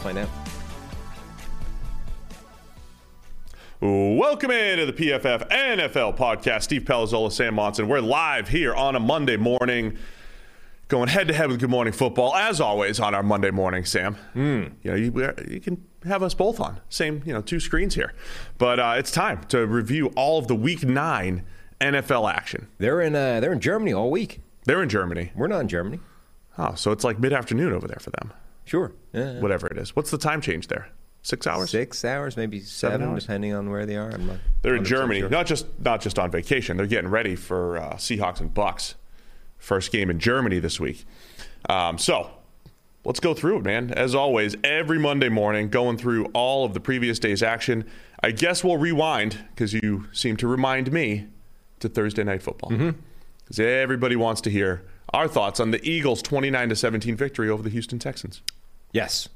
Find out. Welcome into the PFF NFL podcast. Steve Palazzolo, Sam Monson. We're live here on a Monday morning, going head to head with Good Morning Football, as always on our Monday morning. Sam, mm. you know you, you can have us both on same you know two screens here, but uh, it's time to review all of the Week Nine NFL action. They're in uh, they're in Germany all week. They're in Germany. We're not in Germany. Oh, so it's like mid afternoon over there for them. Sure. Yeah. Whatever it is. What's the time change there? Six hours? Six hours, maybe seven, hours? depending on where they are. I'm not They're in Germany, sure. not just not just on vacation. They're getting ready for uh, Seahawks and Bucks. First game in Germany this week. Um, so let's go through it, man. As always, every Monday morning, going through all of the previous day's action. I guess we'll rewind because you seem to remind me to Thursday night football because everybody wants to hear our thoughts on the Eagles' 29 to 17 victory over the Houston Texans. Yes.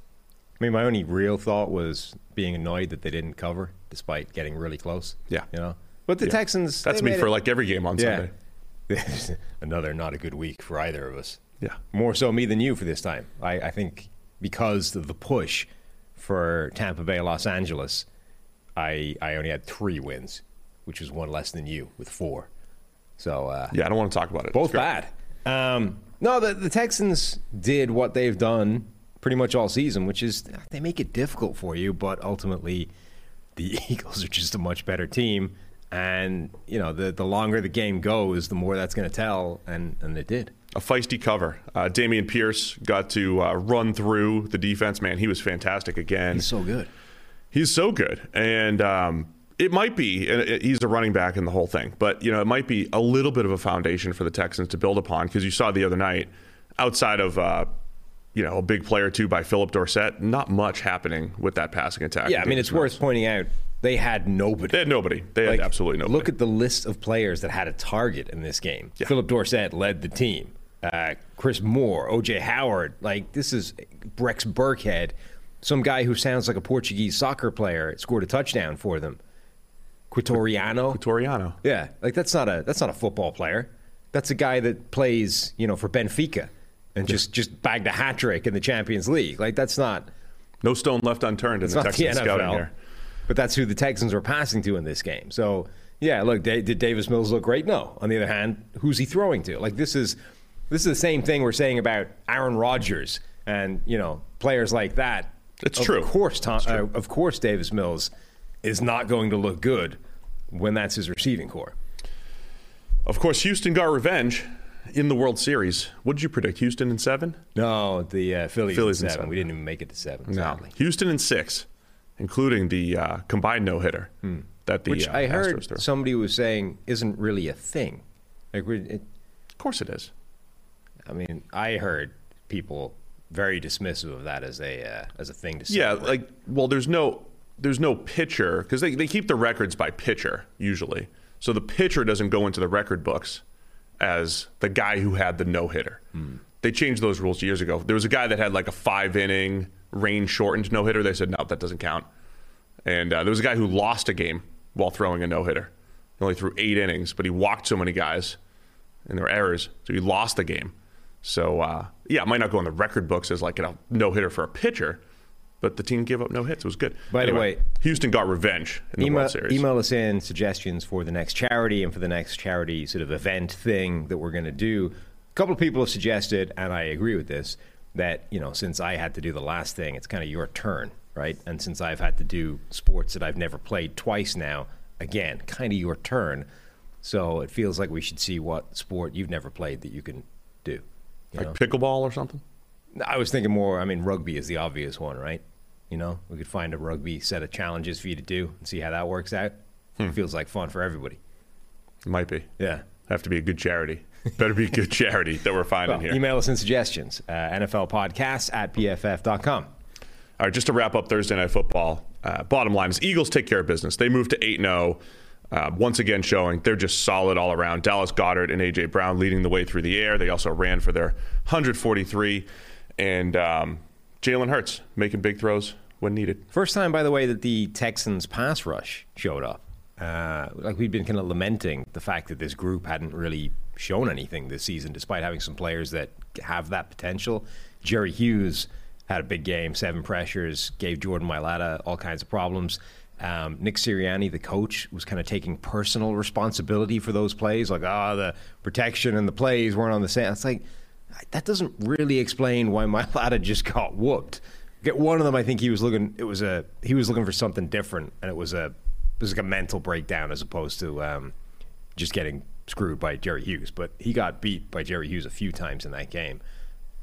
I mean, my only real thought was being annoyed that they didn't cover despite getting really close. Yeah. You know? But the Yeah. Texans. That's me for it- like every game on Yeah. Sunday. Another not a good week for either of us. Yeah. More so me than you for this time. I, I think because of the push for Tampa Bay, Los Angeles, I I only had three wins, which was one less than you with four. So uh, Yeah, I don't want to talk about it. both bad. Um, no, the, the Texans did what they've done pretty much all season, which is they make it difficult for you, but ultimately the Eagles are just a much better team. And, you know, the, the longer the game goes, the more that's going to tell. And, and it did. a feisty cover. Uh, Dameon Pierce got to uh, run through the defense. Man, he was fantastic again. He's so good. He's so good, and um, it might be. and it- He's a running back in the whole thing, but you know it might be a little bit of a foundation for the Texans to build upon because you saw the other night, outside of uh, you know a big play or two by Philip Dorsett, not much happening with that passing attack. Yeah, I mean, it's worth pointing out they had nobody. They had nobody. They Like, had absolutely nobody. Look at the list of players that had a target in this game. Yeah. Philip Dorsett led the team. Uh, Chris Moore, OJ Howard. Like this is Rex Burkhead, some guy who sounds like a Portuguese soccer player, scored a touchdown for them. Quitoriano. Toriano. Yeah, like that's not a that's not a football player. That's a guy that plays, you know, for Benfica and just just bagged a hat trick in the Champions League. Like that's not No stone left unturned in the Texans scouting here. But that's who the Texans were passing to in this game. So, yeah, look, did Davis Mills look great? No. On the other hand, who's he throwing to? Like this is this is the same thing we're saying about Aaron Rodgers and you know players like that. It's true. of true. Course, Tom, It's true. Uh, of course, Davis Mills is not going to look good when that's his receiving core. Of course, Houston got revenge in the World Series. What did you predict? Houston in seven? No, the uh, Phillies, Phillies in seven. seven. We didn't even make it to seven. No. Houston in six, including the uh, combined no hitter that the Hmm. Which uh, I heard somebody was saying isn't really a thing. Like, it, Of course, it is. I mean, I heard people very dismissive of that as a uh, as a thing to say. Yeah, like well, there's no there's no pitcher because they they keep the records by pitcher usually. So the pitcher doesn't go into the record books as the guy who had the no hitter. They changed those rules years ago. There was a guy that had like a five inning rain shortened no hitter. They said no, that doesn't count. And uh, there was a guy who lost a game while throwing a no hitter. He only threw eight innings, but he walked so many guys, and there were errors, so he lost the game. So uh, yeah, it might not go in the record books as like a no hitter for a pitcher, but the team gave up no hits. It was good. By the way- Houston got revenge in the email, World Series. email us in suggestions for the next charity and for the next charity sort of event thing that we're going to do. A couple of people have suggested, and I agree with this, that you know since I had to do the last thing, it's kind of your turn, right? And since I've had to do sports that I've never played twice now, again, kind of your turn. So it feels like we should see what sport you've never played that you can do. You like know? pickleball or something. I was thinking more. I mean, rugby is the obvious one, right? You know, we could find a rugby set of challenges for you to do and see how that works out. It feels like fun for everybody. It might be. Yeah. Have to be a good charity. Better be a good charity that we're finding Well, here. email us in suggestions. Uh, NFL podcast at pff.com. All right, just to wrap up Thursday Night Football, uh, bottom line is Eagles take care of business. They moved to 8 0, uh, once again showing they're just solid all around. Dallas Goedert and A.J. Brown leading the way through the air. They also ran for their 143. And um, Jalen Hurts making big throws when needed. First time, by the way, that the Texans pass rush showed up. Uh, like we'd been kind of lamenting the fact that this group hadn't really shown anything this season, despite having some players that have that potential. Jerry Hughes had a big game, seven pressures, gave Jordan Mailata all kinds of problems. Um, Nick Sirianni, the coach, was kind of taking personal responsibility for those plays, like, ah, the protection and the plays weren't on the same. It's like, that doesn't really explain why Mailata just got whooped. Get one of them. I think he was looking. It was a he was looking for something different, and it was a it was like a mental breakdown as opposed to um, just getting screwed by Jerry Hughes. But he got beat by Jerry Hughes a few times in that game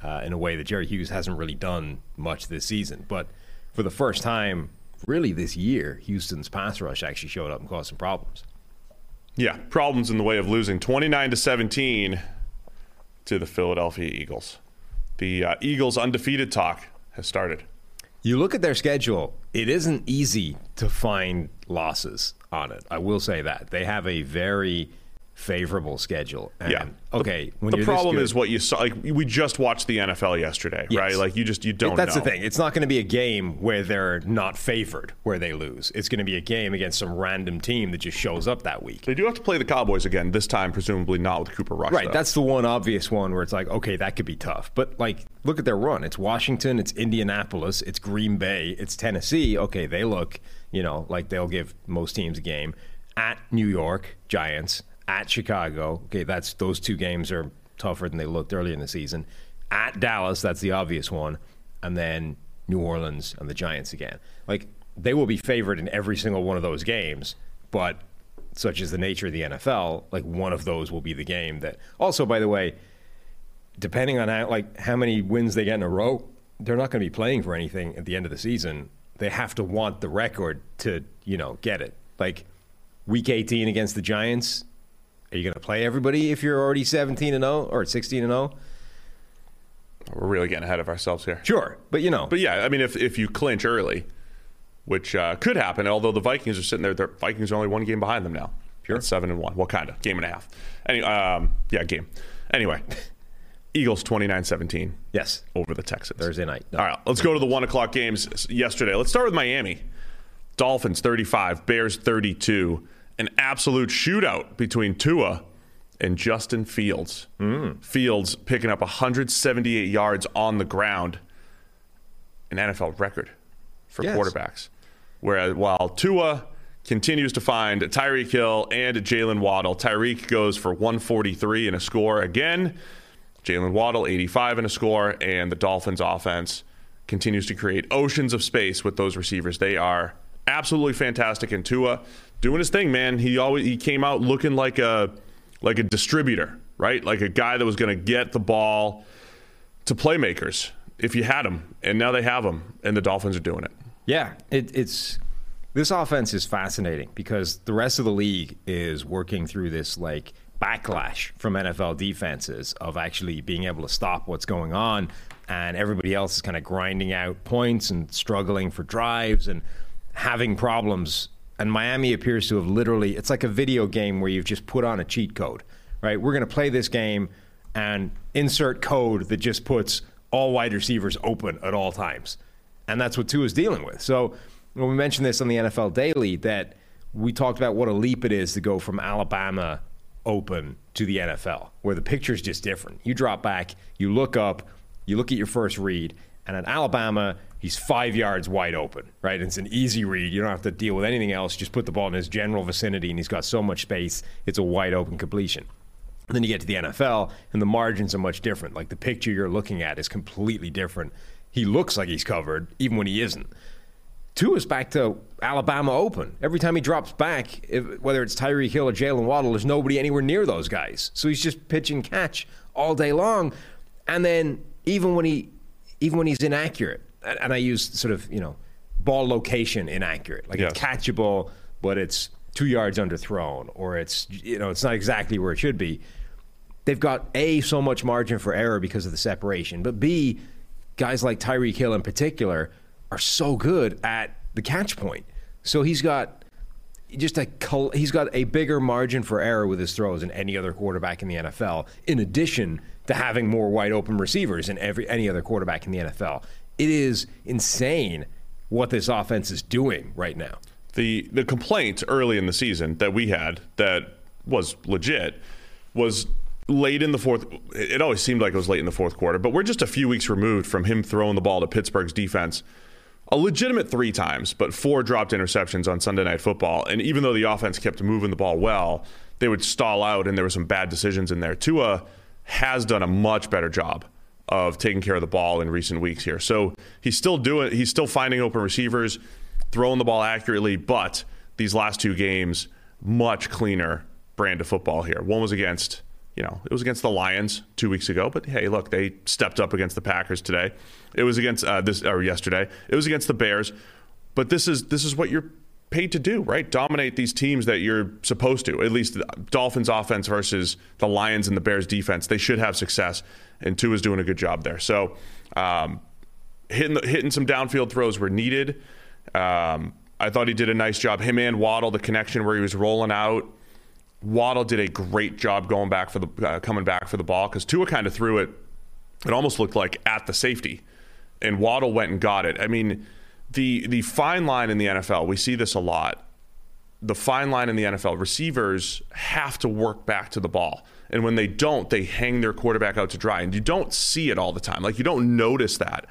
uh, in a way that Jerry Hughes hasn't really done much this season. But for the first time, really this year, Houston's pass rush actually showed up and caused some problems. Yeah, problems in the way of losing 29 to 17 to the Philadelphia Eagles. The uh, Eagles' undefeated talk has started. You look at their schedule, it isn't easy to find losses on it. I will say that. They have a very favorable schedule. And, Yeah. Okay. when the you're problem good- is what you saw. Like we just watched the NFL yesterday, Yes. right? Like you just you don't. That's know. the thing. It's not going to be a game where they're not favored, where they lose. It's going to be a game against some random team that just shows up that week. They do have to play the Cowboys again this time, presumably not with Cooper Rush. Right, though. that's the one obvious one where it's like, okay, that could be tough. But like, look at their run. It's Washington, it's Indianapolis, it's Green Bay, it's Tennessee. Okay, they look, you know, like they'll give most teams a game. At New York, Giants. At Chicago. Okay, that's those two games are tougher than they looked earlier in the season. At Dallas, that's the obvious one, and then New Orleans and the Giants again. Like they will be favored in every single one of those games, but such is the nature of the NFL, like one of those will be the game that. Also, by the way, depending on how like how many wins they get in a row, they're not going to be playing for anything at the end of the season. They have to want the record to you know get it. Like week 18 against the Giants, are you going to play everybody if you're already 17 and 0 or 16 and 0? We're really getting ahead of ourselves here. Sure, but you know, But yeah, I mean, if if you clinch early, which uh, could happen, although the Vikings are sitting there, the Vikings are only one game behind them now. Sure. At seven and one. Well, kind of game and a half. Any, um, yeah, game. Anyway, Eagles 29-17 yes, over the Texans Thursday night. No. All right, let's go to the one o'clock games yesterday. Let's start with Miami. Dolphins 35, Bears 32. An absolute shootout between Tua and Justin Fields. Mm. Fields picking up 178 yards on the ground, an NFL record for Yes. quarterbacks. Whereas while Tua continues to find Tyreek Hill and Jaylen Waddle, Tyreek goes for 143 and a score again. Jaylen Waddle 85 and a score, and the Dolphins offense continues to create oceans of space with those receivers. They are absolutely fantastic. And Tua doing his thing, man. He always he came out looking like a like a distributor, right? Like a guy that was going to get the ball to playmakers if you had him, and now they have him, and the Dolphins are doing it. Yeah, it, it's this offense is fascinating because the rest of the league is working through this like backlash from NFL defenses of actually being able to stop what's going on, and everybody else is kind of grinding out points and struggling for drives and having problems. And Miami appears to have literally, it's like a video game where you've just put on a cheat code, right? We're going to play this game and insert code that just puts all wide receivers open at all times. And that's what Tua is dealing with. So when we mentioned this on the NFL Daily, that we talked about what a leap it is to go from Alabama open to the NFL, where the picture is just different. You drop back, you look up, you look at your first read, and at Alabama, he's five yards wide open, right? It's an easy read. You don't have to deal with anything else. Just put the ball in his general vicinity, and he's got so much space. It's a wide open completion. And then you get to the NFL, and the margins are much different. Like the picture you're looking at is completely different. He looks like he's covered, even when he isn't. Tua is back to Alabama open. Every time he drops back, if, whether it's Tyreek Hill or Jaylen Waddle, there's nobody anywhere near those guys. So he's just pitch and catch all day long. And then even when he even when he's inaccurate, and, and I use sort of you know ball location inaccurate, like Yes. it's catchable, but it's two yards underthrown, or it's you know it's not exactly where it should be. They've got a so much margin for error because of the separation, but b guys like Tyreek Hill in particular are so good at the catch point. So he's got just a he's got a bigger margin for error with his throws than any other quarterback in the NFL. In addition to having more wide open receivers than every any other quarterback in the NFL, it is insane what this offense is doing right now. the the complaint early in the season that we had that was legit was late in the fourth it always seemed like it was late in the fourth quarter but we're just a few weeks removed from him throwing the ball to Pittsburgh's defense a legitimate three times but four dropped interceptions on Sunday night football and even though the offense kept moving the ball well they would stall out and there were some bad decisions in there Tua has done a much better job of taking care of the ball in recent weeks here. So he's still doing he's still finding open receivers, throwing the ball accurately, but these last two games much cleaner brand of football here. One was against, you know, it was against the Lions 2 weeks ago, but hey, look, they stepped up against the Packers today. It was against uh, this or yesterday. It was against the Bears. But this is this is what you're paid to do, right? Dominate these teams that you're supposed to. At least the Dolphins offense versus the Lions and the Bears defense. They should have success, and Tua is doing a good job there. So, um, hitting the, hitting some downfield throws were needed. Um, I thought he did a nice job. Him and Waddle, the connection where he was rolling out. Waddle did a great job going back for the uh, coming back for the ball because Tua kind of threw it. It almost looked like at the safety, and Waddle went and got it. I mean, the the fine line in the NFL, we see this a lot. The fine line in the NFL, receivers have to work back to the ball. And when they don't, they hang their quarterback out to dry. And you don't see it all the time. Like you don't notice that.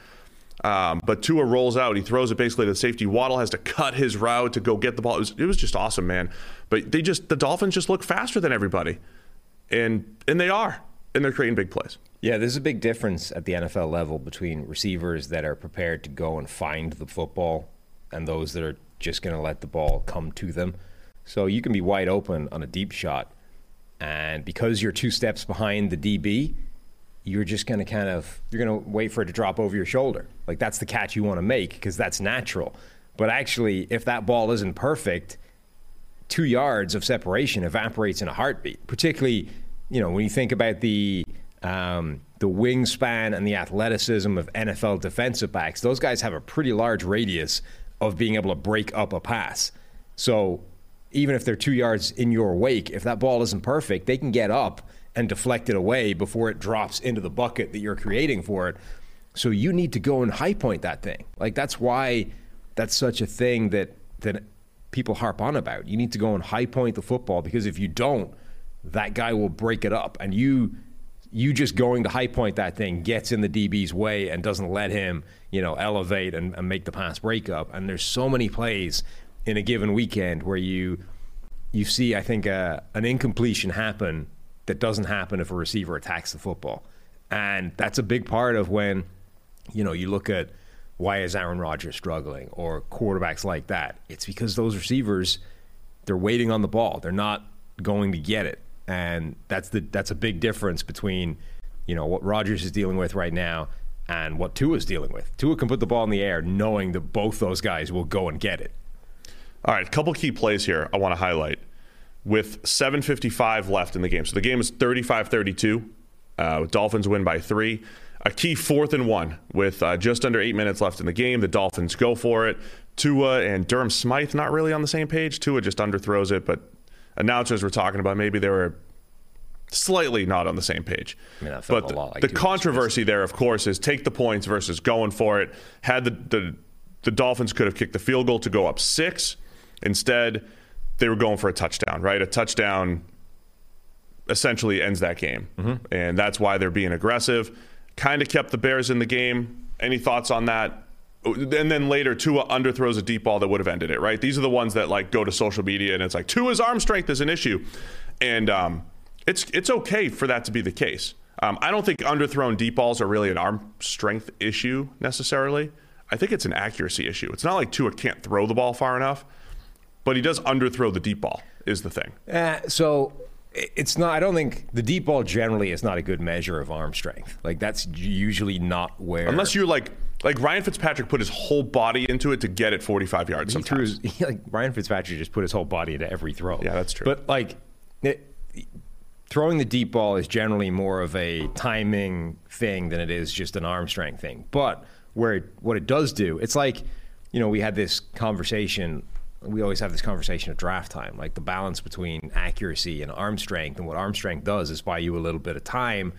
Um, but Tua rolls out. He throws it basically to the safety. Waddle has to cut his route to go get the ball. It was, it was just awesome, man. But they just the Dolphins just look faster than everybody, and and they are, and they're creating big plays. Yeah, there's a big difference at the NFL level between receivers that are prepared to go and find the football and those that are just going to let the ball come to them. So you can be wide open on a deep shot, and because you're two steps behind the DB, you're just going to kind of you're going to wait for it to drop over your shoulder. Like that's the catch you want to make because that's natural. But actually, if that ball isn't perfect, two yards of separation evaporates in a heartbeat. Particularly, you know, when you think about the um, the wingspan and the athleticism of NFL defensive backs, those guys have a pretty large radius of being able to break up a pass. So even if they're two yards in your wake, if that ball isn't perfect, they can get up and deflect it away before it drops into the bucket that you're creating for it. So you need to go and high point that thing. Like that's why that's such a thing that that people harp on about. You need to go and high point the football because if you don't, that guy will break it up and you you just going to high point that thing gets in the DB's way and doesn't let him, you know, elevate and, and make the pass break up. And there's so many plays in a given weekend where you you see, I think, uh, an incompletion happen that doesn't happen if a receiver attacks the football, and that's a big part of when, you know, you look at why is Aaron Rodgers struggling or quarterbacks like that. It's because those receivers, they're waiting on the ball. They're not going to get it, and that's the that's a big difference between, you know, what Rodgers is dealing with right now and what Tua is dealing with. Tua can put the ball in the air knowing that both those guys will go and get it. All right, a couple key plays here I want to highlight. With 7.55 left in the game. So the game is 35 32. Uh, Dolphins win by three. A key fourth and one with uh, just under eight minutes left in the game. The Dolphins go for it. Tua and Durham Smythe not really on the same page. Tua just underthrows it, but announcers were talking about maybe they were slightly not on the same page. I mean, but lot like the controversy there, of course, is take the points versus going for it. Had the, the the Dolphins could have kicked the field goal to go up six. Instead, they were going for a touchdown, right? A touchdown essentially ends that game. And that's why they're being aggressive. Kind of kept the Bears in the game. Any thoughts on that? And then later, Tua underthrows a deep ball that would have ended it, right? These are the ones that like go to social media and it's like Tua's arm strength is an issue, and um, it's it's okay for that to be the case. Um, I don't think underthrown deep balls are really an arm strength issue necessarily. I think it's an accuracy issue. It's not like Tua can't throw the ball far enough, but he does underthrow the deep ball. Is the thing. Uh, so it's not. I don't think the deep ball generally is not a good measure of arm strength. Like that's usually not where. Unless you're like like Ryan Fitzpatrick put his whole body into it to get it 45 yards. he threw his, like Ryan Fitzpatrick just put his whole body into every throw. Yeah, that's true. But like, it, throwing the deep ball is generally more of a timing thing than it is just an arm strength thing. But where it, what it does do, it's like, you know, we had this conversation. We always have this conversation at draft time, like the balance between accuracy and arm strength. And what arm strength does is buy you a little bit of time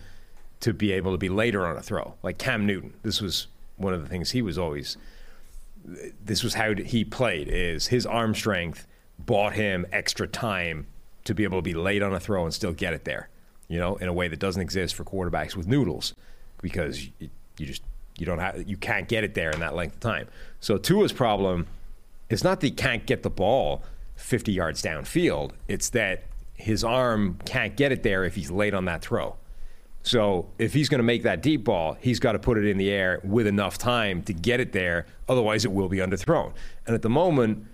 to be able to be later on a throw. Like Cam Newton, this was one of the things he was always this was how he played is his arm strength bought him extra time to be able to be late on a throw and still get it there you know in a way that doesn't exist for quarterbacks with noodles because you, you just you don't have you can't get it there in that length of time so Tua's problem is not that he can't get the ball 50 yards downfield it's that his arm can't get it there if he's late on that throw so if he's going to make that deep ball, he's got to put it in the air with enough time to get it there. Otherwise, it will be underthrown. And at the moment,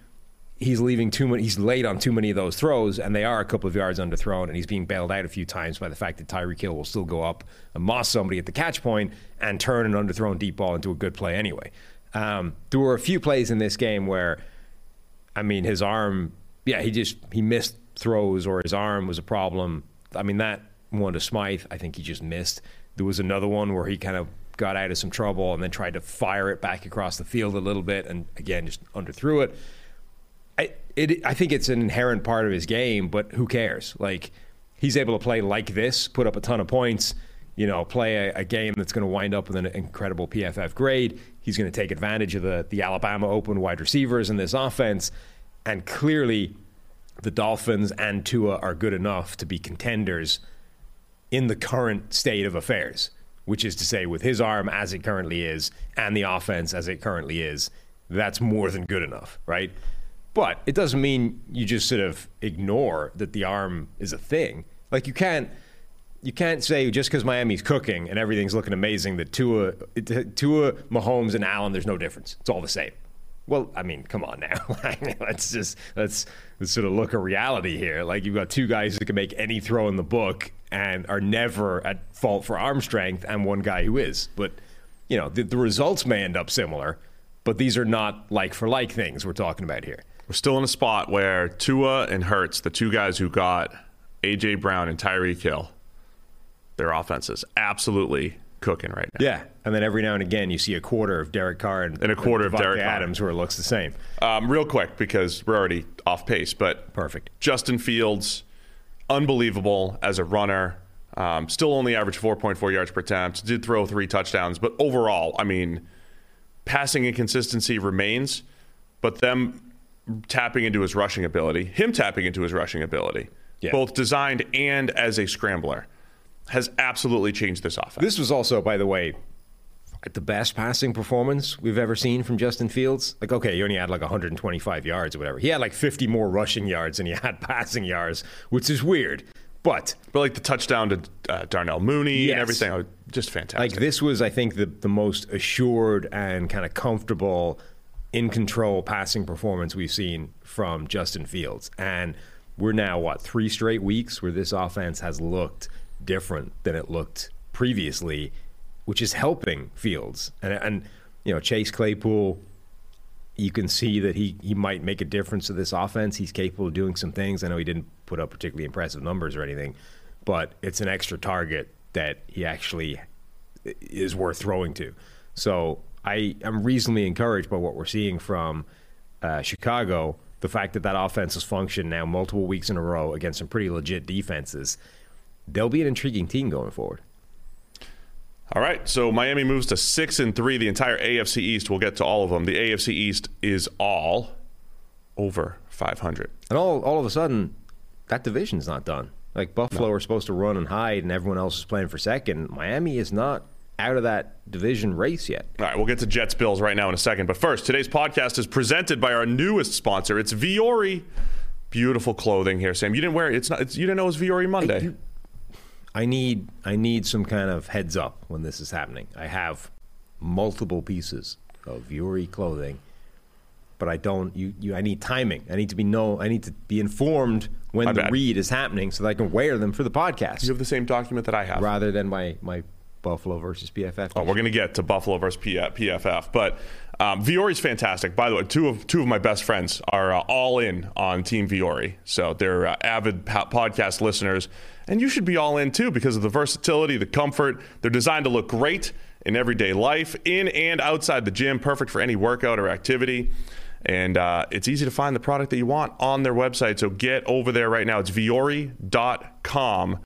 he's leaving too many. He's late on too many of those throws, and they are a couple of yards underthrown. And he's being bailed out a few times by the fact that Tyreek Hill will still go up and moss somebody at the catch point and turn an underthrown deep ball into a good play anyway. Um, there were a few plays in this game where, I mean, his arm, yeah, he just he missed throws or his arm was a problem. I mean that one to Smythe, I think he just missed. There was another one where he kind of got out of some trouble and then tried to fire it back across the field a little bit, and again just underthrew it. I it, I think it's an inherent part of his game, but who cares? Like he's able to play like this, put up a ton of points. You know, play a, a game that's going to wind up with an incredible PFF grade. He's going to take advantage of the the Alabama open wide receivers in this offense, and clearly, the Dolphins and Tua are good enough to be contenders in the current state of affairs, which is to say, with his arm as it currently is and the offense as it currently is, that's more than good enough, right? But it doesn't mean you just sort of ignore that the arm is a thing. Like you can't you can't say just because Miami's cooking and everything's looking amazing that Tua, Tua, Mahomes, and Allen, there's no difference. It's all the same. Well, I mean, come on now. Let's just let's, let's sort of look at reality here. Like you've got two guys who can make any throw in the book and are never at fault for arm strength, and one guy who is. But you know, the, the results may end up similar, but these are not like for like things we're talking about here. We're still in a spot where Tua and Hurts, the two guys who got AJ Brown and Tyreek Hill, their offenses absolutely cooking right now. Yeah, and then every now and again you see a quarter of Derek Carr and, And a quarter of Davante Derek Carr. Adams where it looks the same. Um, real quick because we're already off pace, but Perfect. Justin Fields, unbelievable as a runner. Um, still only averaged 4.4 yards per attempt. Did throw three touchdowns, but overall, I mean, passing inconsistency remains. But them tapping into his rushing ability, him tapping into his rushing ability, Yeah. both designed and as a scrambler, has absolutely changed this offense. This was also, by the way, the best passing performance we've ever seen from Justin Fields. Like, okay, he only had like 125 yards or whatever. He had like 50 more rushing yards than he had passing yards, which is weird. But but like the touchdown to uh, Darnell Mooney Yes. and everything, oh, just fantastic. like this was, I think, the the most assured and kind of comfortable, in control passing performance we've seen from Justin Fields. And we're now what three straight weeks where this offense has looked different than it looked previously, which is helping Fields. And and you know Chase Claypool. You can see that he, he might make a difference to this offense. He's capable of doing some things. I know he didn't put up particularly impressive numbers or anything, but it's an extra target that he actually is worth throwing to. So I am reasonably encouraged by what we're seeing from uh, Chicago. The fact that that offense has functioned now multiple weeks in a row against some pretty legit defenses, they'll be an intriguing team going forward. All right, so Miami moves to six and three. The entire AFC East. We'll get to all of them. The AFC East is all over 500. And all all of a sudden, that division's not done. Like Buffalo are supposed to run and hide, and everyone else is playing for second. Miami is not out of that division race yet. All right, we'll get to Jets Bills right now in a second. But first, today's podcast is presented by our newest sponsor. It's Vuori. Beautiful clothing here, Sam. You didn't wear it. It's not. It's, you didn't know it was Vuori Monday. You- I need I need some kind of heads up when this is happening. I have multiple pieces of Vuori clothing, but I don't. You, you I need timing. I need to be know. I need to be informed when My the bad. read is happening so that I can wear them for the podcast you have the same document that I have. rather than my my Buffalo versus PFF. Oh, we're going to get to Buffalo versus P- PFF, but um, Vuori's fantastic. By the way, two of two of my best friends are uh, all in on Team Vuori, so they're uh, avid po- podcast listeners, and you should be all in too because of the versatility, the comfort. They're designed to look great in everyday life, in and outside the gym, perfect for any workout or activity. And uh, it's easy to find the product that you want on their website. So get over there right now. It's vuori.com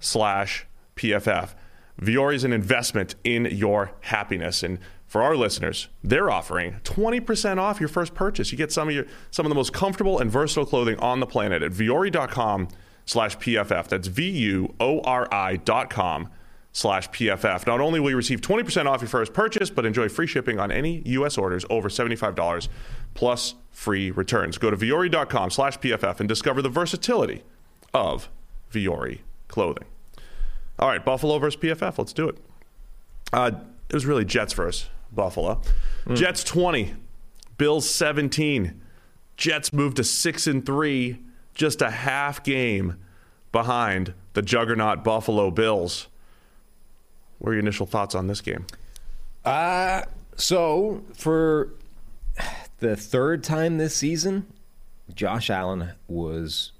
slash PFF. Vuori is an investment in your happiness. And for our listeners, they're offering 20% off your first purchase. You get some of your some of the most comfortable and versatile clothing on the planet at vuori.com slash PFF. That's V-U-O-R-I dot com slash PFF. Not only will you receive 20% off your first purchase, but enjoy free shipping on any U.S. orders over $75 plus free returns. Go to vuori.com slash PFF and discover the versatility of Vuori clothing. All right, Buffalo versus PFF. Let's do it. Uh, it was really Jets versus Buffalo. Jets 20, Bills 17. Jets moved to 6 and 3, just a half game behind the juggernaut Buffalo Bills. What are your initial thoughts on this game? Uh, so for the third time this season, Josh Allen was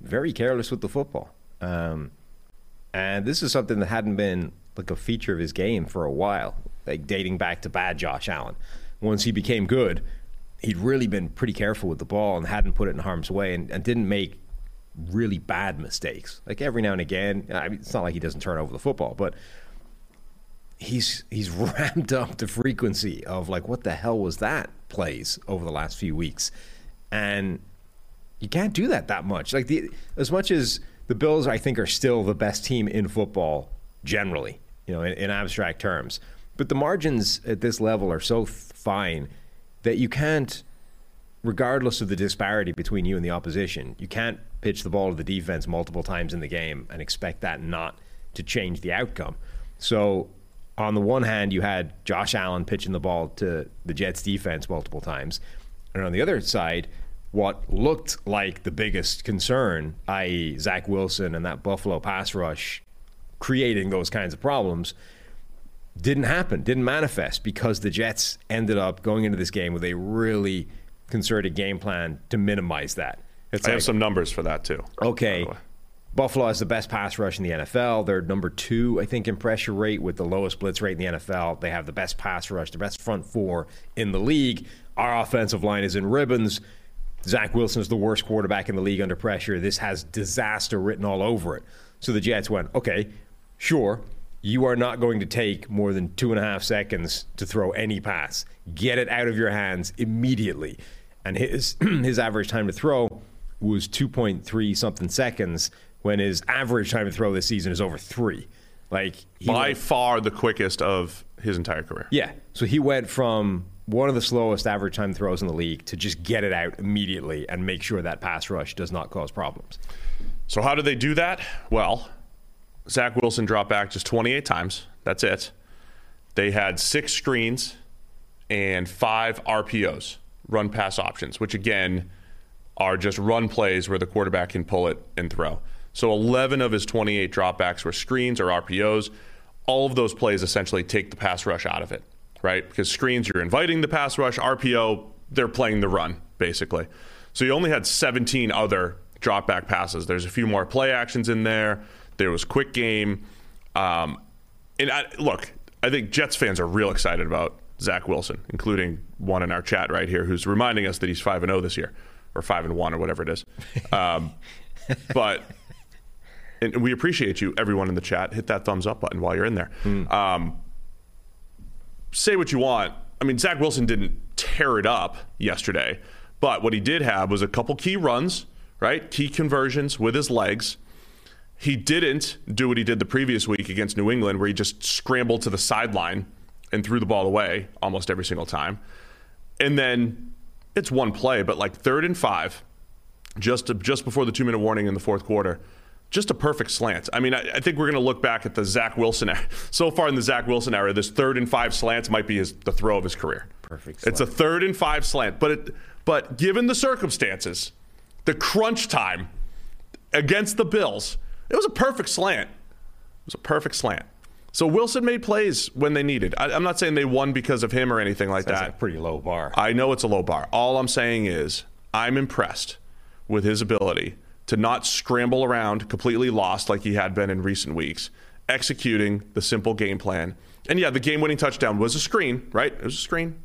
very careless with the football. Um, and this is something that hadn't been like a feature of his game for a while, like dating back to bad Josh Allen. Once he became good, he'd really been pretty careful with the ball and hadn't put it in harm's way and, and didn't make really bad mistakes. Like every now and again, I mean, it's not like he doesn't turn over the football, but he's he's ramped up the frequency of like what the hell was that plays over the last few weeks, and you can't do that that much. Like the as much as the Bills, I think, are still the best team in football generally, you know, in, in abstract terms. But the margins at this level are so fine that you can't, regardless of the disparity between you and the opposition, you can't pitch the ball to the defense multiple times in the game and expect that not to change the outcome. So, on the one hand, you had Josh Allen pitching the ball to the Jets defense multiple times. And on the other side, what looked like the biggest concern, i.e., Zach Wilson and that Buffalo pass rush creating those kinds of problems, didn't happen, didn't manifest because the Jets ended up going into this game with a really concerted game plan to minimize that. It's I like, have some numbers for that too. okay, by the way. Buffalo has the best pass rush in the NFL. They're number two, I think, in pressure rate with the lowest blitz rate in the NFL. They have the best pass rush, the best front four in the league. Our offensive line is in ribbons. Zach Wilson is the worst quarterback in the league under pressure. This has disaster written all over it. So the Jets went, okay, sure, you are not going to take more than two and a half seconds to throw any pass. Get it out of your hands immediately. And his his average time to throw was 2.3 something seconds when his average time to throw this season is over three. Like By went- far the quickest of his entire career. yeah. So he went from one of the slowest average time throws in the league to just get it out immediately and make sure that pass rush does not cause problems. So how do they do that? Well, Zach Wilson dropped back just 28 times. That's it. They had six screens and five RPOs, run pass options, which again are just run plays where the quarterback can pull it and throw. So 11 of his 28 dropbacks were screens or RPOs. All of those plays essentially take the pass rush out of it, right? Because screens, you're inviting the pass rush. RPO, they're playing the run, basically. So you only had 17 other dropback passes. There's a few more play actions in there. There was quick game. Um, and I, look, I think Jets fans are real excited about Zach Wilson, including one in our chat right here who's reminding us that he's 5 and 0 this year, or 5 and 1, or whatever it is. Um, but and we appreciate you, everyone in the chat. Hit that thumbs up button while you're in there. Um, say what you want. I mean, Zach Wilson didn't tear it up yesterday, but what he did have was a couple key runs right? Key conversions with his legs. He didn't do what he did the previous week against New England, where he just scrambled to the sideline and threw the ball away almost every single time. And then it's one play, but like third and five, just just before the two minute warning in the fourth quarter, just a perfect slant. I mean, I, I think we're going to look back at the Zach Wilson era. So far in the Zach Wilson era, this third and five slants might be his, the throw of his career. Perfect. It's a third and five slant, but it, but given the circumstances, the crunch time against the Bills, it was a perfect slant. It was a perfect slant. So Wilson made plays when they needed. I, am not saying they won because of him or anything like That's that. a pretty low bar. I know it's a low bar. All I'm saying is I'm impressed with his ability to not scramble around completely lost like he had been in recent weeks, executing the simple game plan. And yeah, the game winning touchdown was a screen, right? It was a screen.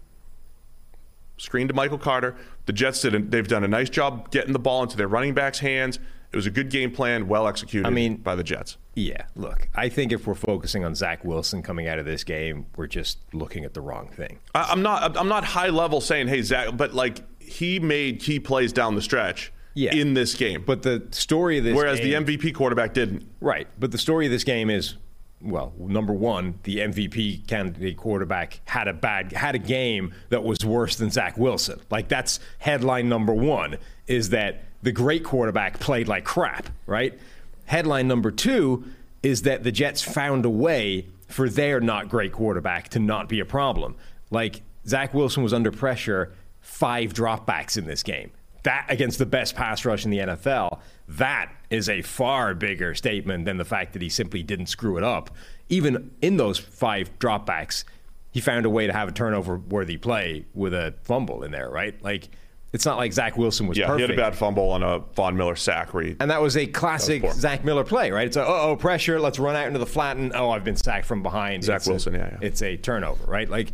Screen to Michael Carter. The Jets did. A, they've done a nice job getting the ball into their running backs' hands. It was a good game plan, well executed I mean- by the Jets. Yeah, look, I think if we're focusing on Zach Wilson coming out of this game, we're just looking at the wrong thing. I, I'm not. I'm not high level saying, "Hey, Zach," but like he made key plays down the stretch Yeah. in this game. But the story of this whereas game, the MVP quarterback didn't. Right. But the story of this game is well, number one, the MVP candidate quarterback had a bad had a game that was worse than Zach Wilson. Like that's headline number one is that the great quarterback played like crap, right? Headline number two is that the Jets found a way for their not great quarterback to not be a problem. Like Zach Wilson was under pressure, five dropbacks in this game that against the best pass rush in the NFL, that is a far bigger statement than the fact that he simply didn't screw it up. Even in those five dropbacks, he found a way to have a turnover worthy play with a fumble in there, right? Like, it's not like Zach Wilson was Yeah, perfect. he had a bad fumble on a Von Miller sack where he, And that was a classic was. Zach Miller play, right? It's a uh oh pressure, let's run out into the flat, and oh I've been sacked from behind. Zach It's a- Wilson, yeah, yeah. It's a turnover, right? Like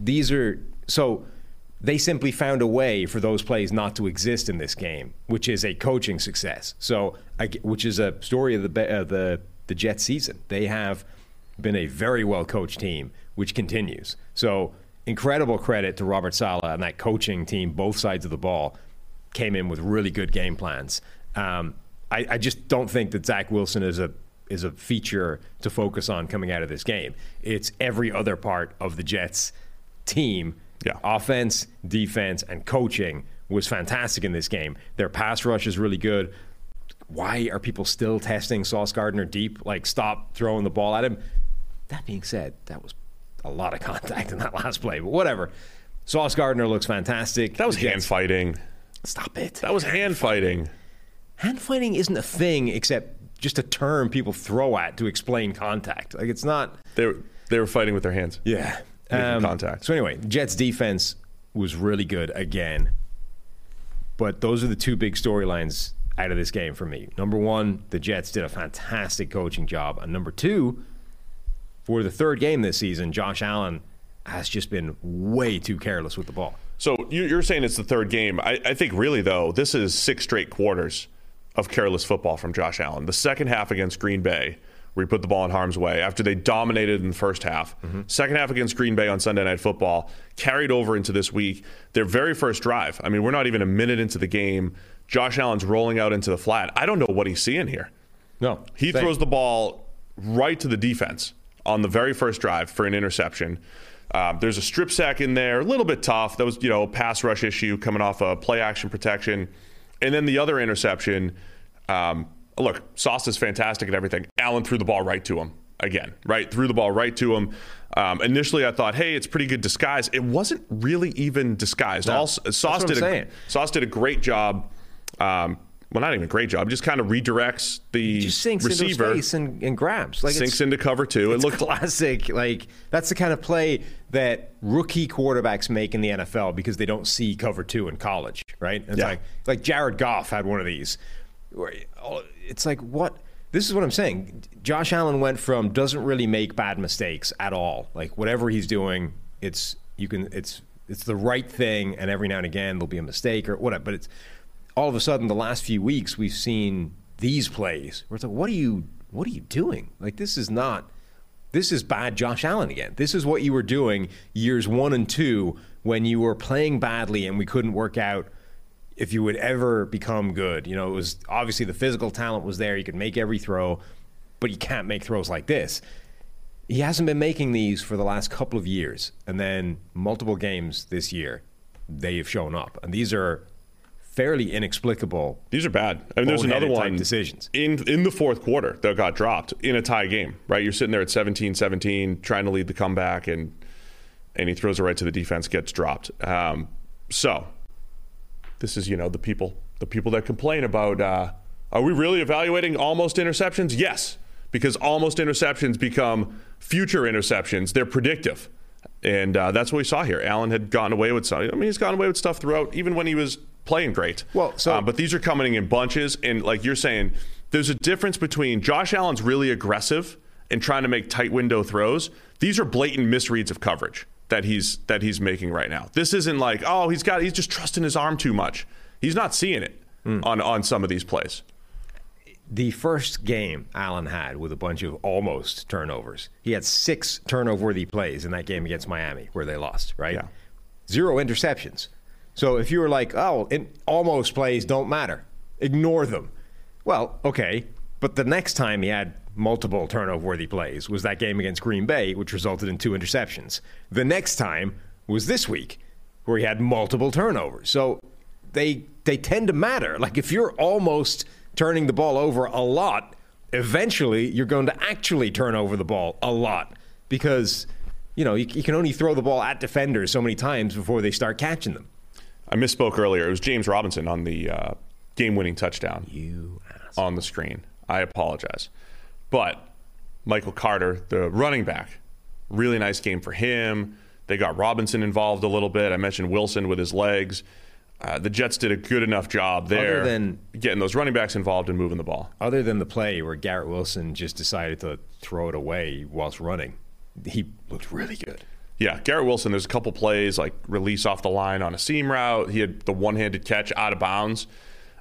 these are so they simply found a way for those plays not to exist in this game, which is a coaching success. So, which is a story of the uh, the the Jets season. They have been a very well coached team, which continues. So, incredible credit to Robert Saleh and that coaching team, both sides of the ball came in with really good game plans. Um, I, I just don't think that Zach Wilson is a is a feature to focus on coming out of this game. It's every other part of the Jets team. Yeah. Offense, defense, and coaching was fantastic in this game. Their pass rush is really good. Why are people still testing Sauce Gardner deep? Like, stop throwing the ball at him. That being said, that was a lot of contact in that last play, but whatever. Sauce Gardner looks fantastic. that was The hand Jets- fighting. Stop it. That was hand fighting. Hand fighting isn't a thing except just a term people throw at to explain contact. Like it's not. They were, they were fighting with their hands. Yeah. Making um, contact. So anyway, Jets defense was really good again. But those are the two big storylines out of this game for me. Number one, the Jets did a fantastic coaching job. And number two, for the third game this season, Josh Allen has just been way too careless with the ball. So you- you're saying it's the third game. I, I think really though, this is six straight quarters of careless football from Josh Allen. The second half against Green Bay, where he put the ball in harm's way after they dominated in the first half. Mm-hmm. Second half against Green Bay on Sunday Night Football carried over into this week. Their very first drive. I mean, we're not even a minute into the game. Josh Allen's rolling out into the flat. I don't know what he's seeing here. No. He same. throws the ball right to the defense on the very first drive for an interception. Um, there's a strip sack in there, a little bit tough. That was, you know, a pass rush issue coming off a play action protection. And then the other interception, um, look, Sauce is fantastic at everything. Allen threw the ball right to him again, right? Threw the ball right to him. Um, initially, I thought, hey, it's pretty good disguise. It wasn't really even disguised. All, Sauce did a. Sauce did a great job. Um, well, not even a great job. Just kind of redirects the just sinks receiver, into space and, and grabs. Like sinks into cover two. It looked classic. Like that's the kind of play that rookie quarterbacks make in the NFL because they don't see cover two in college, right? It's Yeah. like like Jared Goff had one of these. Oh, it's like what this is what I'm saying. Josh Allen went from doesn't really make bad mistakes at all. Like whatever he's doing, it's you can it's it's the right thing, and every now and again there'll be a mistake or whatever. But it's all of a sudden the last few weeks we've seen these plays where it's like, what are you what are you doing? Like this is not this is bad Josh Allen again. This is what you were doing years one and two when you were playing badly and we couldn't work out if you would ever become good. You know, it was obviously the physical talent was there. You could make every throw, but you can't make throws like this. He hasn't been making these for the last couple of years, and then multiple games this year, they have shown up, and these are fairly inexplicable. These are bad. I mean, there's another one decisions. in in the fourth quarter that got dropped in a tie game. Right, you're sitting there at 17-17, trying to lead the comeback, and and he throws it right to the defense, gets dropped. Um, so this is you know the people the people that complain about uh, are we really evaluating almost interceptions? Yes, because almost interceptions become future interceptions. They're predictive. And uh, that's what we saw here. Allen had gotten away with some. I mean, he's gotten away with stuff throughout, even when he was playing great. Well, so- Uh, but these are coming in bunches, and like you're saying, there's a difference between Josh Allen's really aggressive and trying to make tight window throws. These are blatant misreads of coverage that he's that he's making right now. This isn't like, oh, he's got he's just trusting his arm too much. He's not seeing it on on some of these plays. The first game Allen had with a bunch of almost turnovers, he had six turnover worthy plays in that game against Miami where they lost, right? Yeah. Zero interceptions. So if you were like, oh, in, almost plays don't matter, ignore them. Well, okay. But the next time he had multiple turnover worthy plays was that game against Green Bay, which resulted in two interceptions. The next time was this week where he had multiple turnovers. So they they tend to matter. Like if you're almost turning the ball over a lot, eventually you're going to actually turn over the ball a lot because you know you, you can only throw the ball at defenders so many times before they start catching them. I misspoke earlier. It was James Robinson on the uh, game-winning touchdown You on the screen. I apologize, but Michael Carter, the running back, really nice game for him. They got Robinson involved a little bit. I mentioned Wilson with his legs. Uh, the Jets did a good enough job there, than- getting those running backs involved and moving the ball. Other than the play where Garrett Wilson just decided to throw it away whilst running, he looked really good. Yeah, Garrett Wilson. There's a couple plays like release off the line on a seam route. He had the one-handed catch out of bounds.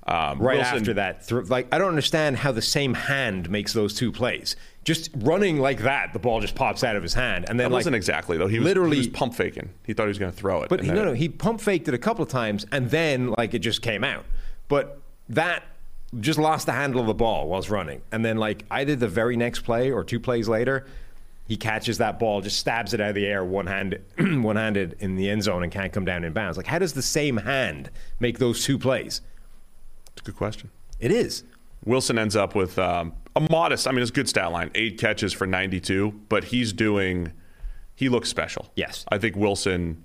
Um, Right Wilson- after that, thr like I don't understand how the same hand makes those two plays. Just running like that, the ball just pops out of his hand, and then That like wasn't exactly though. He was, literally he was pump faking. He thought he was going to throw it. But he, no, no, he pump faked it a couple of times, and then like it just came out. But that just lost the handle of the ball whilst running, and then like either the very next play or two plays later, he catches that ball, just stabs it out of the air, one handed, one handed in the end zone, and can't come down in bounds. Like how does the same hand make those two plays? It's a good question. It is. Wilson ends up with um, a modest. I mean, it's a good stat line: eight catches for 92. But he's doing. He looks special. Yes. I think Wilson,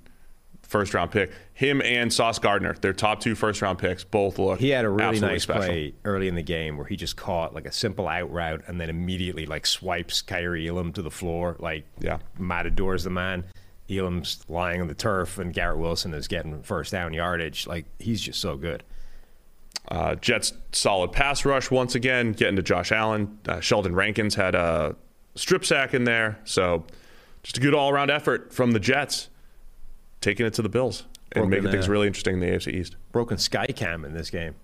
first round pick. Him and Sauce Gardner, their top two first round picks, both look. He had a really nice special. play early in the game where he just caught like a simple out route and then immediately like swipes Kaiir Elam to the floor. Like Yeah. Matador's the man. Elam's lying on the turf and Garrett Wilson is getting first down yardage. Like he's just so good. Uh, Jets solid pass rush once again, getting to Josh Allen. Uh, Sheldon Rankins had a strip sack in there, so just a good all around effort from the Jets, taking it to the Bills and Broken, making things uh, really interesting in the AFC East. Broken sky cam in this game.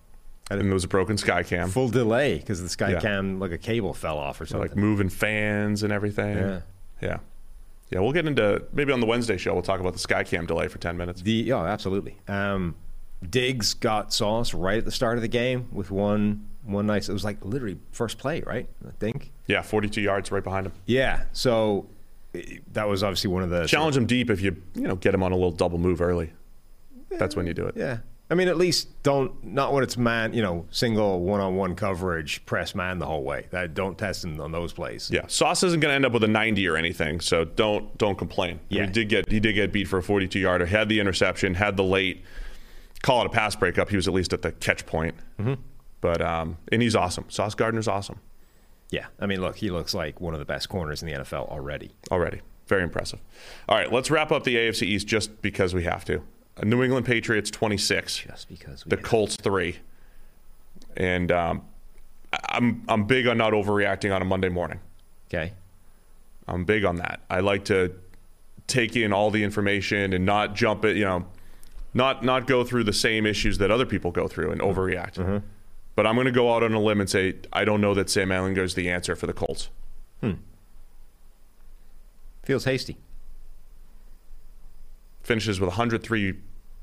And there was a broken sky cam, Full delay because the sky Yeah. cam like a cable fell off or something. like moving fans and everything. Yeah. yeah, yeah. We'll get into maybe on the Wednesday show. We'll talk about the sky cam delay for ten minutes. The oh, absolutely. Um, Diggs got sauce right at the start of the game with one one nice. It was like literally first play, right? I think. Yeah, forty-two yards right behind him. Yeah. So eh, that was obviously one of the Challenge him deep if you you know get him on a little double move early. That's when you do it. Yeah. I mean, at least don't not when it's man, you know, single one-on-one coverage, press man the whole way. That don't test him on those plays. Yeah, Sauce isn't going to end up with a 90 or anything, so don't don't complain. Yeah. he did get he did get beat for a 42 yarder. Had the interception, had the late call it a pass breakup. He was at least at the catch point. Mm-hmm. But um, and he's awesome. Sauce Gardner's awesome Yeah. I mean, look, he looks like one of the best corners in the NFL already. already. Very impressive. All right, let's wrap up the AFC East just because we have to. Uh, New England Patriots 26, Just because we the Colts three, and um, I'm I'm big on not overreacting on a Monday morning. Okay. I'm big on that. I like to take in all the information and not jump it, you know, not not go through the same issues that other people go through and overreact. But I'm going to go out on a limb and say I don't know that Sam Ehlinger is the answer for the Colts. Feels hasty. Finishes with 103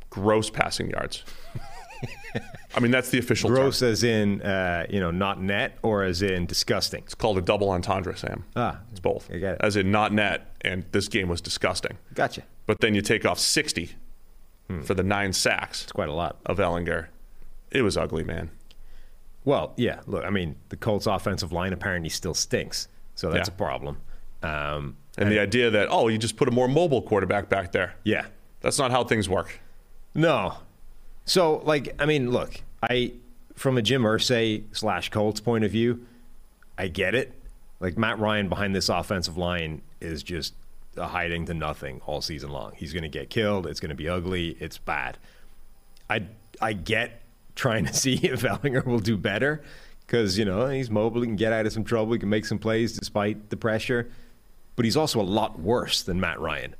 gross passing yards. I mean, that's the official Gross term. as in, uh, you know, not net or as in disgusting? It's called a double entendre, Sam. Ah, it's both. I get it. As in not net, and this game was disgusting. Gotcha. But then you take off 60 for the nine sacks It's quite a lot. of Ehlinger. It was ugly, man. Well, yeah. Look, I mean, the Colts' offensive line apparently still stinks, so that's Yeah. a problem. Um, And the idea that, oh, you just put a more mobile quarterback back there. yeah, That's not how things work. no. So, like, I mean, look, I from a Jim Irsay slash Colts point of view, I get it. Like Matt Ryan behind this offensive line is just a hiding to nothing all season long. He's going to get killed. It's going to be ugly. It's bad. I I get trying to see if Ehlinger will do better because you know he's mobile, he can get out of some trouble, he can make some plays despite the pressure, but he's also a lot worse than Matt Ryan.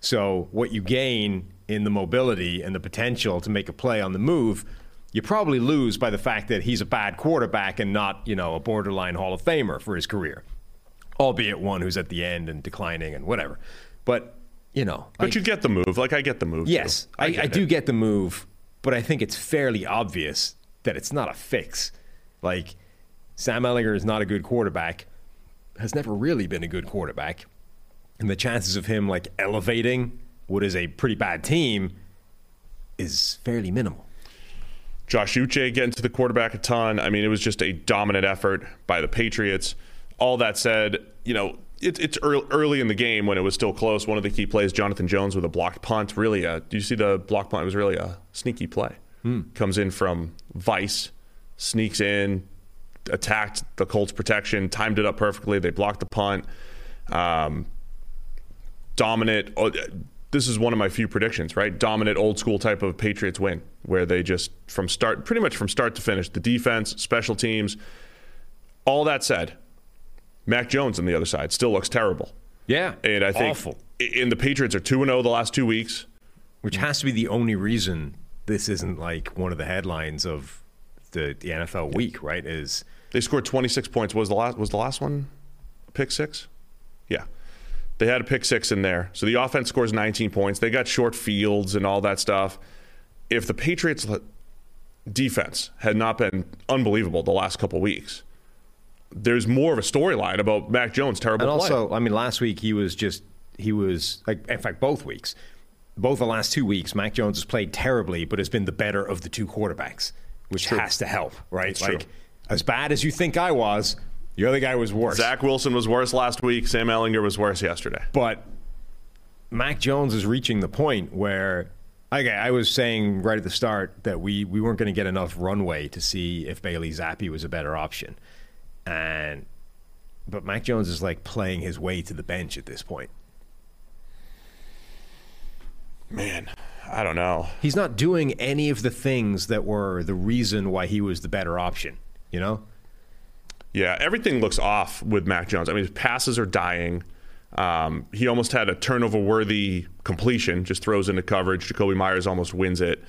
So what you gain in the mobility and the potential to make a play on the move, you probably lose by the fact that he's a bad quarterback and not you know a borderline Hall of Famer for his career, albeit one who's at the end and declining and whatever. But you know, But like- you get the move. Like, I get the move. too. Yes, I, I, get do get the move, but I think it's fairly obvious that it's not a fix. Like, Sam Ehlinger is not a good quarterback, has never really been a good quarterback. And the chances of him, like, elevating what is a pretty bad team is fairly minimal. Josh Uche getting to the quarterback a ton. I mean, it was just a dominant effort by the Patriots. All that said, you know, it, it's early, early in the game when it was still close. One of the key plays, Jonathan Jones with a blocked punt. Really, a, do you see the blocked punt? It was really a sneaky play. Comes in from Vice, sneaks in, attacked the Colts protection, timed it up perfectly. They blocked the punt. Um, dominant. oh, This is one of my few predictions, right? Dominant, old school type of Patriots win, where they just from start, pretty much from start to finish, the defense, special teams. All that said, Mac Jones on the other side still looks terrible, Yeah, and I think awful. And the Patriots are two and zero the last two weeks. Which has to be the only reason this isn't like one of the headlines of the, the NFL week, right? Is They scored 26 points. Was the last was the last one pick six? Yeah. They had a pick six in there. So the offense scores 19 points. They got short fields and all that stuff. If the Patriots defense had not been unbelievable the last couple weeks, there's more of a storyline about Mac Jones' terrible And play. also, I mean, last week he was just he was like, in fact, both weeks, both the last two weeks, Mac Jones has played terribly, but has been the better of the two quarterbacks, which has to help, right? It's like, true. as bad as you think I was, the other guy was worse. Zach Wilson was worse last week. Sam Ehlinger was worse yesterday. But Mac Jones is reaching the point where, like I was saying right at the start, that we, we weren't going to get enough runway to see if Bailey Zappe was a better option. And but Mac Jones is like playing his way to the bench at this point. Man, I don't know. He's not doing any of the things that were the reason why he was the better option, you know? Yeah, everything looks off with Mac Jones. I mean, his passes are dying. Um, he almost had a turnover worthy completion, just throws into coverage. Jakobi Meyers almost wins it.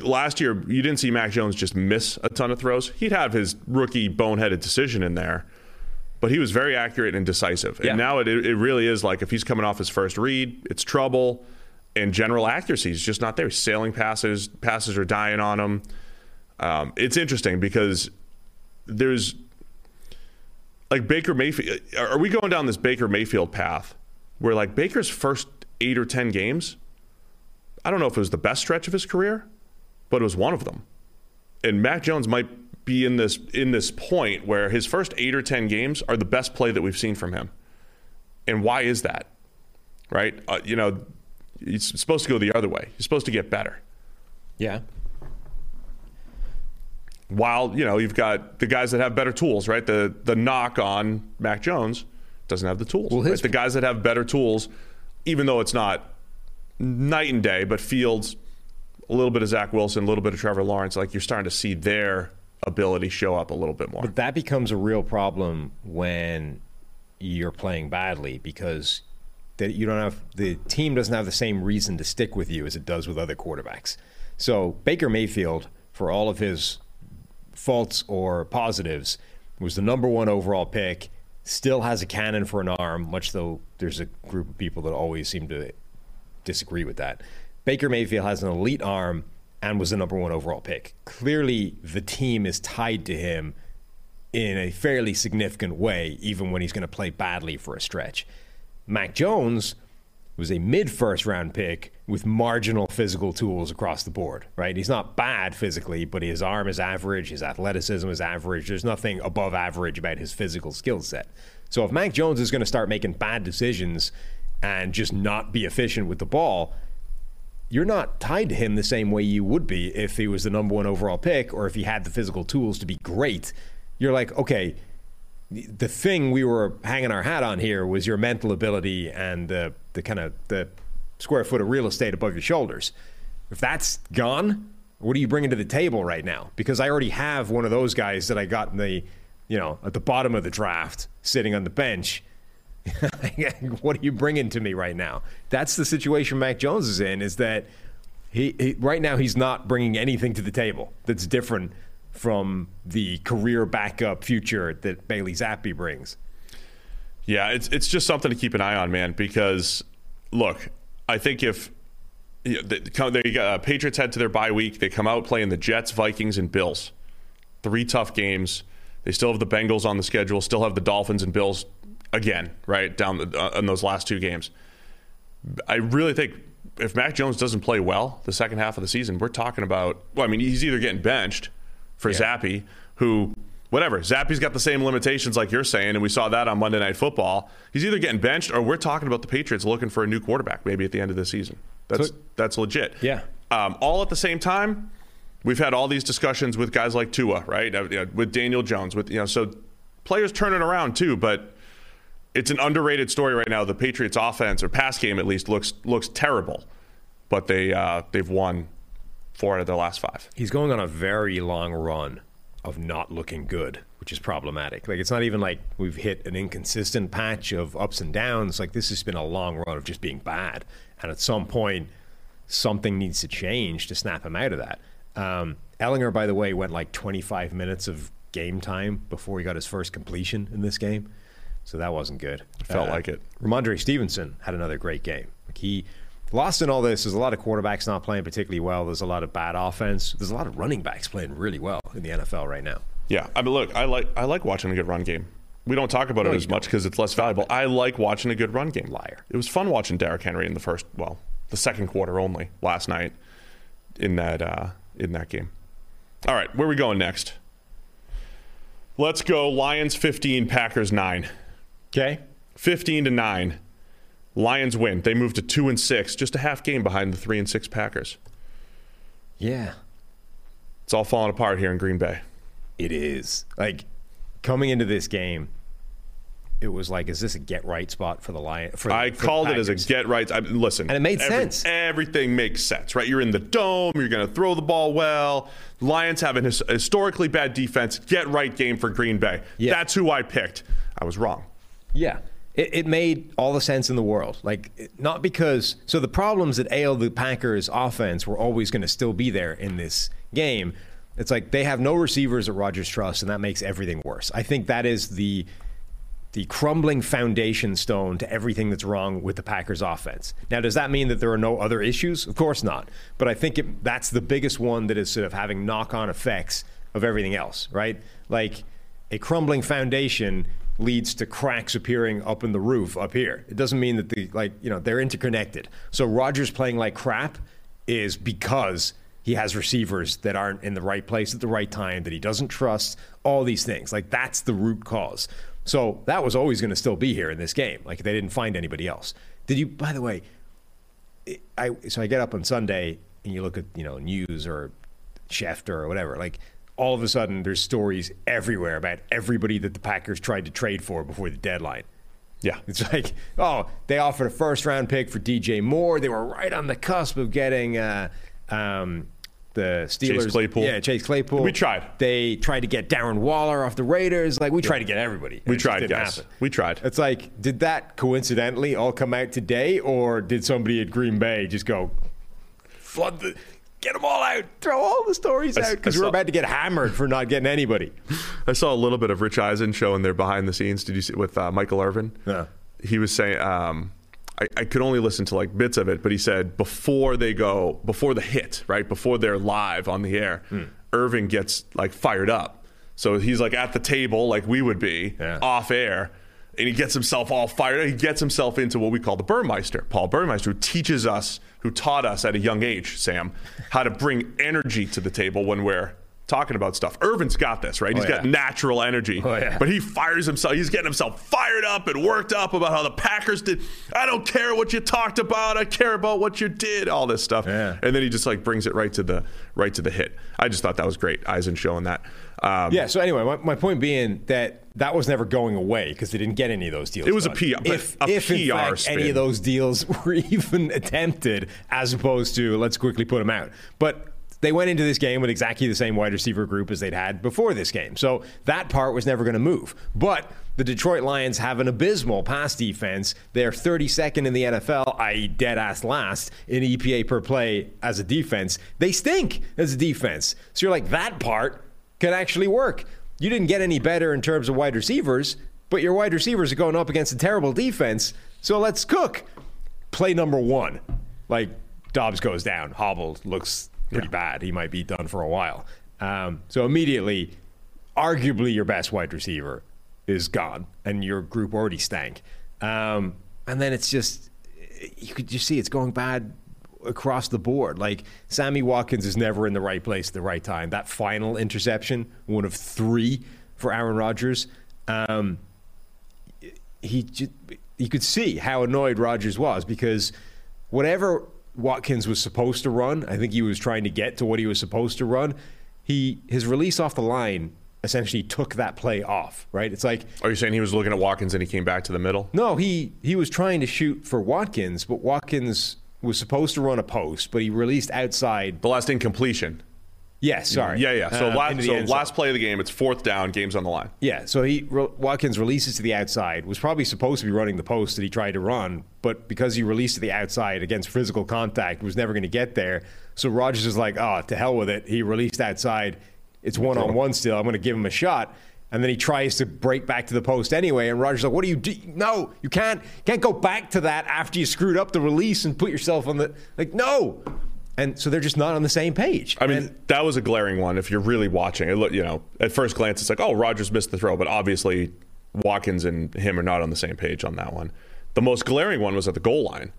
Last year, you didn't see Mac Jones just miss a ton of throws. He'd have his rookie boneheaded decision in there, but he was very accurate and decisive. Yeah. And now it, it really is like if he's coming off his first read, it's trouble. And general accuracy is just not there. He's sailing passes, passes are dying on him. Um, it's interesting because there's like Baker Mayfield. Are we going down this Baker Mayfield path where like Baker's first eight or 10 games, I don't know if it was the best stretch of his career, but it was one of them. And Mac Jones might be in this in this point where his first eight or 10 games are the best play that we've seen from him. And why is that? Right? Uh, you know, he's supposed to go the other way. He's supposed to get better. Yeah. while you know you've got the guys that have better tools, right? The the knock on Mac Jones doesn't have the tools. Well, his- right? The guys that have better tools, even though it's not night and day, but Fields, a little bit of Zach Wilson, a little bit of Trevor Lawrence, like you're starting to see their ability show up a little bit more. But that becomes a real problem when you're playing badly because that you don't have the team doesn't have the same reason to stick with you as it does with other quarterbacks. So Baker Mayfield, for all of his faults or positives, was the number one overall pick. Still has a cannon for an arm, much though there's a group of people that always seem to disagree with that. Baker Mayfield has an elite arm and was the number one overall pick. Clearly, the team is tied to him in a fairly significant way, even when he's going to play badly for a stretch. Mac Jones was a mid first round pick with marginal physical tools across the board, right? He's not bad physically, but his arm is average, his athleticism is average. There's nothing above average about his physical skill set. So if Mac Jones is going to start making bad decisions and just not be efficient with the ball, you're not tied to him the same way you would be if he was the number one overall pick or if he had the physical tools to be great. You're like, okay, the thing we were hanging our hat on here was your mental ability and the, the kind of the square foot of real estate above your shoulders. If that's gone, what are you bringing to the table right now? Because I already have one of those guys that I got in the, you know, at the bottom of the draft sitting on the bench. what are you bringing to me right now? That's the situation Mac Jones is in. Is that he, he right now he's not bringing anything to the table that's different from the career backup future that Bailey Zappe brings. Yeah, it's it's just something to keep an eye on, man. Because look, I think if you know, the, they uh, Patriots head to their bye week, they come out playing the Jets, Vikings, and Bills. Three tough games. They still have the Bengals on the schedule. Still have the Dolphins and Bills again, right down the, uh, in those last two games. I really think if Mac Jones doesn't play well the second half of the season, we're talking about. Well, I mean, he's either getting benched for yeah. Zappe, who whatever. Zappe's got the same limitations like you're saying, and we saw that on Monday Night Football. He's either getting benched or we're talking about the Patriots looking for a new quarterback maybe at the end of the season. That's so, that's legit. Yeah. Um, all at the same time, we've had all these discussions with guys like Tua, right? Uh, with Daniel Jones, with you know, so players turning around too, but it's an underrated story right now. The Patriots' offense or pass game at least looks looks terrible, but they uh, they've won four out of their last five. He's going on a very long run of not looking good, which is problematic. Like it's not even like we've hit an inconsistent patch of ups and downs. Like this has been a long run of just being bad, and at some point, something needs to change to snap him out of that. Um, Ehlinger, by the way, went like 25 minutes of game time before he got his first completion in this game. So that wasn't good. Felt uh, like it. Rhamondre Stevenson had another great game. Like he lost in all this. There's a lot of quarterbacks not playing particularly well. There's a lot of bad offense. There's a lot of running backs playing really well in the NFL right now. Yeah, I mean, look, I like I like watching a good run game. We don't talk about no, it as much because it's less valuable. I like watching a good run game. Liar. It was fun watching Derrick Henry in the first, well, the second quarter only last night in that uh, in that game. All right, where are we going next? Let's go Lions 15, Packers 9. Okay. 15 to 9. Lions win. They move to 2 and 6, just a half game behind the 3 and 6 Packers. Yeah. It's all falling apart here in Green Bay. It is. Like coming into this game, it was like, is this a get right spot for the Lions? I for called it as a get right. I, listen, and it made every, sense. Everything makes sense, right? You're in the dome. You're going to throw the ball well. Lions have a his, historically bad defense. Get right game for Green Bay. Yeah. That's who I picked. I was wrong. Yeah. It, it, made all the sense in the world. Like, not because. So the problems that ailed the Packers' offense were always going to still be there in this game. It's like they have no receivers at Rodgers Trust, and that makes everything worse. I think that is the the crumbling foundation stone to everything that's wrong with the Packers offense. Now, does that mean that there are no other issues? Of course not. But I think it, that's the biggest one that is sort of having knock on effects of everything else, right? Like a crumbling foundation leads to cracks appearing up in the roof up here. It doesn't mean that the like you know they're interconnected. So Rodgers playing like crap is because he has receivers that aren't in the right place at the right time that he doesn't trust. All these things like that's the root cause. So that was always going to still be here in this game. Like they didn't find anybody else. Did you? By the way, I so I get up on Sunday and you look at you know news or Schefter or whatever. Like all of a sudden there's stories everywhere about everybody that the Packers tried to trade for before the deadline. Yeah. It's like, oh, they offered a first round pick for DJ Moore. They were right on the cusp of getting uh, um, the Steelers. Chase Claypool. Yeah, Chase Claypool. We tried. They tried to get Darren Waller off the Raiders. Like, we tried to get everybody. We tried, guys. Happen. We tried. It's like, did that coincidentally all come out today, or did somebody at Green Bay just go, flood the Get them all out. Throw all the stories I, out because we're about to get hammered for not getting anybody. I saw a little bit of Rich Eisen showing their behind the scenes. Did you see with uh, Michael Irvin? Yeah. He was saying, um, I, I could only listen to like bits of it, but he said before they go, before the hit, right, before they're live on the air, Hmm. Irvin gets like fired up. So he's like at the table, like we would be, Yeah. off air, and he gets himself all fired. up. He gets himself into what we call the Burmeister, Paul Burmeister, who teaches us, who taught us at a young age, Sam, how to bring energy to the table when we're talking about stuff. Irvin's got this, right? He's oh, got natural energy, Oh, yeah. but he fires himself. He's getting himself fired up and worked up about how the Packers did. I don't care what you talked about. I care about what you did. All this stuff, Yeah. and then he just like brings it right to the right to the hit. I just thought that was great. Eisen showing that. Um, Yeah. So anyway, my, my point being that that was never going away because they didn't get any of those deals. It was a. PR If, a if in PR fact spin. any of those deals were even attempted, as opposed to let's quickly put them out, but. They went into this game with exactly the same wide receiver group as they'd had before this game. So that part was never going to move. But the Detroit Lions have an abysmal pass defense. They're 32nd in the NFL, i.e., dead ass last in EPA per play as a defense. They stink as a defense. So you're like, that part can actually work. You didn't get any better in terms of wide receivers, but your wide receivers are going up against a terrible defense. So let's cook. Play number one. Like Doubs goes down, hobbled, looks pretty bad. He might be done for a while. Um, so immediately, arguably your best wide receiver is gone, and your group already stank. Um, and then it's just you could just see it's going bad across the board. Like Sammy Watkins is never in the right place at the right time. That final interception, one of three for Aaron Rodgers. Um, he you could see how annoyed Rodgers was because whatever Watkins was supposed to run, I think he was trying to get to what he was supposed to run. He his release off the line essentially took that play off. Right? It's like Are you saying he was looking at Watkins and he came back to the middle? no, he he was trying to shoot for Watkins, but Watkins was supposed to run a post, but he released outside. The last incompletion. Yes, sorry. Yeah, yeah. So, Uh, last, so last play of the game, it's fourth down, game's on the line. Yeah, so he re- Watkins releases to the outside. Was probably supposed to be running the post that he tried to run, but because he released to the outside against physical contact, was never going to get there. So Rodgers is like, "Oh, to hell with it." He released outside. It's one on one still. I'm going to give him a shot. And then he tries to break back to the post anyway. And Rodgers like, "What do you do? No, you can't. Can't go back to that after you screwed up the release and put yourself on the like. No." And so they're just not on the same page. I mean, And- that was a glaring one. If you're really watching, it look, you know, at first glance, it's like, oh, Rodgers missed the throw, but obviously Watkins and him are not on the same page on that one. The most glaring one was at the goal line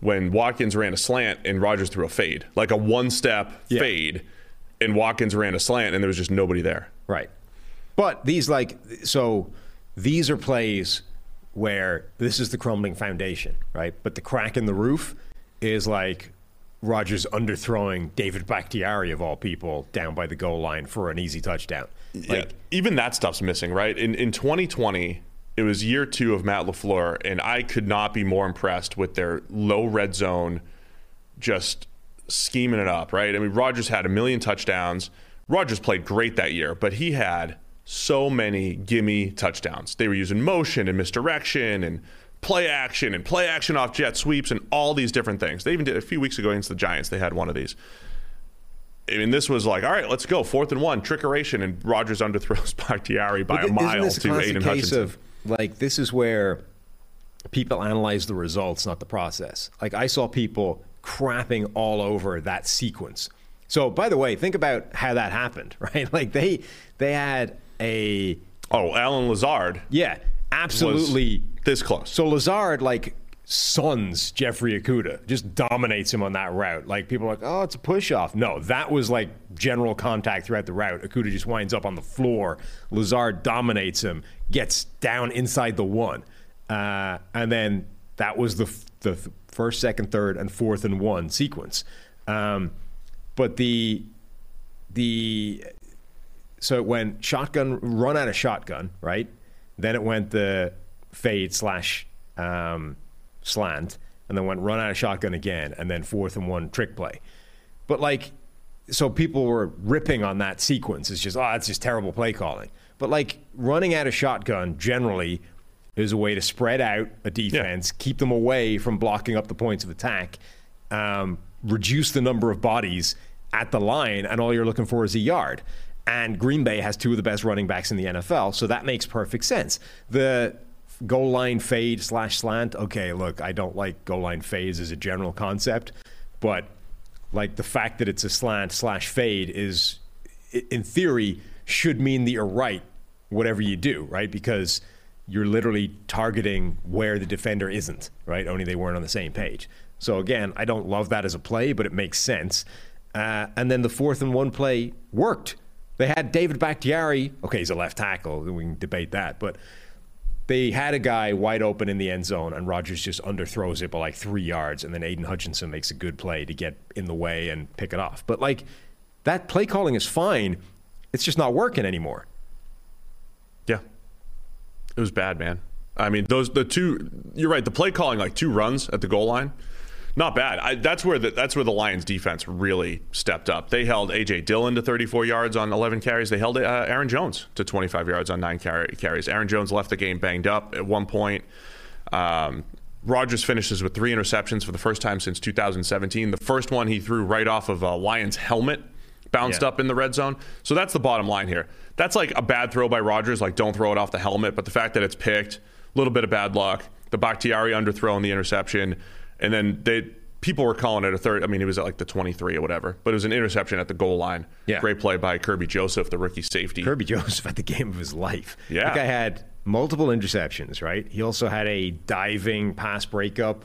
when Watkins ran a slant and Rodgers threw a fade, like a one-step Yeah. fade, and Watkins ran a slant and there was just nobody there. Right. But these like so these are plays where this is the crumbling foundation, right? But the crack in the roof is like Rodgers underthrowing David Bakhtiari of all people down by the goal line for an easy touchdown. yeah, even that stuff's missing, right? In in 2020, it was year two of Matt LaFleur, and I could not be more impressed with their low red zone, just scheming it up, right? I mean, Rodgers had a million touchdowns. Rodgers played great that year, but he had so many gimme touchdowns. They were using motion and misdirection and play action and play action off jet sweeps and all these different things. They even did a few weeks ago against the Giants. They had one of these. I mean, this was like, all right, let's go. Fourth and one, trickeration, and Rodgers underthrows Bakhtiari by a Isn't mile a to Aidan case Hutchinson. of like this is where people analyze the results, not the process. Like I saw people crapping all over that sequence. So, by the way, think about how that happened, right? Like they they had a oh, Allen Lazard yeah, absolutely. this close. So Lazard like sons Jeffrey Okudah, just dominates him on that route. Like people are like, oh, it's a push off. No, that was like general contact throughout the route. Okudah just winds up on the floor. Lazard dominates him, gets down inside the one, uh, and then that was the f- the f- first, second, third, and fourth and one sequence. Um, but the the so it went shotgun run out of shotgun right? Then it went the fade slash um, slant and then went run out of shotgun again and then fourth and one trick play. But like so people were ripping on that sequence. It's just oh it's just terrible play calling. But like running out of shotgun generally is a way to spread out a defense keep them away from blocking up the points of attack um, reduce the number of bodies at the line, and all you're looking for is a yard. And Green Bay has two of the best running backs in the NFL, so that makes perfect sense. The goal line fade slash slant. Okay, look, I don't like goal line fades as a general concept, but like the fact that it's a slant slash fade is, in theory, should mean that you're right, whatever you do, right? Because you're literally targeting where the defender isn't, right? Only they weren't on the same page. So again, I don't love that as a play, but it makes sense. Uh, and then the fourth and one play worked. They had David Bakhtiari. Okay, he's a left tackle. We can debate that, but they had a guy wide open in the end zone, and Rodgers just underthrows it by like three yards, and then Aidan Hutchinson makes a good play to get in the way and pick it off. But like that play calling is fine. It's just not working anymore. Yeah. It was bad, man. I mean, those the two. You're right. The play calling, like two runs at the goal line, not bad. I, that's where the that's where the Lions defense really stepped up. They held AJ Dillon to 34 yards on 11 carries. They held uh, Aaron Jones to 25 yards on nine carry, carries. Aaron Jones left the game banged up at one point. Um, Rodgers finishes with three interceptions for the first time since 2017. The first one he threw right off of a Lions helmet, bounced Yeah. up in the red zone. So that's the bottom line here. That's like a bad throw by Rodgers, like don't throw it off the helmet. But the fact that it's picked, a little bit of bad luck. The Bakhtiari underthrow and the interception, and then they people were calling it a third. I mean, it was at like the 23 or whatever, but it was an interception at the goal line. Yeah. great play by Kerby Joseph, the rookie safety. Kerby Joseph had the game of his life. Yeah. The guy had multiple interceptions, right? He also had a diving pass breakup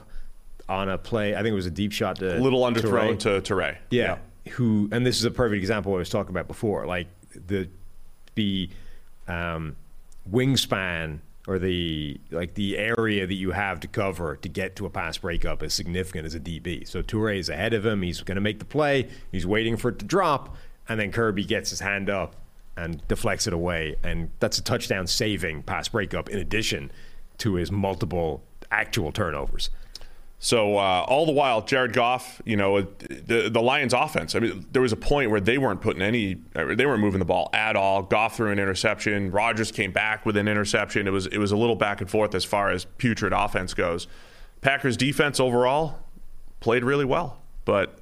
on a play. I think it was a deep shot to little to Ray. underthrown to to Ray. Yeah. Who and this is a perfect example of what I was talking about before. Like the the um, wingspan or the like the area that you have to cover to get to a pass breakup is significant as a DB. So Toure is ahead of him. He's going to make the play. He's waiting for it to drop, and then Kerby gets his hand up and deflects it away, and that's a touchdown saving pass breakup in addition to his multiple actual turnovers. So uh, all the while, Jared Goff, you know, the the Lions' offense. I mean, there was a point where they weren't putting any, uh, they weren't moving the ball at all. Goff threw an interception. Rodgers came back with an interception. It was it was a little back and forth as far as putrid offense goes. Packers defense overall played really well, but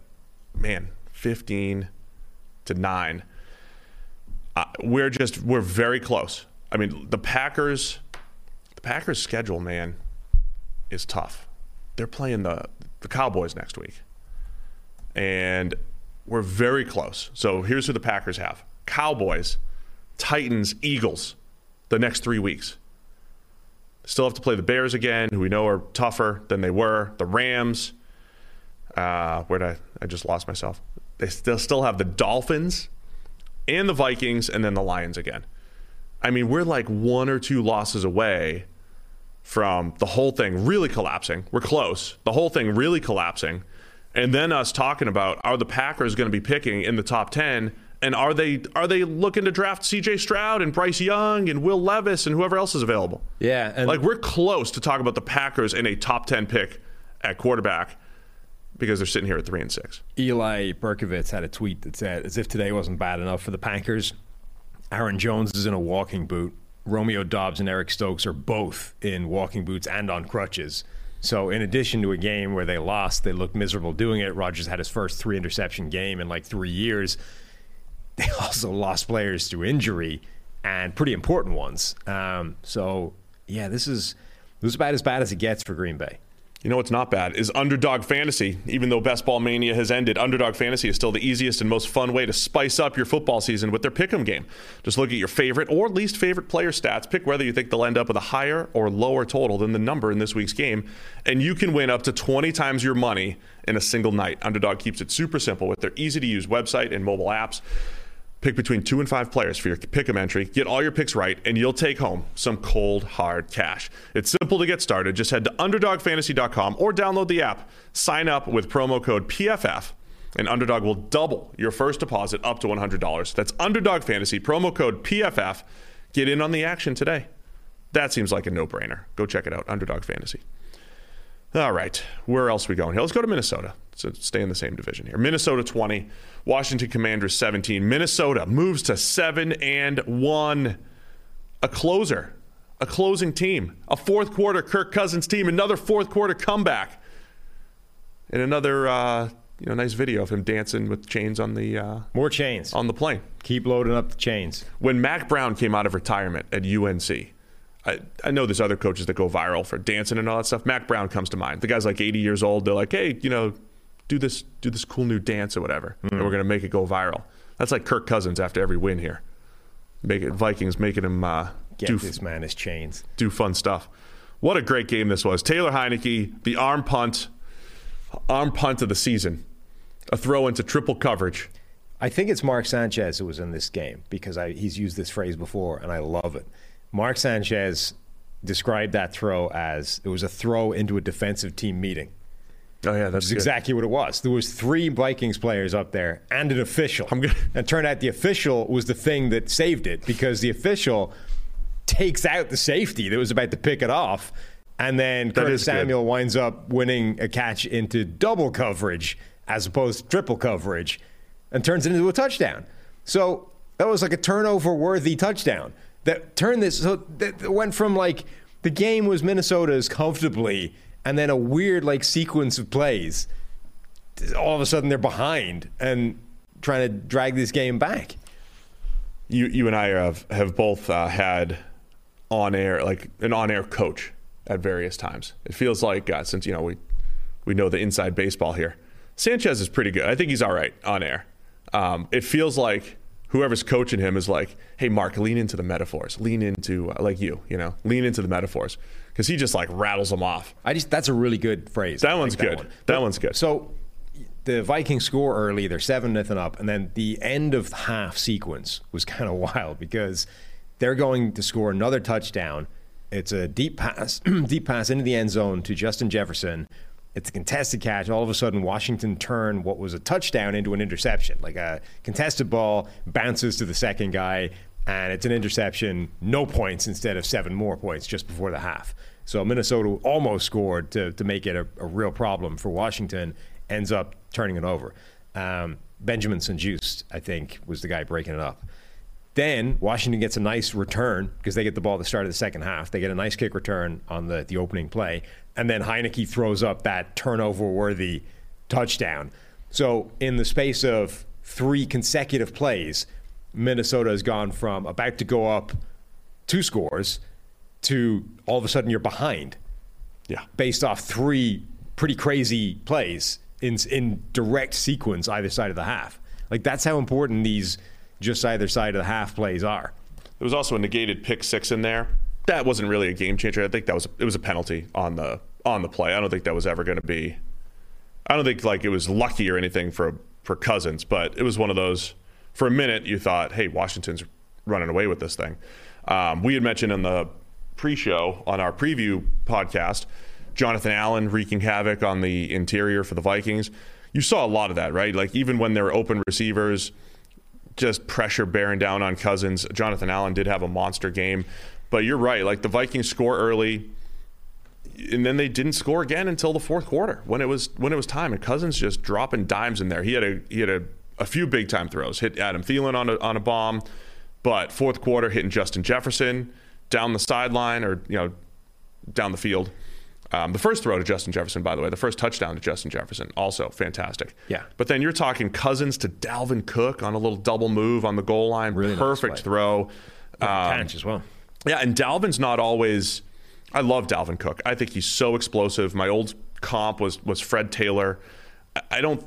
man, fifteen to nine. Uh, we're just we're very close. I mean, the Packers, the Packers' schedule, man, is tough. They're playing the the Cowboys next week, and we're very close. So here's who the Packers have: Cowboys, Titans, Eagles. The next three weeks. Still have to play the Bears again, who we know are tougher than they were. The Rams. Uh, where did I? I just lost myself. They still still have the Dolphins, and the Vikings, and then the Lions again. I mean, we're like one or two losses away from the whole thing really collapsing. We're close. The whole thing really collapsing. And then us talking about are the Packers going to be picking in the top 10 and are they are they looking to draft CJ Stroud and Bryce Young and Will Levis and whoever else is available? Yeah, and like we're close to talk about the Packers in a top 10 pick at quarterback because they're sitting here at 3 and 6. Eli Berkovitz had a tweet that said, as if today wasn't bad enough for the Packers, Aaron Jones is in a walking boot. Romeo Doubs and Eric Stokes are both in walking boots and on crutches. So, in addition to a game where they lost, they looked miserable doing it. Rodgers had his first three interception game in like three years. They also lost players through injury and pretty important ones. Um, so, yeah, this is this is about as bad as it gets for Green Bay. You know what's not bad is Underdog Fantasy. Even though Best Ball Mania has ended, Underdog Fantasy is still the easiest and most fun way to spice up your football season with their pick'em game. Just look at your favorite or least favorite player stats, pick whether you think they'll end up with a higher or lower total than the number in this week's game, and you can win up to 20 times your money in a single night. Underdog keeps it super simple with their easy to use website and mobile apps. Pick between two and five players for your pick 'em entry. Get all your picks right, and you'll take home some cold, hard cash. It's simple to get started. Just head to UnderdogFantasy.com or download the app. Sign up with promo code PFF, and Underdog will double your first deposit up to $100. That's Underdog Fantasy, promo code PFF. Get in on the action today. That seems like a no brainer. Go check it out, Underdog Fantasy. All right, where else are we going here? Let's go to Minnesota. So stay in the same division here. Minnesota 20, Washington Commanders 17. Minnesota moves to 7 and 1. A closer, a closing team, a fourth quarter Kirk Cousins team, another fourth quarter comeback. And another uh, you know nice video of him dancing with chains on the uh, More chains. on the plane. Keep loading up the chains. When Mack Brown came out of retirement at UNC, I, I know there's other coaches that go viral for dancing and all that stuff. Mack Brown comes to mind. The guy's like 80 years old. They're like, hey, you know, do this do this cool new dance or whatever, and we're gonna make it go viral. That's like Kirk Cousins after every win here. Make it Vikings making him uh, Get do this man his chains. do fun stuff. What a great game this was. Taylor Heinicke, the arm punt, arm punt of the season, a throw into triple coverage. I think it's Mark Sanchez who was in this game because I, he's used this phrase before and I love it. Mark Sanchez described that throw as it was a throw into a defensive team meeting. Oh yeah, that's exactly what it was. There was three Vikings players up there and an official. I'm good. And it turned out the official was the thing that saved it because the official takes out the safety that was about to pick it off. And then Curtis is good. Samuel winds up winning a catch into double coverage as opposed to triple coverage and turns it into a touchdown. So that was like a turnover worthy touchdown that turned this. So that went from like the game was Minnesota's comfortably and then a weird like sequence of plays. All of a sudden they're behind and trying to drag this game back. you you and I have have both uh, had on air like an on air coach at various times. It feels like uh, since you know we we know the inside baseball here. Sanchez is pretty good. I think he's all right on air. Um, it feels like whoever's coaching him is like, "Hey, Mark, lean into the metaphors. Lean into uh, like you, you know, lean into the metaphors." Because he just like rattles them off. I just that's a really good phrase. That I one's good. one. That one's good. So the Vikings score early, they're seven nothing up, and then the end of half sequence was kind of wild because they're going to score another touchdown. It's a deep pass, deep pass into the end zone to Justin Jefferson. It's a contested catch. All of a sudden, Washington turned what was a touchdown into an interception. Like a contested ball bounces to the second guy, and it's an interception, no points instead of seven more points just before the half. So Minnesota almost scored to, to make it a, a real problem for Washington, ends up turning it over. Um, Benjamin St-Juste, I think, was the guy breaking it up. Then Washington gets a nice return because they get the ball at the start of the second half. They get a nice kick return on the, the opening play. And then Heinicke throws up that turnover worthy touchdown. So, in the space of three consecutive plays, Minnesota has gone from about to go up two scores to all of a sudden you're behind Yeah. based off three pretty crazy plays in in direct sequence either side of the half. Like that's how important these just either side of the half plays are. There was also a negated pick six in there. That wasn't really a game changer. I think that was it was a penalty on the on the play. I don't think that was ever going to be. I don't think like it was lucky or anything for for Cousins, but it was one of those. For a minute, you thought, "Hey, Washington's running away with this thing." Um, we had mentioned in the pre-show on our preview podcast, Jonathan Allen wreaking havoc on the interior for the Vikings. You saw a lot of that, right? Like even when there were open receivers, just pressure bearing down on Cousins. Jonathan Allen did have a monster game, but you're right. Like the Vikings score early, and then they didn't score again until the fourth quarter when it was when it was time. And Cousins just dropping dimes in there. He had a he had a, a few big time throws. Hit Adam Thielen on a on a bomb, but fourth quarter hitting Justin Jefferson down the sideline or you know down the field. Um, the first throw to Justin Jefferson, by the way, the first touchdown to Justin Jefferson, also fantastic. Yeah. But then you're talking Cousins to Dalvin Cook on a little double move on the goal line. Really Perfect play. throw. Um, Catch as well. yeah, and Dalvin's not always. I love Dalvin Cook. I think he's so explosive. My old comp was was Fred Taylor. I don't.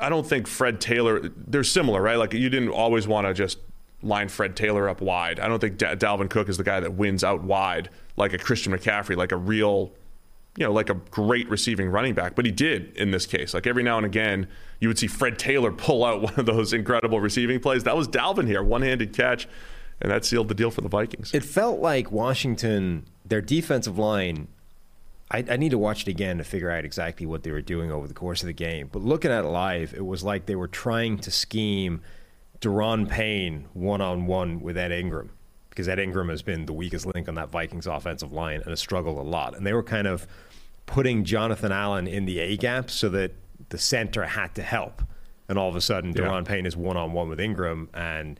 I don't think Fred Taylor. They're similar, right? Like you didn't always want to just line Fred Taylor up wide. I don't think Da- Dalvin Cook is the guy that wins out wide like a Christian McCaffrey, like a real, you know, like a great receiving running back. But he did in this case. Like every now and again, you would see Fred Taylor pull out one of those incredible receiving plays. That was Dalvin here, one-handed catch, and that sealed the deal for the Vikings. It felt like Washington, their defensive line. I, I need to watch it again to figure out exactly what they were doing over the course of the game. But looking at it live, it was like they were trying to scheme Daron Payne one on one with Ed Ingram because Ed Ingram has been the weakest link on that Vikings offensive line and has struggled a lot. And they were kind of putting Jonathan Allen in the A gap so that the center had to help. And all of a sudden, Yeah. Daron Payne is one on one with Ingram and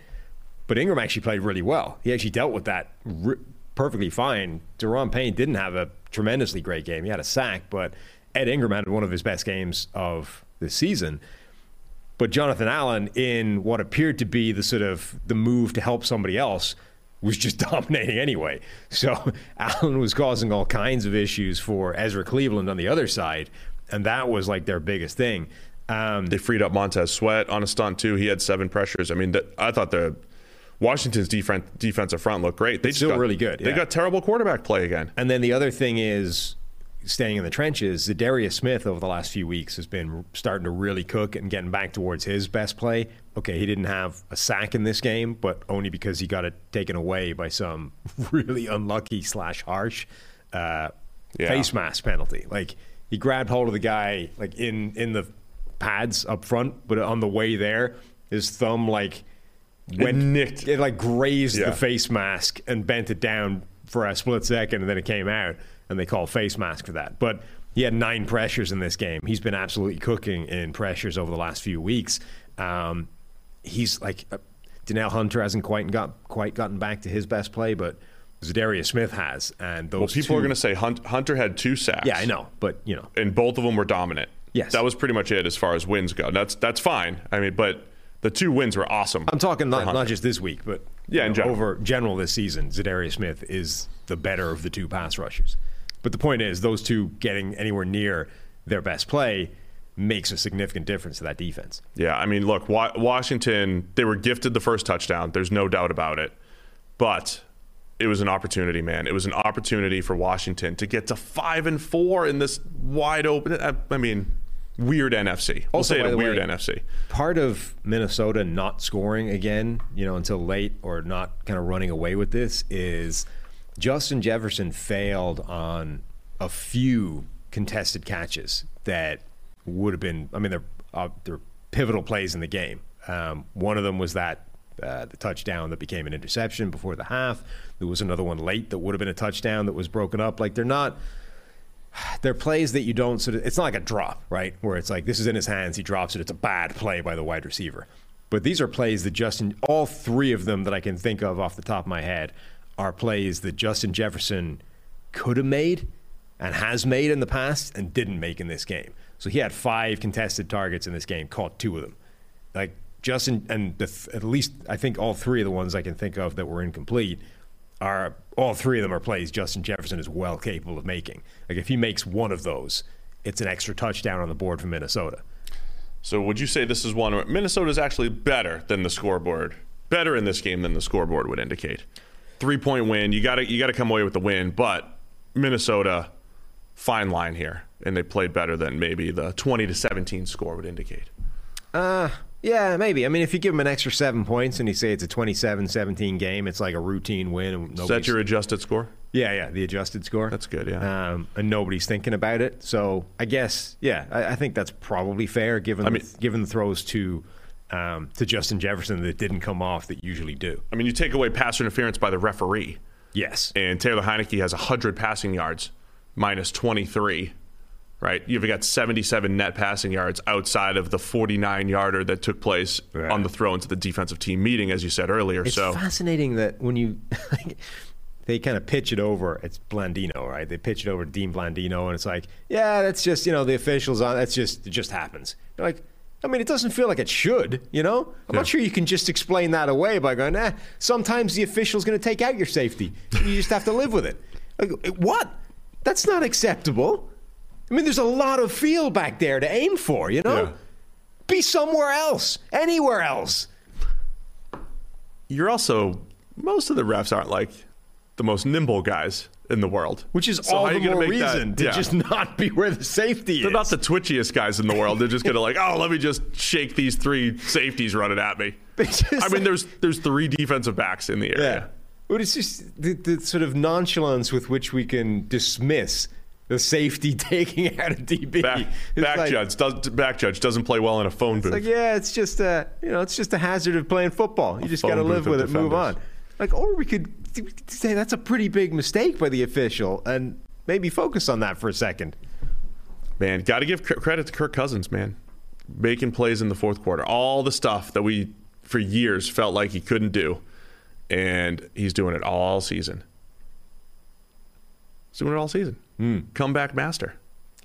but Ingram actually played really well. He actually dealt with that r- perfectly fine. Daron Payne didn't have a tremendously great game. He had a sack, but Ed Ingram had one of his best games of the season. But Jonathan Allen, in what appeared to be the sort of the move to help somebody else, was just dominating anyway. So Allen was causing all kinds of issues for Ezra Cleveland on the other side, and that was like their biggest thing. Um, They freed up Montez Sweat on a stunt too. He had seven pressures. I mean, th- I thought the Washington's defense defensive front looked great. They still got- really good, They got terrible quarterback play again. And then the other thing is staying in the trenches. Za'Darius Smith over the last few weeks has been starting to really cook and getting back towards his best play. Okay, he didn't have a sack in this game, but only because he got it taken away by some really unlucky slash harsh uh, Yeah. face mask penalty. Like he grabbed hold of the guy like in in the pads up front, but on the way there, his thumb like went nicked. It like grazed Yeah. the face mask and bent it down for a split second, and then it came out, and they called face mask for that. But he had nine pressures in this game. He's been absolutely cooking in pressures over the last few weeks. Um, he's like uh, Danielle Hunter hasn't quite got quite gotten back to his best play, but Za'Darius Smith has, and those Well, people two, are going to say Hunt, Hunter had two sacks. yeah, I know, but you know, and both of them were dominant. Yes. that was pretty much it as far as wins go. That's that's fine. I mean, but the two wins were awesome. I'm talking not, not just this week, but Yeah, know, general. over general this season, Za'Darius Smith is the better of the two pass rushers. But the point is, those two getting anywhere near their best play makes a significant difference to that defense. Yeah, I mean, look, Wa- Washington, they were gifted the first touchdown. There's no doubt about it. But it was an opportunity, man. It was an opportunity for Washington to get to five and four in this wide open. I, I mean, weird NFC. We'll Also, say it a weird way, NFC. Part of Minnesota not scoring again, you know, until late or not kind of running away with this is Justin Jefferson failed on a few contested catches that would have been. I mean, they're uh, they're pivotal plays in the game. Um, one of them was that uh, the touchdown that became an interception before the half. There was another one late that would have been a touchdown that was broken up. Like they're not they're plays that you don't sort of it's not like a drop right? Where it's like this is in his hands he drops it it's a bad play by the wide receiver. But these are plays that justin all three of them that i can think of off the top of my head are plays that justin jefferson could have made and has made in the past and didn't make in this game. So he had five contested targets in this game caught two of them. Like justin and the th- at least i think all three of the ones i can think of that were incomplete are all three of them are plays Justin Jefferson is well capable of making. Like if he makes one of those, it's an extra touchdown on the board for Minnesota. So would you say this is one where Minnesota is actually better than the scoreboard, better in this game than the scoreboard would indicate? Three point win. You got to you got to come away with the win, but Minnesota, fine line here, and they played better than maybe the twenty to seventeen score would indicate. Uh, yeah, maybe. I mean, if you give him an extra seven points and you say it's a 27-17 game, it's like a routine win. And Is that your adjusted score? yeah, yeah, the adjusted score. That's good, yeah. Um, and nobody's thinking about it. So I guess, yeah, I, I think that's probably fair given I mean- the, given the throws to um, to Justin Jefferson that didn't come off that usually do. I mean, you take away pass interference by the referee, Yes. and Taylor Heinicke has 100 passing yards, minus 23, right? You've got 77 net passing yards outside of the 49 yarder that took place Yeah. on the throw into the defensive team meeting, as you said earlier. It's so fascinating that when you they kind of pitch it over, it's Blandino, right? They pitch it over to Dean Blandino, and it's like, yeah, that's just you know the officials on. That's just it just happens. You're like, I mean, it doesn't feel like it should, you know. I'm Yeah. not sure you can just explain that away by going, eh. Sometimes the official's going to take out your safety. You just have to live with it. Like, what? That's not acceptable. I mean, there's a lot of field back there to aim for, you know. Yeah. Be somewhere else, anywhere else. you're also most of the refs aren't like the most nimble guys in the world, Which is So all the more make that- reason to yeah. just not be where the safety is. They're not the twitchiest guys in the world. They're just gonna like, oh, let me just shake these three safeties running at me. I mean, there's there's three defensive backs in the area. yeah. But it's just the, the sort of nonchalance with which we can dismiss the safety taking out a DB. Back, back like- judge does back judge doesn't play well in a phone booth. like, yeah, it's just a you know, it's just a hazard of playing football. You just got to live with it, move on. Like, or we could say that's a pretty big mistake by the official, and maybe focus on that for a second. Man, got to give credit to Kirk Cousins, man. Making plays in the fourth quarter. All the stuff that we, for years, felt like he couldn't do. And he's doing it all season. He's doing it all season. Comeback master.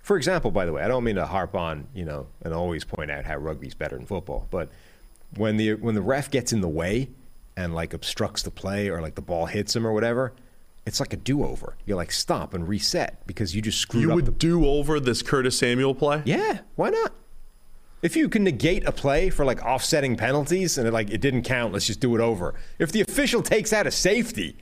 For example, by the way, I don't mean to harp on, you know, and always point out how rugby's better than football, but when the when the ref gets in the way and like obstructs the play or like the ball hits him or whatever, it's like a do-over. You're like stop and reset because you just screwed You up You would the do over this Curtis Samuel play? Yeah, why not? If you can negate a play for like offsetting penalties and it, like it didn't count, let's just do it over. If the official takes out a safety,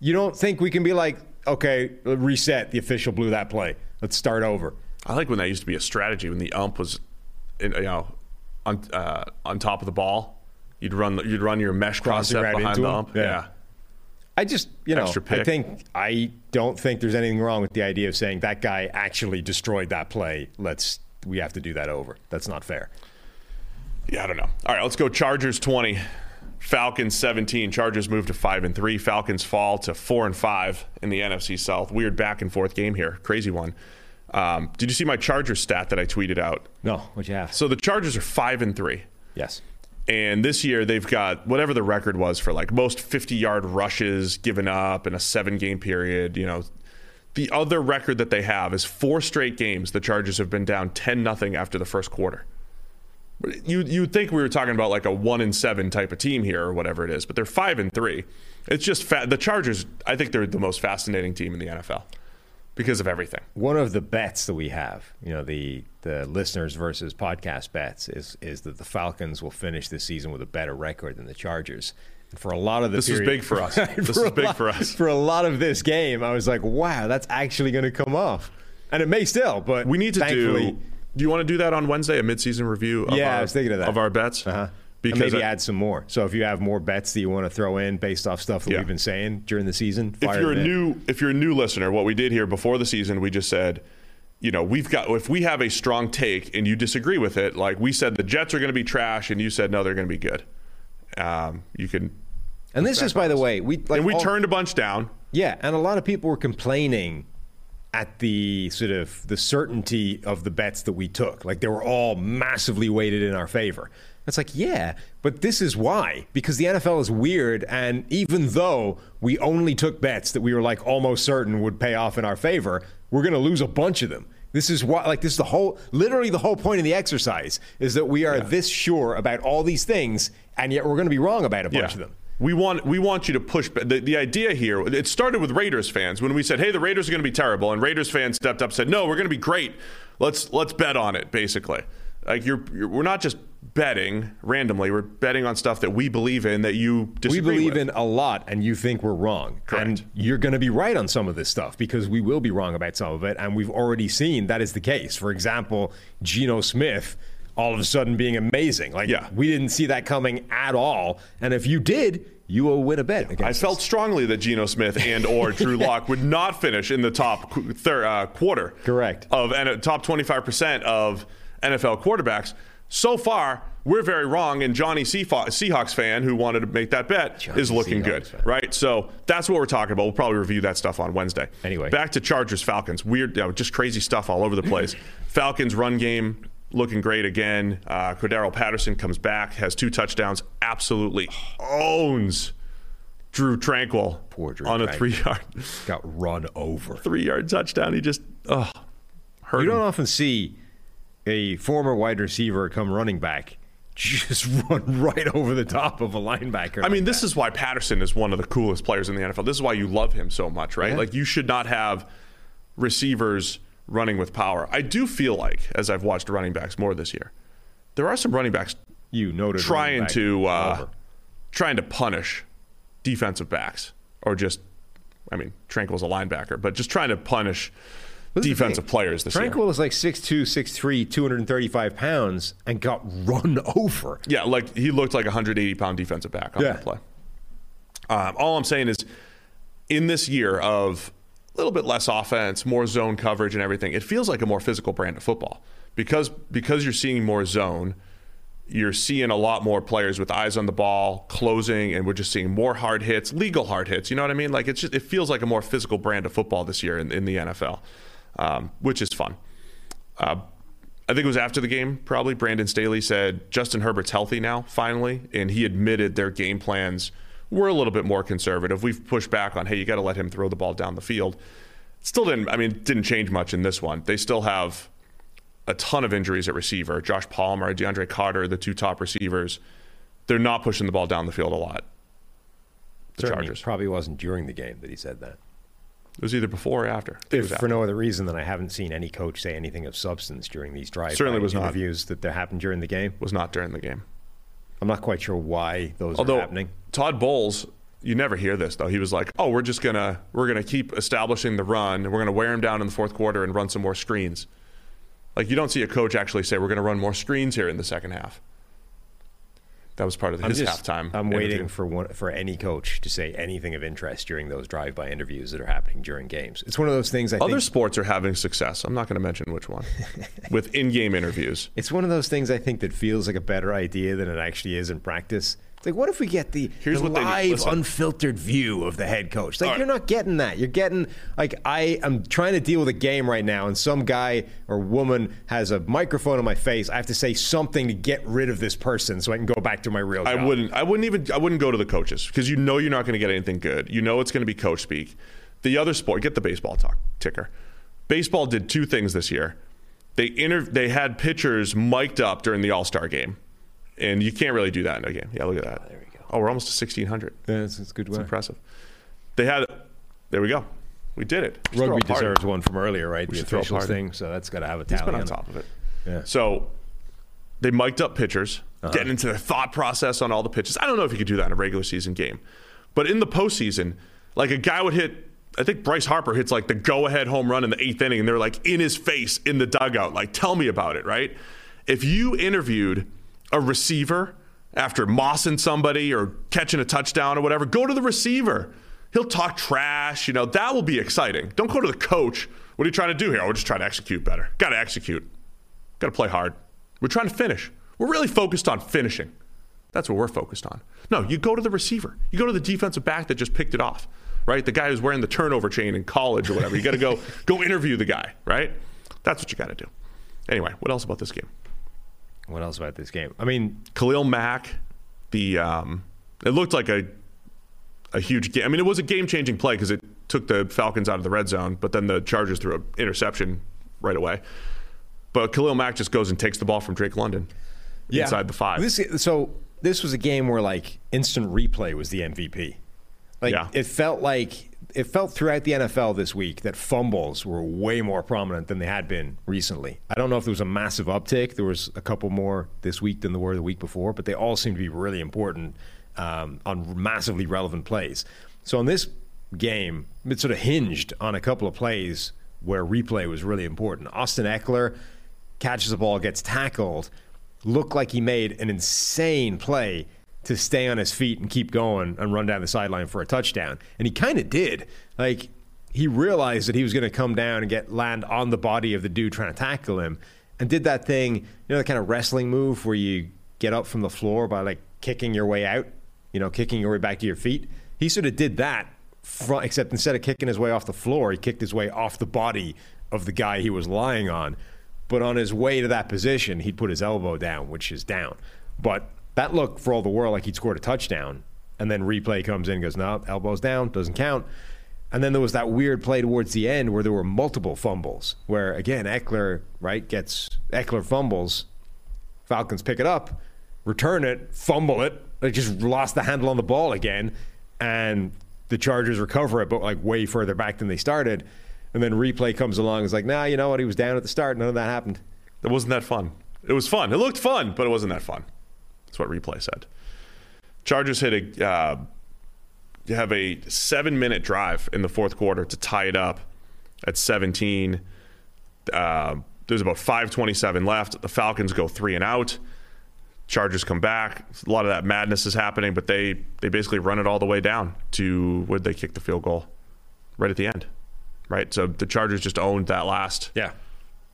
you don't think we can be like, okay, reset. The official blew that play. Let's start over. I like when that used to be a strategy when the ump was, in, you know, on uh, on top of the ball. You'd run you'd run your mesh Crossing concept right behind the him? ump. Yeah. yeah. I just, you know, Extra I think I don't think there's anything wrong with the idea of saying that guy actually destroyed that play. Let's we have to do that over. That's not fair. Yeah, I don't know. All right, let's go. Chargers twenty, Falcons seventeen. Chargers move to five and three. Falcons fall to four and five in the NFC South. Weird back and forth game here. Crazy one. Um, did you see my Chargers stat that I tweeted out? No, what you have? So the Chargers are five and three. yes. And this year they've got whatever the record was for like most 50 yard rushes given up in a seven game period. You know, the other record that they have is four straight games the Chargers have been down 10 nothing after the first quarter. You you'd think we were talking about like a one and seven type of team here or whatever it is, but they're five and three. It's just fa- the Chargers. I think they're the most fascinating team in the NFL because of everything. one of the bets that we have, you know, the the listeners versus podcast bets is is that the Falcons will finish this season with a better record than the Chargers. And for a lot of the This is big for us. This is big lot- for us. For a lot of this game, I was like, wow, that's actually going to come off, and it may still, but We need to do. Do you want to do that on Wednesday? A midseason review? Of Yeah, our, I was thinking of that. of our bets. Uh-huh. Because and maybe I- add some more. So if you have more bets that you want to throw in based off stuff that Yeah. we've been saying during the season, if you're a new if you're a new listener, what we did here before the season, we just said, you know, we've got if we have a strong take and you disagree with it, like we said the Jets are going to be trash, and you said no, they're going to be good. Um, you can, and this is by the way, we like and we all- turned a bunch down. Yeah, and a lot of people were complaining at the sort of the certainty of the bets that we took. Like they were all massively weighted in our favor. It's like, yeah, but this is why. Because the NFL is weird, and even though we only took bets that we were like almost certain would pay off in our favor, we're gonna lose a bunch of them. This is why like this is the whole literally the whole point of the exercise is that we are this sure about all these things, and yet we're gonna be wrong about a bunch of them. We want we want you to push. The, the idea here, it started with Raiders fans when we said, "Hey, the Raiders are going to be terrible," and Raiders fans stepped up, and said, "No, we're going to be great. Let's let's bet on it." Basically, like you're, you're we're not just betting randomly. We're betting on stuff that we believe in that you we believe with. in a lot and you think we're wrong Correct. and you're going to be right on some of this stuff because we will be wrong about some of it and we've already seen that is the case for example Geno Smith all of a sudden being amazing like Yeah. we didn't see that coming at all and if you did you will win a bet I against felt strongly that Geno Smith and or Drew Lock would not finish in the top qu- thir- uh, quarter. Correct. Of and top 25% of NFL quarterbacks. So far, we're very wrong, and Johnny Seahawks, Seahawks fan who wanted to make that bet Johnny is looking Seahawks good, fan. right? So that's what we're talking about. We'll probably review that stuff on Wednesday. Anyway. back to Chargers Falcons. Weird, you know, just crazy stuff all over the place. Falcons run game looking great again. Uh, Cordarrelle Patterson comes back, has two touchdowns, absolutely owns Drew Tranquill Poor Drew on a three yard got run over three yard touchdown. He just oh hurt you him. don't often see a former wide receiver come running back just run right over the top of a linebacker I mean, this is why Patterson is one of the coolest players in the NFL. This is why you love him so much, right? Yeah. Like you should not have receivers running with power. I do feel like, as I've watched running backs more this year, there are some running backs you noted trying back to uh, trying to punish defensive backs or just, I mean, Tranquill's a linebacker, but just trying to punish This is the defensive thing. players this year. Tranquill is like 6'2", 6'3", 235 pounds and got run over. Yeah, like he looked like a 180 pound defensive back on Yeah. that play. Um, all I'm saying is, in this year of a little bit less offense, more zone coverage, and everything, it feels like a more physical brand of football because because you're seeing more zone. You're seeing a lot more players with eyes on the ball, closing, and we're just seeing more hard hits, legal hard hits. You know what I mean? Like it's just it feels like a more physical brand of football this year in, in the NFL, um, which is fun. Uh, I think it was after the game, probably. Brandon Staley said Justin Herbert's healthy now, finally, and he admitted their game plans were a little bit more conservative. We've pushed back on, hey, you got to let him throw the ball down the field. Still didn't. I mean, didn't change much in this one. They still have a ton of injuries at receiver. Josh Palmer, DeAndre Carter, the two top receivers. They're not pushing the ball down the field a lot. the Certainly Chargers. probably wasn't during the game that he said that. It was either before or after. I think it If was for no other reason than I haven't seen any coach say anything of substance during these drive Certainly was not. that that happened during the game. was not during the game. I'm not quite sure why those Although are happening. Todd Bowles, you never hear this though. He was like, "Oh, we're just gonna we're gonna keep establishing the run. and We're gonna wear him down in the fourth quarter and run some more screens." Like you don't see a coach actually say, "We're gonna run more screens here in the second half." That was part of I'm his just- halftime. I'm interview. waiting for one, for any coach to say anything of interest during those drive-by interviews that are happening during games. It's one of those things. I Other think sports are having success. I'm not going to mention which one. with in-game interviews. it's one of those things I think that feels like a better idea than it actually is in practice. Like, what if we get the, Here's the live, unfiltered view of the head coach? Like, All right. you're not getting that. You're getting like I am trying to deal with a game right now, and some guy or woman has a microphone in my face. I have to say something to get rid of this person so I can go back to my real job. I wouldn't. I wouldn't even. I wouldn't go to the coaches because you know you're not going to get anything good. You know it's going to be coach speak. The other sport, get the baseball talk ticker. Baseball did two things this year. They inter- They had pitchers mic'd up during the All Star game, and you can't really do that in a game. Yeah, look at that. there we go. Oh, we're almost to 1600. Yeah, it's, it's good. It's impressive. They had. There we go. We did it. Just Rugby deserves one from earlier, right? the should throw officials thing, so that's got to have a He's tally been on on top of it. Yeah. So they mic'd up pitchers, Uh-huh. getting into their thought process on all the pitches. I don't know if you could do that in a regular season game, but in the postseason, like a guy would hit. I think Bryce Harper hits like the go-ahead home run in the eighth inning, and they're like in his face in the dugout, like, "Tell me about it." Right? If you interviewed a receiver after mossing somebody or catching a touchdown or whatever, go to the receiver. He'll talk trash. You know that will be exciting. Don't go to the coach. What are you trying to do here? Oh, we're just trying to execute better. Got to execute. Got to play hard. We're trying to finish. We're really focused on finishing. That's what we're focused on. No, you go to the receiver. You go to the defensive back that just picked it off, right? The guy who's wearing the turnover chain in college or whatever. You got to go go interview the guy, right? That's what you got to do. Anyway, what else about this game? What else about this game? I mean, Khalil Mack, the um, it looked like a a huge game. I mean, it was a game changing play because it took the Falcons out of the red zone, but then the Chargers threw an interception right away. But Khalil Mack just goes and takes the ball from Drake London inside the five. This, so this was a game where like instant replay was the MVP. Like Yeah. it felt like it felt throughout the NFL this week that fumbles were way more prominent than they had been recently. I don't know if there was a massive uptick. There was a couple more this week than there were the week before, but they all seem to be really important um, on massively relevant plays. So in this game, it sort of hinged on a couple of plays where replay was really important. Austin Ekeler catches the ball, gets tackled, looked like he made an insane play to stay on his feet and keep going and run down the sideline for a touchdown. And he kind of did. Like he realized that he was going to come down and get land on the body of the dude trying to tackle him and did that thing, you know, the kind of wrestling move where you get up from the floor by like kicking your way out, you know, kicking your way back to your feet. He sort of did that front, except instead of kicking his way off the floor, he kicked his way off the body of the guy he was lying on. But on his way to that position, he'd put his elbow down, which is down. But that looked for all the world like he'd scored a touchdown. And then replay comes in goes, no, elbow's down, doesn't count. And then there was that weird play towards the end where there were multiple fumbles, where again, Ekeler, right, gets Ekeler fumbles, Falcons pick it up, return it, fumble it. They just lost the handle on the ball again, and the Chargers recover it, but like way further back than they started. And then replay comes along. It's like, nah, you know what? He was down at the start. None of that happened. It wasn't that fun. It was fun. It looked fun, but it wasn't that fun. That's what replay said. Chargers hit a uh, have a seven minute drive in the fourth quarter to tie it up at 17. Uh, there's about 5:27 left. The Falcons go three and out. Chargers come back. A lot of that madness is happening, but they they basically run it all the way down to where they kick the field goal right at the end. Right, so the Chargers just owned that last Yeah.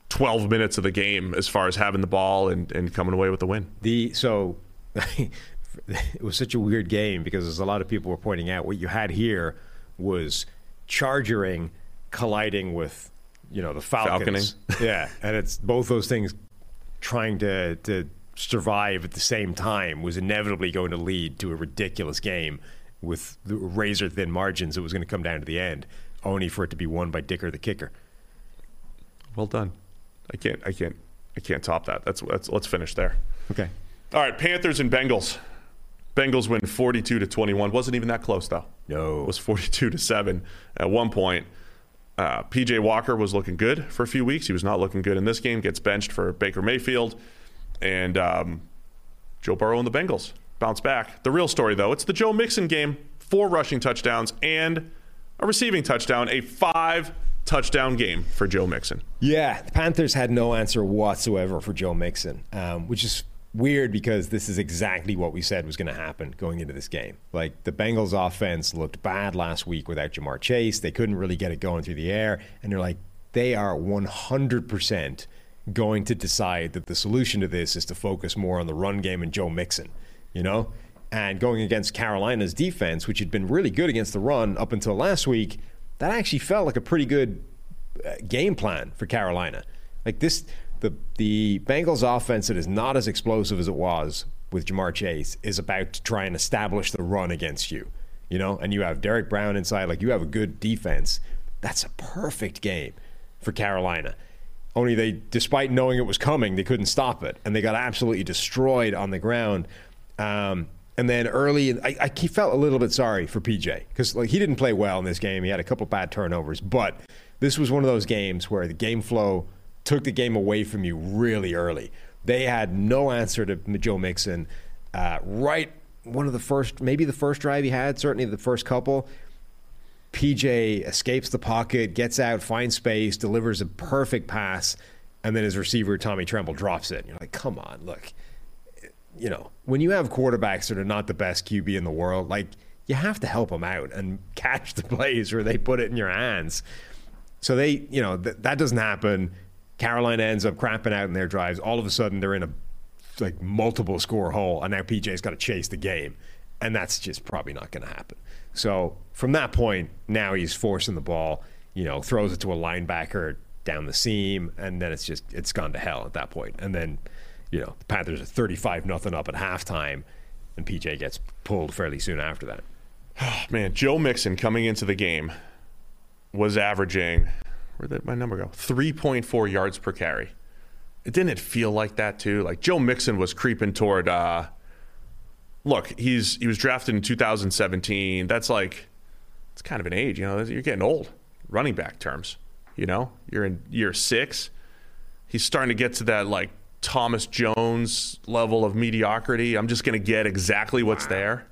12 minutes of the game as far as having the ball and, and coming away with the win. The so it was such a weird game because as a lot of people were pointing out, what you had here was chargering colliding with you know the Falcons. yeah, and it's both those things trying to to survive at the same time was inevitably going to lead to a ridiculous game with the razor thin margins. It was going to come down to the end, only for it to be won by Dicker the kicker. Well done. I can't I can't I can't top that. That's, that's let's finish there. Okay. All right, Panthers and Bengals. Bengals win 42 to 21. Wasn't even that close though. No. It was 42 to 7 at one point. Uh, PJ Walker was looking good for a few weeks. He was not looking good in this game. Gets benched for Baker Mayfield, and um, Joe Burrow and the Bengals bounce back. The real story, though, it's the Joe Mixon game. Four rushing touchdowns and a receiving touchdown. A five touchdown game for Joe Mixon. Yeah, the Panthers had no answer whatsoever for Joe Mixon, um, which is weird because this is exactly what we said was going to happen going into this game. Like the Bengals offense looked bad last week without Ja'Marr Chase. They couldn't really get it going through the air. And they're like, they are 100% going to decide that the solution to this is to focus more on the run game and Joe Mixon, you know? And going against Carolina's defense, which had been really good against the run up until last week, that actually felt like a pretty good uh, game plan for Carolina. Like this, the the Bengals offense that is not as explosive as it was with Ja'Marr Chase is about to try and establish the run against you. You know, and you have Derrick Brown inside, like you have a good defense. That's a perfect game for Carolina. Only they, despite knowing it was coming, they couldn't stop it, and they got absolutely destroyed on the ground. Um, and then early, I, I felt a little bit sorry for PJ because like he didn't play well in this game. He had a couple bad turnovers, but this was one of those games where the game flow took the game away from you really early. They had no answer to Joe Mixon. Uh, right, one of the first, maybe the first drive he had, certainly the first couple. PJ escapes the pocket, gets out, finds space, delivers a perfect pass, and then his receiver Tommy Tremble drops it. You're like, come on, look. You know, when you have quarterbacks that are not the best QB in the world, like you have to help them out and catch the plays where they put it in your hands. So they, you know, th- that doesn't happen. Carolina ends up cramping out in their drives. All of a sudden, they're in a like multiple score hole, and now PJ's got to chase the game, and that's just probably not going to happen. So from that point, now he's forcing the ball. You know, throws it to a linebacker down the seam, and then it's just it's gone to hell at that point. And then, you know, the Panthers are thirty-five nothing up at halftime, and PJ gets pulled fairly soon after that. Man, Joe Mixon coming into the game was averaging where did my number go? 3.4 yards per carry. It didn't it feel like that too? Like Joe Mixon was creeping toward. Uh, look, he's he was drafted in 2017. That's like it's kind of an age, you know. You're getting old, running back terms. You know, you're in year six. He's starting to get to that like Thomas Jones level of mediocrity. I'm just going to get exactly what's wow. there.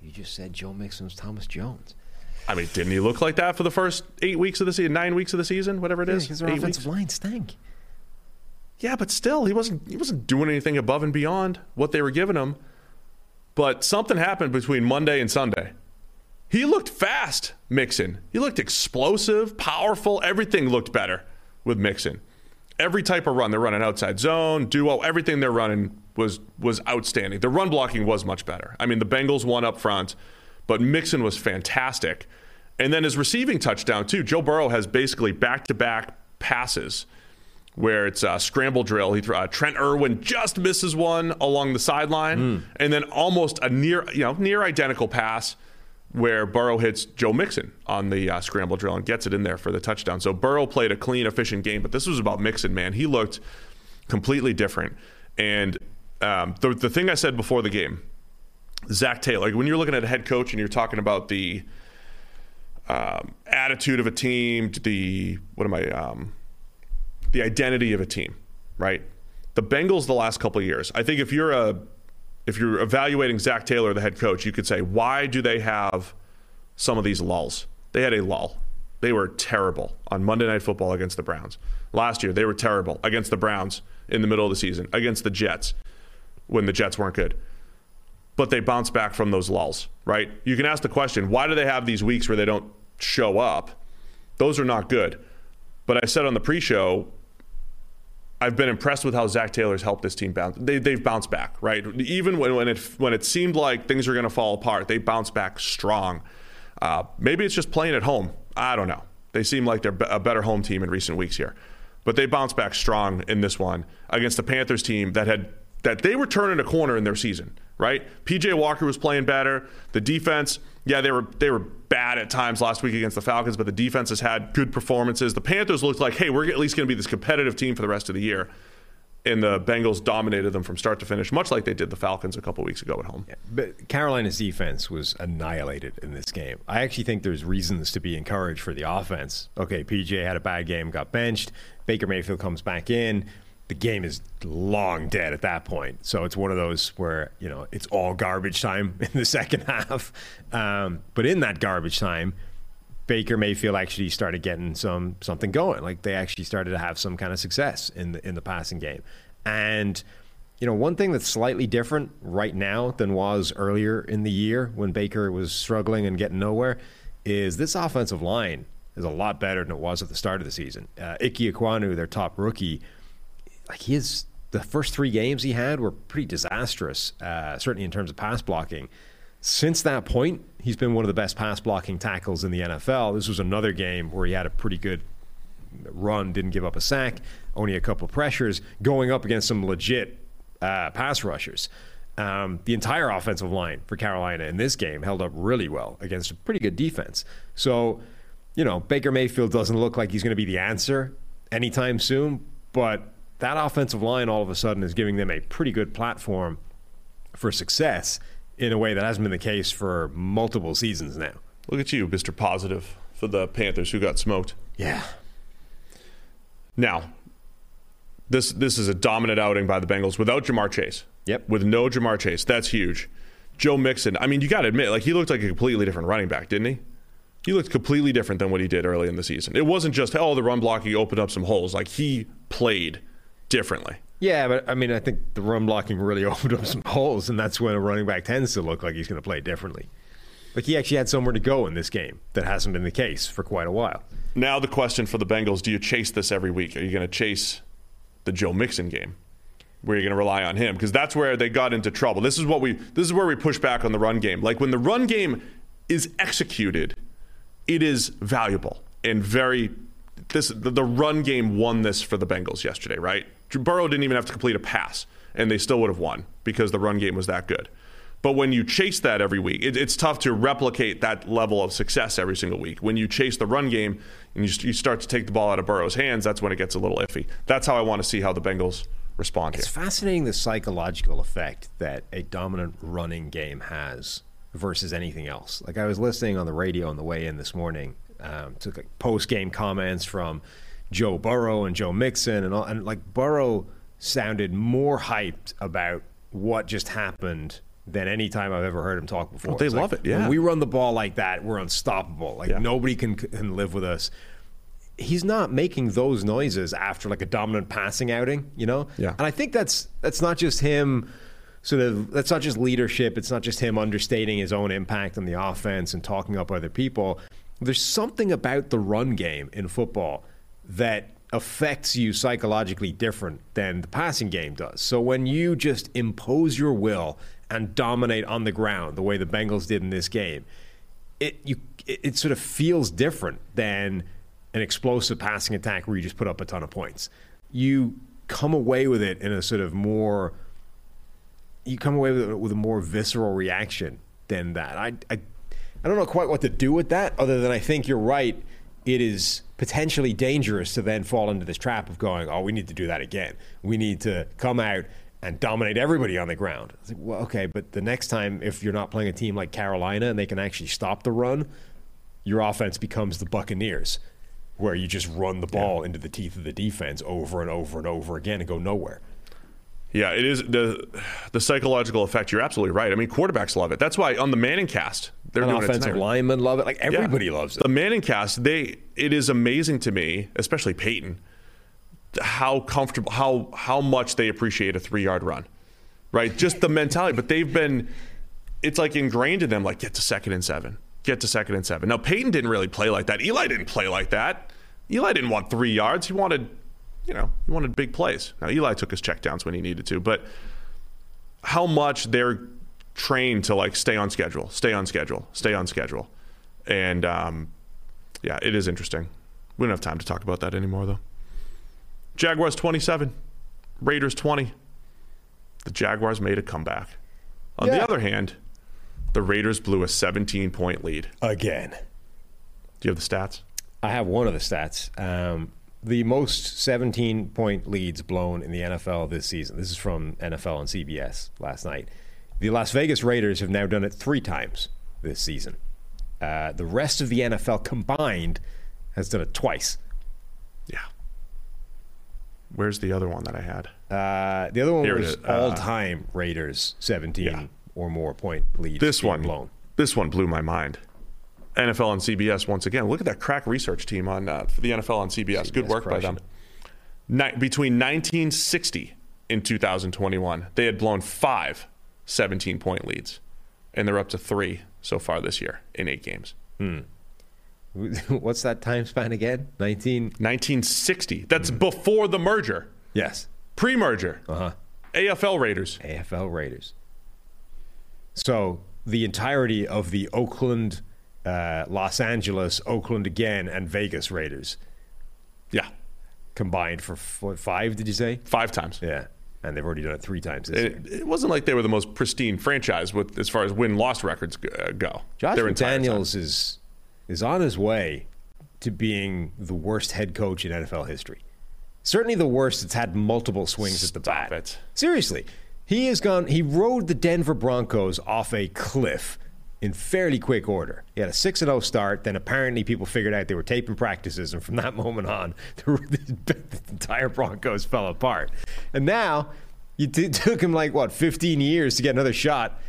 You just said Joe Mixon was Thomas Jones. I mean, didn't he look like that for the first eight weeks of the season, nine weeks of the season, whatever it yeah, is? Eight offensive weeks? line stink. Yeah, but still, he wasn't he wasn't doing anything above and beyond what they were giving him. But something happened between Monday and Sunday. He looked fast, Mixon. He looked explosive, powerful. Everything looked better with Mixon. Every type of run, they're running outside zone, duo, everything they're running was was outstanding. The run blocking was much better. I mean, the Bengals won up front. But Mixon was fantastic. And then his receiving touchdown, too. Joe Burrow has basically back to back passes where it's a scramble drill. He uh, Trent Irwin just misses one along the sideline, mm. and then almost a near, you know, near identical pass where Burrow hits Joe Mixon on the uh, scramble drill and gets it in there for the touchdown. So Burrow played a clean, efficient game, but this was about Mixon, man. He looked completely different. And um, the the thing I said before the game Zac Taylor, when you're looking at a head coach and you're talking about the um, attitude of a team, the what am I, um, the identity of a team, right? The Bengals the last couple years. I think if you're a if you're evaluating Zac Taylor, the head coach, you could say, why do they have some of these lulls? They had a lull. They were terrible on Monday Night Football against the Browns. Last year, they were terrible against the Browns in the middle of the season, against the Jets when the Jets weren't good but they bounce back from those lulls, right? You can ask the question, why do they have these weeks where they don't show up? Those are not good. But I said on the pre-show, I've been impressed with how Zac Taylor's helped this team bounce. They, have bounced back, right? Even when, when it when it seemed like things were going to fall apart, they bounced back strong. Uh, maybe it's just playing at home. I don't know. They seem like they're a better home team in recent weeks here, but they bounced back strong in this one against the Panthers team that had that they were turning a corner in their season right? PJ Walker was playing better. The defense, yeah, they were they were bad at times last week against the Falcons, but the defense has had good performances. The Panthers looked like, hey, we're at least going to be this competitive team for the rest of the year. and the Bengals dominated them from start to finish, much like they did the Falcons a couple weeks ago at home. But Carolina's defense was annihilated in this game. I actually think there's reasons to be encouraged for the offense. Okay, PJ had a bad game, got benched. Baker Mayfield comes back in. The game is long dead at that point. So it's one of those where, you know, it's all garbage time in the second half. Um, but in that garbage time, Baker Mayfield actually started getting some something going. Like they actually started to have some kind of success in the in the passing game. And you know, one thing that's slightly different right now than was earlier in the year when Baker was struggling and getting nowhere is this offensive line is a lot better than it was at the start of the season. Uh, Ike Ekwonu, their top rookie, like the first three games he had were pretty disastrous, uh, certainly in terms of pass blocking. Since that point, he's been one of the best pass blocking tackles in the NFL. This was another game where he had a pretty good run, didn't give up a sack, only a couple pressures, going up against some legit uh, pass rushers. Um, the entire offensive line for Carolina in this game held up really well against a pretty good defense. So, you know, Baker Mayfield doesn't look like he's going to be the answer anytime soon, but that offensive line all of a sudden is giving them a pretty good platform for success in a way that hasn't been the case for multiple seasons now. Look at you, Mr. Positive, for the Panthers who got smoked. Yeah. Now, this this is a dominant outing by the Bengals without Ja'Marr Chase. Yep. With no Ja'Marr Chase. That's huge. Joe Mixon, I mean, you got to admit, like he looked like a completely different running back, didn't he? He looked completely different than what he did early in the season. It wasn't just, oh, the run blocking opened up some holes. Like he played differently. Yeah, but I mean, I think the run blocking really opened up some holes, and that's when a running back tends to look like he's going to play differently. Like he actually had somewhere to go in this game that hasn't been the case for quite a while. Now the question for the Bengals: Do you chase this every week? Are you going to chase the Joe Mixon game, where you're going to rely on him? Because that's where they got into trouble. This is what we. This is where we push back on the run game. Like when the run game is executed, it is valuable and very. This the, the run game won this for the Bengals yesterday, right? Burrow didn't even have to complete a pass, and they still would have won because the run game was that good. But when you chase that every week, it, it's tough to replicate that level of success every single week. When you chase the run game and you, you start to take the ball out of Burrow's hands, that's when it gets a little iffy. That's how I want to see how the Bengals respond It's here. fascinating the psychological effect that a dominant running game has versus anything else. Like I was listening on the radio on the way in this morning, um, took like post game comments from Joe Burrow and Joe Mixon, and all, and like Burrow sounded more hyped about what just happened than any time I've ever heard him talk before. Oh, they It's love like, it, yeah. When we run the ball like that, we're unstoppable. Like Yeah. nobody can can live with us. He's not making those noises after like a dominant passing outing, you know. Yeah. And I think that's that's not just him. Sort of that's not just leadership. It's not just him understating his own impact on the offense and talking up other people. There's something about the run game in football that affects you psychologically different than the passing game does. So when you just impose your will and dominate on the ground the way the Bengals did in this game, it you it, it sort of feels different than an explosive passing attack where you just put up a ton of points. You come away with it in a sort of more you come away with, it with a more visceral reaction than that. I, I I don't know quite what to do with that other than I think you're right. It is potentially dangerous to then fall into this trap of going, oh, we need to do that again. We need to come out and dominate everybody on the ground. Like, well, okay, but the next time, if you're not playing a team like Carolina and they can actually stop the run, your offense becomes the Buccaneers, where you just run the ball into the teeth of the defense over and over and over again and go nowhere. Yeah, it is the the psychological effect. You're absolutely right. I mean, quarterbacks love it. That's why on the Manning cast, they're And doing offensive tonight. linemen love it. Like Yeah. everybody loves it. The Manning cast, they it is amazing to me, especially Peyton, how comfortable, how how much they appreciate a three yard run, right? Just the mentality. But they've been, it's like ingrained in them. Like get to second and seven, get to second and seven. Now Peyton didn't really play like that. Eli didn't play like that. Eli didn't want three yards. He wanted, you know, he wanted big plays. Now Eli took his checkdowns when he needed to, but how much they're trained to like stay on schedule, stay on schedule, stay on schedule. And um, yeah, it is interesting. We don't have time to talk about that anymore, though. Jaguars 27, Raiders 20. The Jaguars made a comeback. On the other hand, the Raiders blew a 17 point lead. Again. Do you have the stats? I have one of the stats. Um, the most 17 point leads blown in the NFL this season. This is from NFL and CBS last night. The Las Vegas Raiders have now done it three times this season. Uh, the rest of the NFL combined has done it twice. Yeah. Where's the other one that I had? Uh, the other one Here was. Uh, all time Raiders 17 Yeah. or more point leads. This one, blown. this one blew my mind. NFL and CBS once again. Look at that crack research team on uh, for the NFL on CBS. Good work by them. Ni- between 1960 and 2021, they had blown five 17 point leads, and they're up to three so far this year in eight games. What's that time span again? 19. 1960. That's before the merger, Yes. pre-merger. Uh huh. AFL Raiders. AFL Raiders. So the entirety of the Oakland, uh, Los Angeles, Oakland again, and Vegas Raiders Yeah, combined for f- five, did you say? five times. Yeah. And they've already done it three times this year. It, it wasn't like they were the most pristine franchise with as far as win loss records uh, go. Josh time. Is is on his way to being the worst head coach in NFL history. Certainly the worst that's had multiple swings at the bat. it. Seriously. He has gone he rode the Denver Broncos off a cliff in fairly quick order. He had a 6 0 start, then apparently people figured out they were taping practices, and from that moment on, the entire Broncos fell apart. And now, you t- took him like, what, 15 years to get another shot.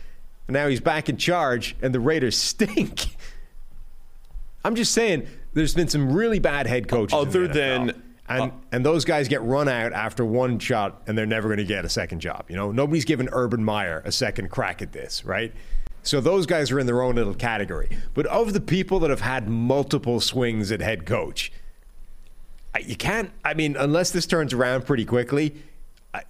And now he's back in charge, and the Raiders stink. I'm just saying, there's been some really bad head coaches. the Other than- and uh, and those guys get run out after one shot, and they're never going to get a second job. You know, nobody's given Urban Meyer a second crack at this, right? So those guys are in their own little category. But of the people that have had multiple swings at head coach, you can't. I mean, unless this turns around pretty quickly,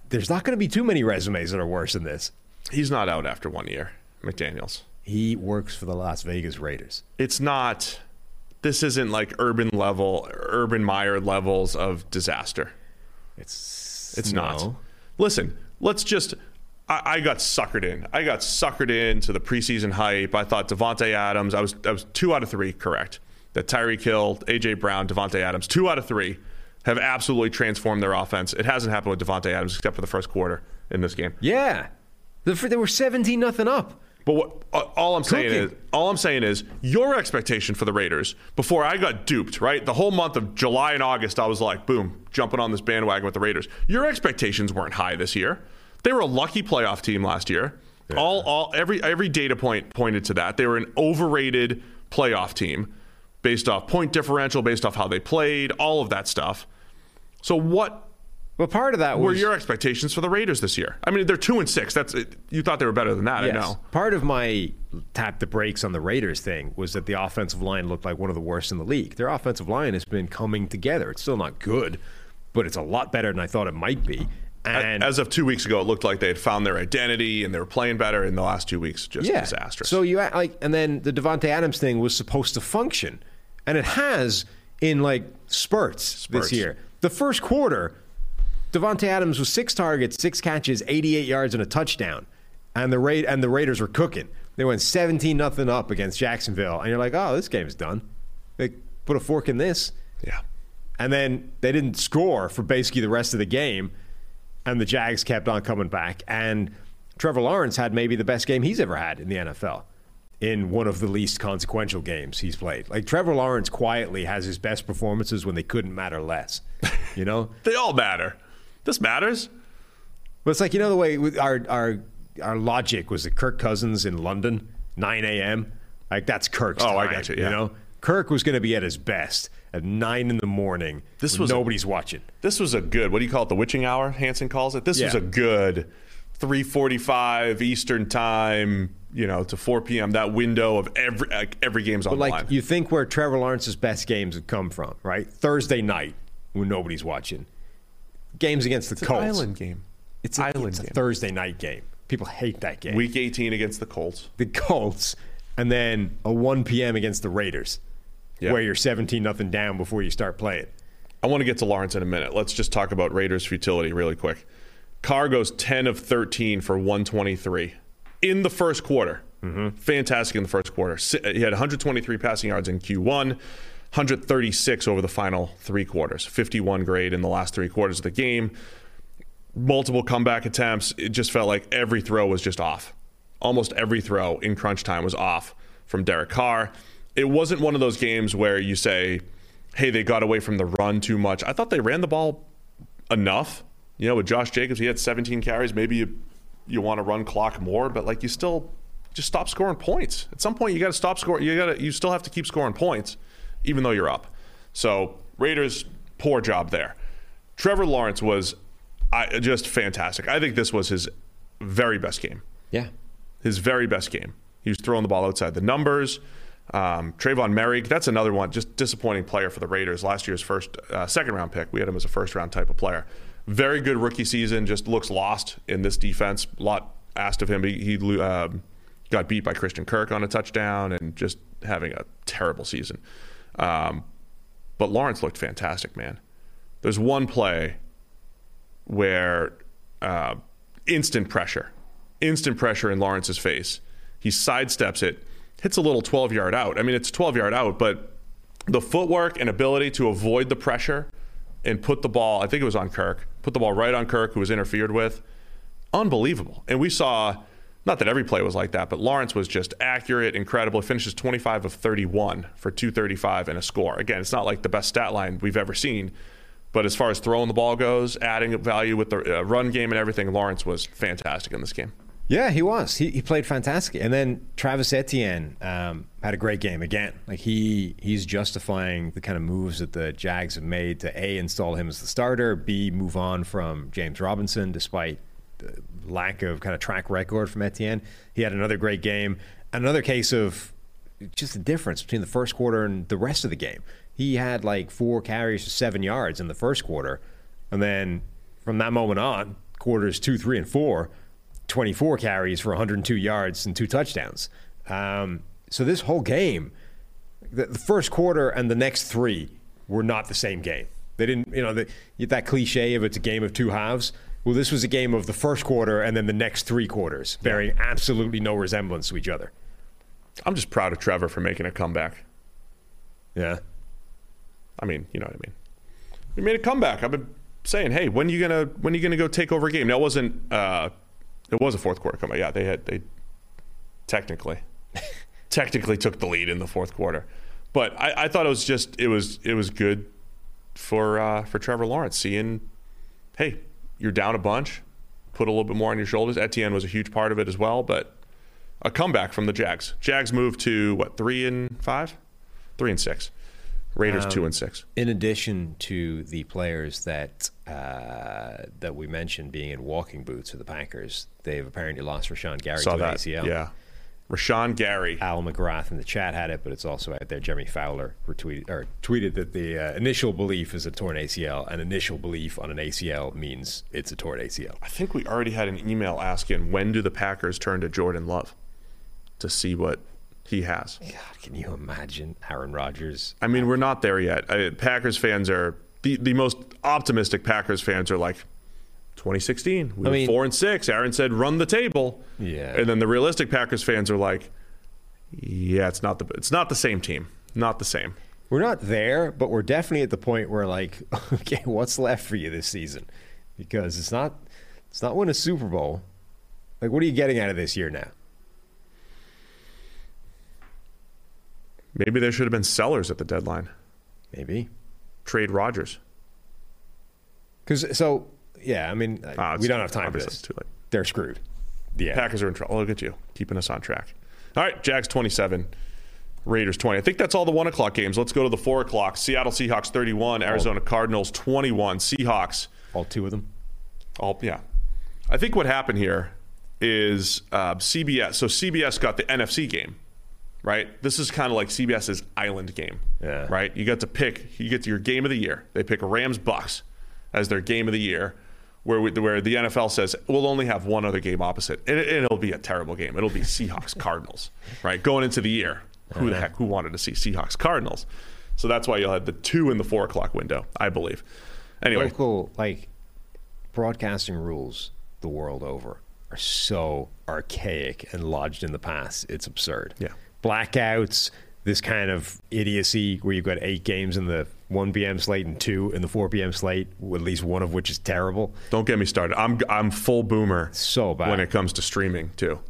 there's not going to be too many resumes that are worse than this. He's not out after one year, McDaniels. He works for the Las Vegas Raiders. It's not. This isn't like urban level, Urban Meyer levels of disaster. It's It's no. not. Listen, let's just. I, I got suckered in. I got suckered into the preseason hype. I thought Davante Adams. I was I was two out of three correct. That Tyreek Hill, AJ Brown, Davante Adams, two out of three have absolutely transformed their offense. It hasn't happened with Davante Adams except for the first quarter in this game. Yeah, The- they were seventeen nothing up. But what, uh, all I'm saying Cooking. is, all I'm saying is, your expectation for the Raiders before I got duped, right? The whole month of July and August, I was like, boom, jumping on this bandwagon with the Raiders. Your expectations weren't high this year. They were a lucky playoff team last year. All, all, every, every data point pointed to that. They were an overrated playoff team, based off point differential, based off how they played, all of that stuff. So what But part of that were was your expectations for the Raiders this year? I mean, they're two and six. That's you thought they were better than that. I know. Part of my tap the brakes on the Raiders thing was that the offensive line looked like one of the worst in the league. Their offensive line has been coming together. It's still not good, but it's a lot better than I thought it might be. And As of two weeks ago, it looked like they had found their identity and they were playing better. In the last two weeks, just yeah. disastrous. So you like, and then the Davante Adams thing was supposed to function, and it has in like spurts, Spurts. this year. The first quarter, Davante Adams was six targets, six catches, 88 yards, and a touchdown, and the Ra- and the Raiders were cooking. They went 17 nothing up against Jacksonville, and you're like, oh, this game's done. They put a fork in this. yeah, And then they didn't score for basically the rest of the game. And the Jags kept on coming back. And Trevor Lawrence had maybe the best game he's ever had in the NFL in one of the least consequential games he's played. Like Trevor Lawrence quietly has his best performances when they couldn't matter less. You know? they all matter. This matters. But it's like, you know, the way our, our, our logic was that Kirk Cousins in London, 9 a.m., like that's Kirk's Oh, I got you, yeah. know? Kirk was going to be at his best at 9 in the morning This was a- nobody's watching. This was a good. What do you call it? The witching hour. Hanson calls it. This was a good. 3:45 Eastern time, you know, to 4 p.m. That window of every like, every game's But online. like you think where Trevor Lawrence's best games have come from, right? Thursday night when nobody's watching. Games against the it's an Colts. island game. It's a, island it's a. Thursday night game. People hate that game. Week 18 against the Colts. the Colts, and then a 1 p.m. against the Raiders, Yeah. where you're 17 nothing down before you start playing. I want to get to Lawrence in a minute. Let's just talk about Raiders' futility really quick. Carr goes 10 of 13 for 123 in the first quarter. Mm-hmm. Fantastic in the first quarter. He had 123 passing yards in Q1, 136 over the final three quarters, 51 grade in the last three quarters of the game. Multiple comeback attempts. It just felt like every throw was just off. Almost every throw in crunch time was off from Derek Carr. It wasn't one of those games where you say, hey, they got away from the run too much. I thought they ran the ball enough. You know, with Josh Jacobs, he had 17 carries. Maybe you, you want to run clock more, but like you still just stop scoring points. At some point, you got to stop scoring. You got to you still have to keep scoring points, even though you're up. So Raiders, poor job there. Trevor Lawrence was I, just fantastic. I think this was his very best game. Yeah. His very best game. He was throwing the ball outside the numbers. Um, Trevon Moehrig, that's another one. Just disappointing player for the Raiders. Last year's first, uh, second round pick. We had him as a first round type of player. Very good rookie season. Just looks lost in this defense. A lot asked of him. He, he um, got beat by Christian Kirk on a touchdown and just having a terrible season. Um, but Lawrence looked fantastic, man. There's one play where uh, instant pressure, instant pressure in Lawrence's face. He sidesteps it, hits a little 12 yard out. I mean, it's 12 yard out, but the footwork and ability to avoid the pressure and put the ball, I think it was on Kirk, put the ball right on Kirk, who was interfered with, unbelievable. And we saw, not that every play was like that, but Lawrence was just accurate, incredible. He finishes 25 of 31 for 235 and a score. Again, it's not like the best stat line we've ever seen, but as far as throwing the ball goes, adding value with the uh, run game and everything, Lawrence was fantastic in this game. Yeah, he was. He, he played fantastic. And then Travis Etienne um, had a great game again. Like he he's justifying the kind of moves that the Jags have made to a install him as the starter, b move on from James Robinson despite the lack of kind of track record from Etienne. He had another great game. Another case of just the difference between the first quarter and the rest of the game. He had like four carries for seven yards in the first quarter, and then from that moment on, quarters two, three, and four 24 carries for 102 yards and two touchdowns. Um, so this whole game, the, the, first quarter and the next three were not the same game. They didn't, you know, the, that cliche of it's a game of two halves. Well, this was a game of the first quarter and then the next three quarters, bearing yeah. absolutely no resemblance to each other. I'm just proud of Trevor for making a comeback. Yeah. I mean, you know what I mean. He made a comeback. I've been saying, hey, when are you gonna when are you gonna go take over a game? Now it wasn't uh, it was a fourth quarter comeback. Yeah, they had they technically technically took the lead in the fourth quarter, but I, I thought it was just it was it was good for uh, for Trevor Lawrence seeing, hey, you're down a bunch, put a little bit more on your shoulders. Etienne was a huge part of it as well, but a comeback from the Jags. Jags moved to what three and five, three and six. Raiders um, two and six. In addition to the players that uh, that we mentioned being in walking boots for the Packers, they've apparently lost Rashan Gary Saw to that. ACL. Yeah, Rashan Gary. Al McGrath in the chat had it, but it's also out there. Jeremy Fowler retweeted or tweeted that the uh, initial belief is a torn ACL. An initial belief on an ACL means it's a torn ACL. I think we already had an email asking when do the Packers turn to Jordan Love to see what he has. God, can you imagine Aaron Rodgers? I mean, we're not there yet. I, Packers fans are the, the most optimistic Packers fans are like 2016. We I were mean, four and six. Aaron said, "Run the table." Yeah. And then the realistic Packers fans are like, "Yeah, it's not the it's not the same team. Not the same." We're not there, but we're definitely at the point where like, okay, what's left for you this season? Because it's not it's not win a Super Bowl. Like, what are you getting out of this year now? Maybe there should have been sellers at the deadline. Maybe. Trade Rodgers. Because so yeah, I mean uh, we don't have time for this. Too late. They're screwed. Yeah. Packers are in trouble. Look at you, keeping us on track. All right, Jags twenty-seven, Raiders twenty. I think that's all the one o'clock games. Let's go to the four o'clock. Seattle Seahawks thirty-one, Arizona Cardinals twenty-one. Seahawks. All two of them. All yeah. I think what happened here is uh, CBS. So CBS got the NFC game right? This is kind of like CBS's island game, yeah. right? You get to pick, you get to your game of the year. They pick Rams Bucks as their game of the year, where we, where the NFL says we'll only have one other game opposite, and, it, will be a terrible game. It'll be Seahawks Cardinals, right? Going into the year, who the uh-huh. heck who wanted to see Seahawks Cardinals? So that's why you'll have the two in the four o'clock window, I believe. Anyway, local like broadcasting rules the world over are so archaic and lodged in the past. It's absurd. Yeah blackouts, this kind of idiocy where you've got eight games in the 1 p.m. slate and two in the 4 p.m. slate, at least one of which is terrible. Don't get me started. I'm I'm full boomer So bad. when it comes to streaming too.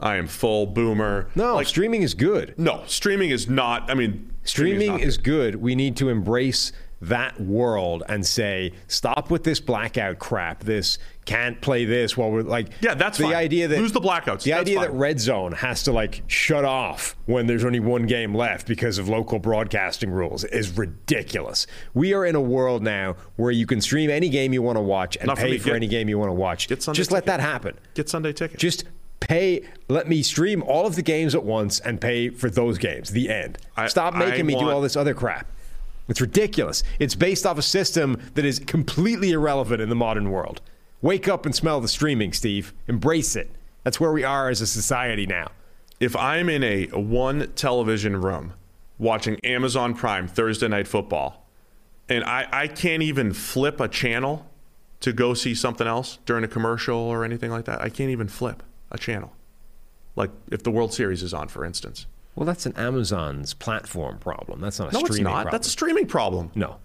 I am full boomer. No, like streaming is good. no, streaming is not. I mean, Streaming not is good. good. We need to embrace that world and say, stop with this blackout crap. This can't play this while we're like. Yeah, that's the fine. idea that Lose the blackouts. The That's idea that red zone has to like shut off when there's only one game left because of local broadcasting rules is ridiculous. We are in a world now where you can stream any game you want to watch and Not for pay me. for Get- any game you want to watch. get Sunday Just let that happen. Get Sunday ticket. Just pay. Let me stream all of the games at once and pay for those games. The end. I- Stop I making me do all this other crap. It's ridiculous. It's based off a system that is completely irrelevant in the modern world. Wake up and smell the streaming, Steve. Embrace it. That's where we are as a society now. if I'm in a one television room watching Amazon Prime Thursday night football, and I, I can't even flip a channel to go see something else during a commercial or anything like that, I can't even flip a channel. Like if the World Series is on, for instance. Well, that's an Amazon's platform problem. That's not a No, it's streaming not. problem. That's a streaming problem. no.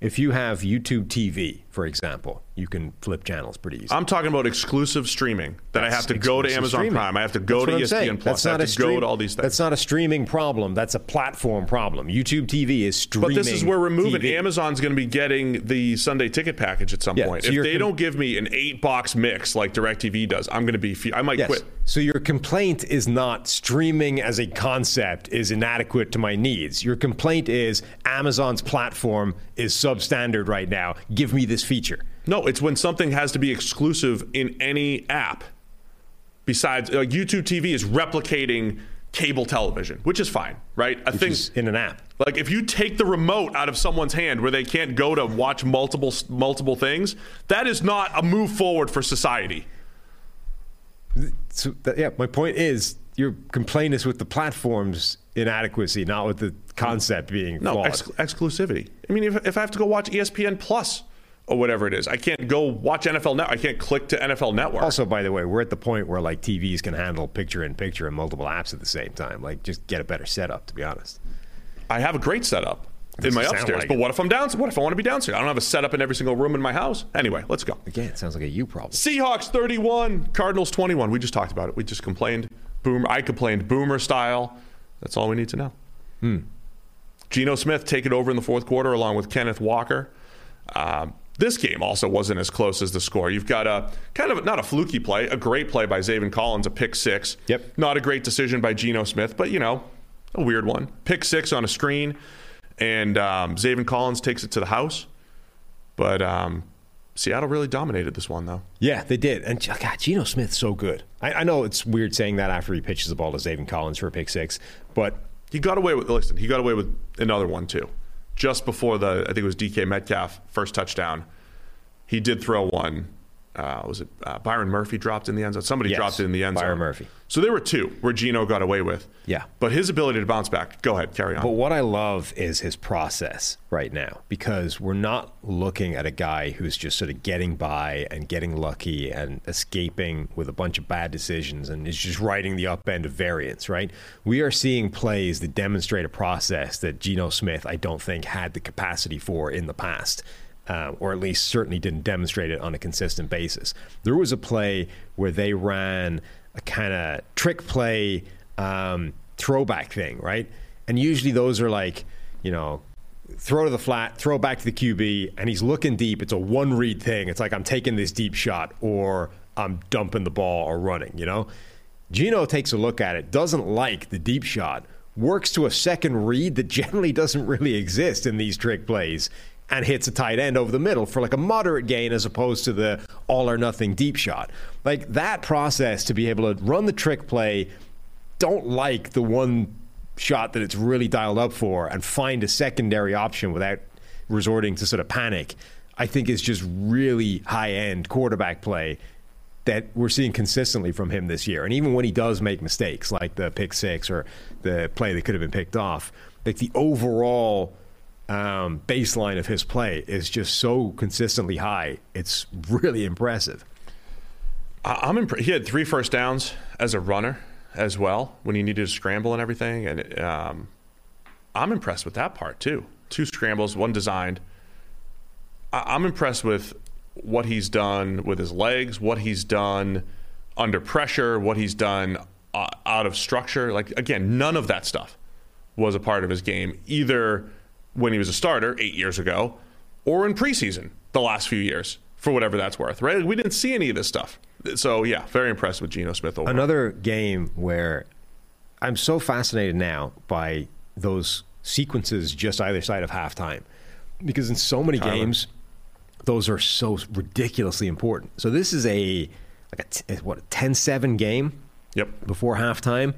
If you have YouTube TV, for example, you can flip channels pretty easily. I'm talking about exclusive streaming that I have to go to Amazon streaming. Prime. I have to go That's to ESPN saying. Plus. That's I not have a to go to all these things. That's not a streaming problem. That's a platform problem. YouTube TV is streaming. But this is where we're moving. TV. Amazon's going to be getting the Sunday ticket package at some Yeah, point. so if they com- don't give me an eight box mix like DirecTV does, I'm going to be. fe- I might Yes. quit. So your complaint is not streaming as a concept is inadequate to my needs. Your complaint is Amazon's platform is substandard right now. Give me this feature. No, it's when something has to be exclusive in any app. Besides, like YouTube TV is replicating cable television, which is fine, right? I think in an app. like if you take the remote out of someone's hand where they can't go to watch multiple multiple things, that is not a move forward for society. So that, yeah, my point is your complaint is with the platform's inadequacy, not with the concept being No, ex- exclusivity. I mean, if, if I have to go watch ESPN Plus or whatever it is, I can't go watch NFL Network. I can't click to NFL Network. Also, by the way, we're at the point where like TVs can handle picture in picture and multiple apps at the same time. Like, just get a better setup. To be honest, I have a great setup in my upstairs. like but what if I'm downstairs? What if I want to be downstairs? I don't have a setup in every single room in my house. Anyway, let's go. again, it sounds like a you problem. Seahawks 31, Cardinals 21. We just talked about it. We just complained. Boomer. I complained boomer style. That's all we need to know. Hmm. Geno Smith take it over in the fourth quarter along with Kenneth Walker. Um, this game also wasn't as close as the score. You've got a kind of not a fluky play, a great play by Zaven Collins, a pick six. Yep. Not a great decision by Geno Smith, but you know, a weird one. Pick six on a screen, and um, Zaven Collins takes it to the house. But um, Seattle really dominated this one, though. Yeah, they did. And God, Geno Smith's so good. I, I know it's weird saying that after he pitches the ball to Zaven Collins for a pick six, but He got away with listen. He got away with another one too, just before the I think it was DK Metcalf first touchdown. He did throw one. Uh, was it uh, Byron Murphy dropped in the end zone? Somebody Yes, dropped it in the end zone. Byron Murphy. So there were two where Geno got away with. Yeah. but his ability to bounce back. Go ahead, carry on. But what I love is his process right now because we're not looking at a guy who's just sort of getting by and getting lucky and escaping with a bunch of bad decisions and is just riding the up end of variance, right? We are seeing plays that demonstrate a process that Geno Smith, I don't think, had the capacity for in the past. Uh, or at least certainly didn't demonstrate it on a consistent basis. There was a play where they ran a kind of trick play um, throwback thing, right? And usually those are like, you know, throw to the flat, throw back to the QB, and he's looking deep. It's a one read thing. It's like I'm taking this deep shot or I'm dumping the ball or running, you know? Geno takes a look at it, doesn't like the deep shot, works to a second read that generally doesn't really exist in these trick plays, and hits a tight end over the middle for like a moderate gain as opposed to the all or nothing deep shot. Like that process to be able to run the trick play, don't like the one shot that it's really dialed up for, and find a secondary option without resorting to sort of panic, I think is just really high end quarterback play that we're seeing consistently from him this year. And even when he does make mistakes, like the pick six or the play that could have been picked off, like the overall um, baseline of his play is just so consistently high. It's really impressive. I'm impressed. He had three first downs as a runner, as well when he needed to scramble and everything. And um, I'm impressed with that part too. Two scrambles, one designed. I- I'm impressed with what he's done with his legs, what he's done under pressure, what he's done uh, out of structure. Like again, none of that stuff was a part of his game either when he was a starter eight years ago or in preseason the last few years for whatever that's worth. Right? We didn't see any of this stuff. So yeah, very impressed with Geno Smith overall. Another game where I'm so fascinated now by those sequences just either side of halftime because in so many Tyler. games those are so ridiculously important. So this is a like a t- what a 10-7 game Yep. before halftime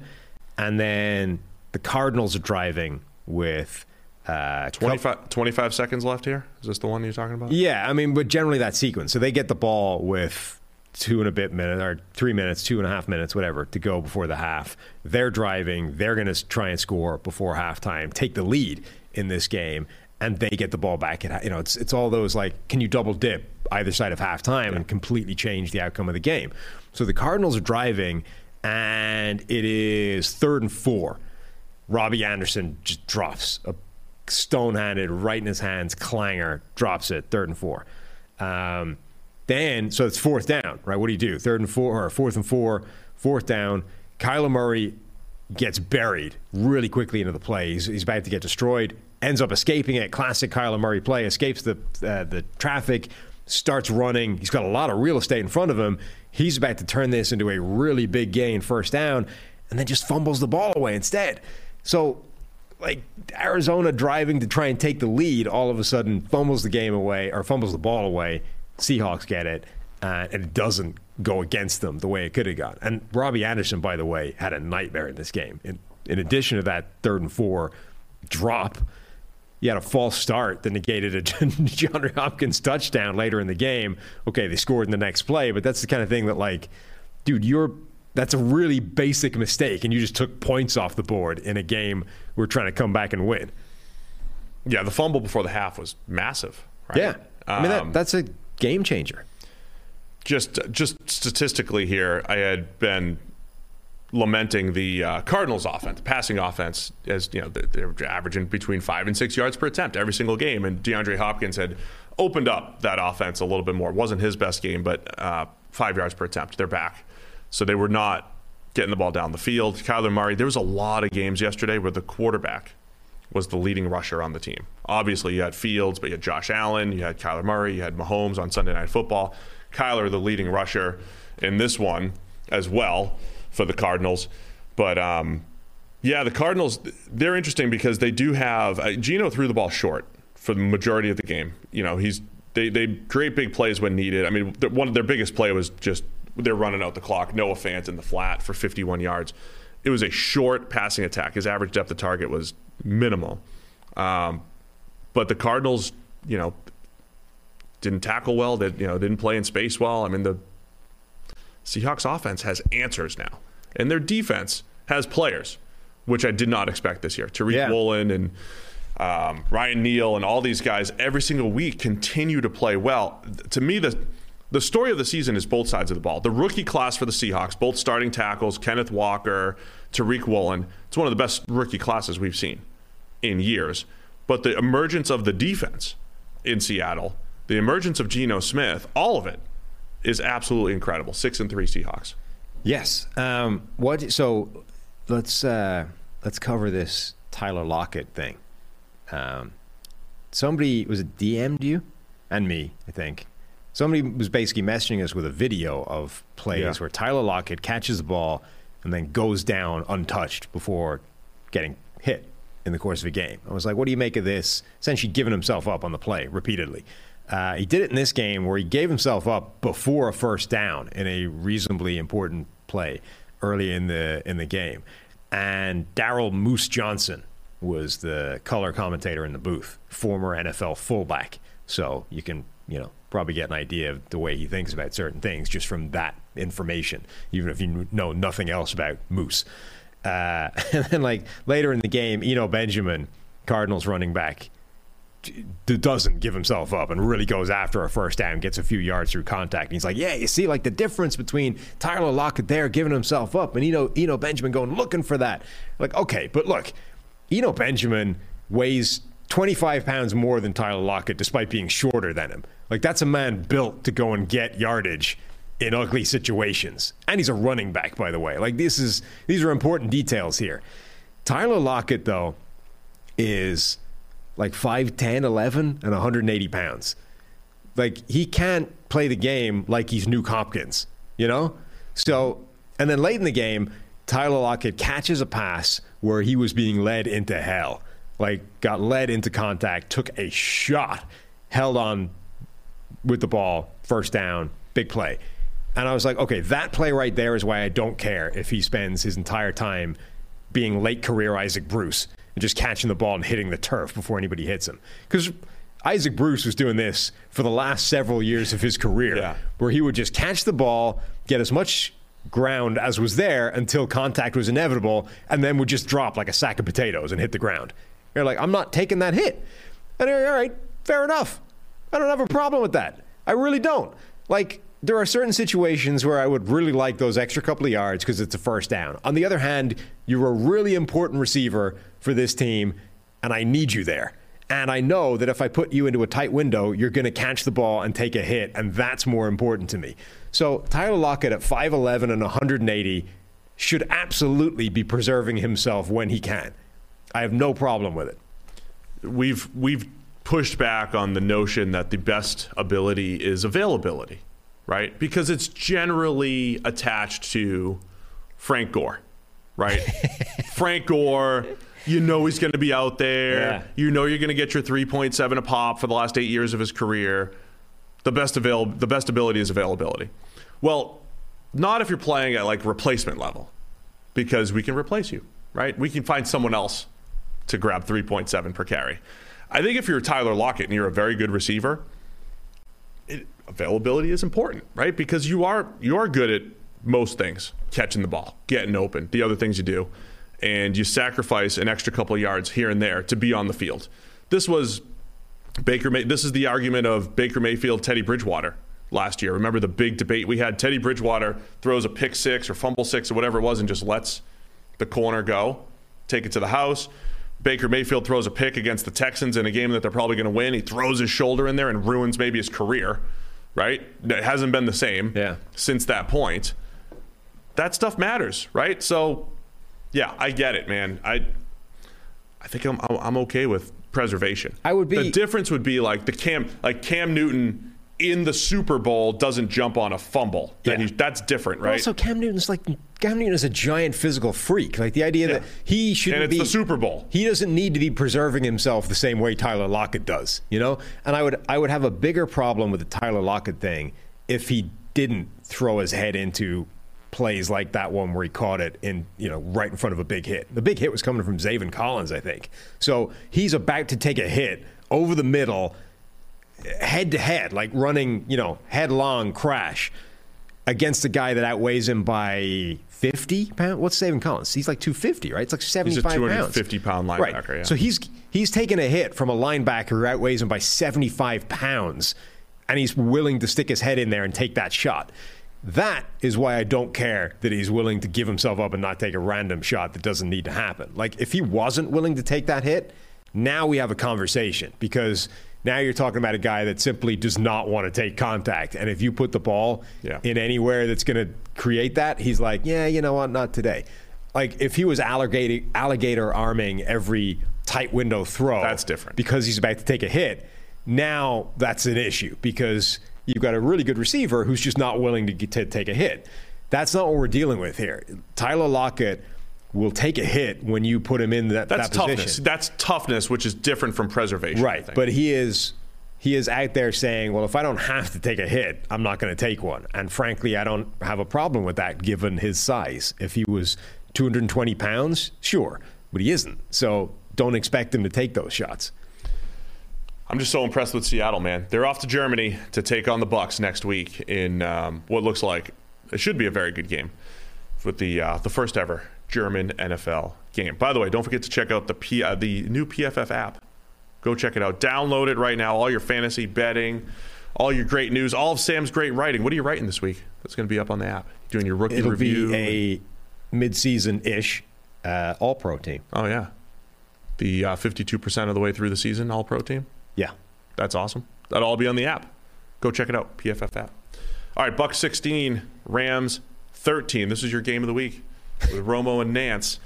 and then the Cardinals are driving with uh, 25, 25 seconds left here. Is this the one you're talking about? Yeah, I mean, but generally that sequence. So they get the ball with two and a bit minutes, or three minutes, two and a half minutes, whatever, to go before the half. They're driving. They're going to try and score before halftime, take the lead in this game, and they get the ball back. At, you know, it's it's all those like, can you double dip either side of halftime and completely change the outcome of the game? So the Cardinals are driving, and it is third and four. Robbie Anderson just drops a stone handed, right in his hands, clanger, drops it, third and four. Um, then, so it's fourth down, right? What do you do? Third and four, or fourth and four, fourth down. Kyler Murray gets buried really quickly into the play. He's, he's about to get destroyed, ends up escaping it. Classic Kyler Murray play, escapes the, uh, the traffic, starts running. He's got a lot of real estate in front of him. He's about to turn this into a really big gain, first down, and then just fumbles the ball away instead. So, like Arizona driving to try and take the lead, all of a sudden fumbles the game away or fumbles the ball away. Seahawks get it, uh, and it doesn't go against them the way it could have gone. And Robbie Anderson, by the way, had a nightmare in this game. In, in addition to that third and four drop, he had a false start that negated a DeAndre Hopkins touchdown later in the game. Okay, they scored in the next play, but that's the kind of thing that, like, dude, you're that's a really basic mistake, and you just took points off the board in a game we're trying to come back and win. Yeah, the fumble before the half was massive. Right? Yeah, I mean Um, that, that's a game changer. just just statistically here, I had been lamenting the uh, Cardinals' offense, passing offense, as you know they're, they're averaging between five and six yards per attempt every single game, and DeAndre Hopkins had opened up that offense a little bit more. It wasn't his best game, but uh, five yards per attempt. They're back, so they were not getting the ball down the field. Kyler Murray. There was a lot of games yesterday where the quarterback was the leading rusher on the team. Obviously, you had Fields, but you had Josh Allen, you had Kyler Murray, you had Mahomes on Sunday Night Football. Kyler, the leading rusher in this one as well for the Cardinals. But um, yeah, the Cardinals, they're interesting because they do have. Uh, Geno threw the ball short for the majority of the game. You know, he's they, they create big plays when needed. I mean, one of their biggest play was just they're running out the clock. Noah Fant in the flat for 51 yards. It was a short passing attack. His average depth of target was minimal. Um, but the Cardinals, you know, didn't tackle well. They you know didn't play in space well. I mean, the Seahawks offense has answers now, and their defense has players, which I did not expect this year. Tariq Yeah. Woolen and um, Ryan Neal and all these guys every single week continue to play well. To me, the the story of the season is both sides of the ball. The rookie class for the Seahawks, both starting tackles, Kenneth Walker, Tariq Woolen. It's one of the best rookie classes we've seen in years. But the emergence of the defense in Seattle, the emergence of Geno Smith, all of it is absolutely incredible. Six and three Seahawks. Yes. Um, what? So let's uh, let's cover this Tyler Lockett thing. Um, somebody was it DM'd you and me, I think. Somebody was basically messaging us with a video of plays Yeah. where Tyler Lockett catches the ball and then goes down untouched before getting hit in the course of a game. I was like, what do you make of this? Essentially giving himself up on the play repeatedly. Uh, he did it in this game where he gave himself up before a first down in a reasonably important play early in the in the game. And Daryl Moose Johnston was the color commentator in the booth, former NFL fullback. So you can, you know, probably get an idea of the way he thinks about certain things just from that information, even if you know nothing else about Moose. Uh, and then, like later in the game, Eno Benjamin, Cardinals running back, doesn't give himself up and really goes after a first down, gets a few yards through contact. And he's like, yeah, you see, like the difference between Tyler Lockett there giving himself up and Eno, Eno Benjamin going looking for that. Like, okay, but look, Eno Benjamin weighs 25 pounds more than Tyler Lockett despite being shorter than him. Like, that's a man built to go and get yardage in ugly situations. And he's a running back, by the way. Like, this is, these are important details here. Tyler Lockett, though, is like 5'10, 11, and 180 pounds. Like, he can't play the game like he's Nuke Hopkins, you know? So, and then late in the game, Tyler Lockett catches a pass where he was being led into hell. Like, got led into contact, took a shot, held on with the ball, first down, big play. And I was like, okay, that play right there is why I don't care if he spends his entire time being late career Isaac Bruce and just catching the ball and hitting the turf before anybody hits him. Because Isaac Bruce was doing this for the last several years of his career, Yeah. where he would just catch the ball, get as much ground as was there until contact was inevitable, and then would just drop like a sack of potatoes and hit the ground. You're like, I'm not taking that hit. And you're, all right, fair enough. I don't have a problem with that. I really don't. Like, there are certain situations where I would really like those extra couple of yards because it's a first down. On the other hand, you're a really important receiver for this team, and I need you there. And I know that if I put you into a tight window, you're going to catch the ball and take a hit, and that's more important to me. So Tyler Lockett at 5'11 and 180 should absolutely be preserving himself when he can. I have no problem with it. we've we've pushed back on the notion that the best ability is availability, right? Because it's generally attached to Frank Gore, right? Frank Gore, you know he's going to be out there. Yeah. You know you're going to get your 3.7 a pop for the last 8 years of his career. The best avail- the best ability is availability. Well, not if you're playing at like replacement level because we can replace you, right? We can find someone else to grab 3.7 per carry. I think if you're Tyler Lockett and you're a very good receiver, it, availability is important, right? Because you are you are good at most things, catching the ball, getting open, the other things you do, and you sacrifice an extra couple yards here and there to be on the field. This was Baker. May, this is the argument of Baker Mayfield, Teddy Bridgewater last year. Remember the big debate we had? Teddy Bridgewater throws a pick six or fumble six or whatever it was, and just lets the corner go, take it to the house. Baker Mayfield throws a pick against the Texans in a game that they're probably going to win. He throws his shoulder in there and ruins maybe his career. Right? It hasn't been the same Yeah. since that point. That stuff matters, right? So, yeah, I get it, man. I, I think I'm I'm okay with preservation. I would be- The difference would be like the Cam like Cam Newton in the Super Bowl doesn't jump on a fumble. Yeah. he, that's different, right? Also, Cam Newton's like Cam Newton is a giant physical freak. Like the idea that he shouldn't be the Super Bowl. He doesn't need to be preserving himself the same way Tyler Lockett does. You know, and I would I would have a bigger problem with the Tyler Lockett thing if he didn't throw his head into plays like that one where he caught it in you know right in front of a big hit. The big hit was coming from Zaven Collins, I think. So he's about to take a hit over the middle head to head, like running, you know, headlong crash against a guy that outweighs him by 50 pounds. What's Zaven Collins? He's like 250, right? It's like 75 pounds. 250 pound Right. linebacker, yeah. So he's he's taking a hit from a linebacker who outweighs him by 75 pounds, and he's willing to stick his head in there and take that shot. That is why I don't care that he's willing to give himself up and not take a random shot that doesn't need to happen. Like if he wasn't willing to take that hit, now we have a conversation because now you're talking about a guy that simply does not want to take contact. And if you put the ball Yeah. in anywhere that's going to create that, he's like, yeah, you know what, not today. Like if he was alligator alligator arming every tight window throw, That's different. because he's about to take a hit. Now that's an issue because you've got a really good receiver who's just not willing to, get, to take a hit. That's not what we're dealing with here. Tyler Lockett will take a hit when you put him in that, That's that toughness. position. That's toughness, which is different from preservation. Right, but he is he is out there saying, "Well, if I don't have to take a hit, I'm not going to take one." And frankly, I don't have a problem with that given his size. If he was 220 pounds, sure, but he isn't. So don't expect him to take those shots. I'm just so impressed with Seattle, man. They're off to Germany to take on the Bucks next week in um, what looks like it should be a very good game with the uh, the first ever German NFL game. By the way, don't forget to check out the P, uh, the new PFF app. Go check it out. Download it right now. All your fantasy betting, all your great news, all of Sam's great writing. What are you writing this week? That's going to be up on the app. Doing your rookie It'll review. be a mid-season ish uh, All Pro team. oh yeah, the uh, 52% of the way through the season All Pro team. Yeah. That's awesome. That'll all be on the app. Go check it out. PFF app. All right, Buck 16, Rams 13. This is your game of the week with Romo and Nance.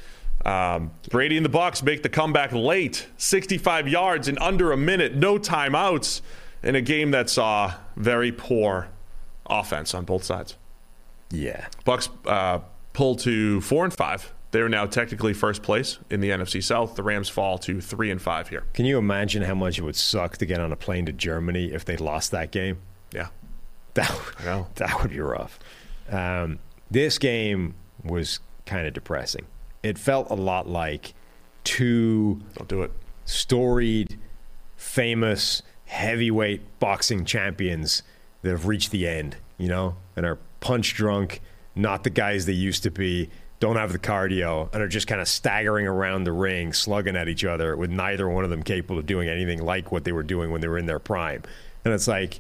Um, Brady and the Bucks make the comeback late, 65 yards in under a minute, no timeouts, in a game that saw very poor offense on both sides. Yeah. Bucks uh, pull to four and five. They're now technically first place in the NFC South. The Rams fall to three and five here. Can you imagine how much it would suck to get on a plane to Germany if they lost that game? Yeah. That that would be rough. Um, this game was kind of depressing. It felt a lot like two Don't do it. storied, famous heavyweight boxing champions that have reached the end, you know, and are punch drunk, not the guys they used to be, don't have the cardio, and are just kind of staggering around the ring, slugging at each other, with neither one of them capable of doing anything like what they were doing when they were in their prime. And it's like,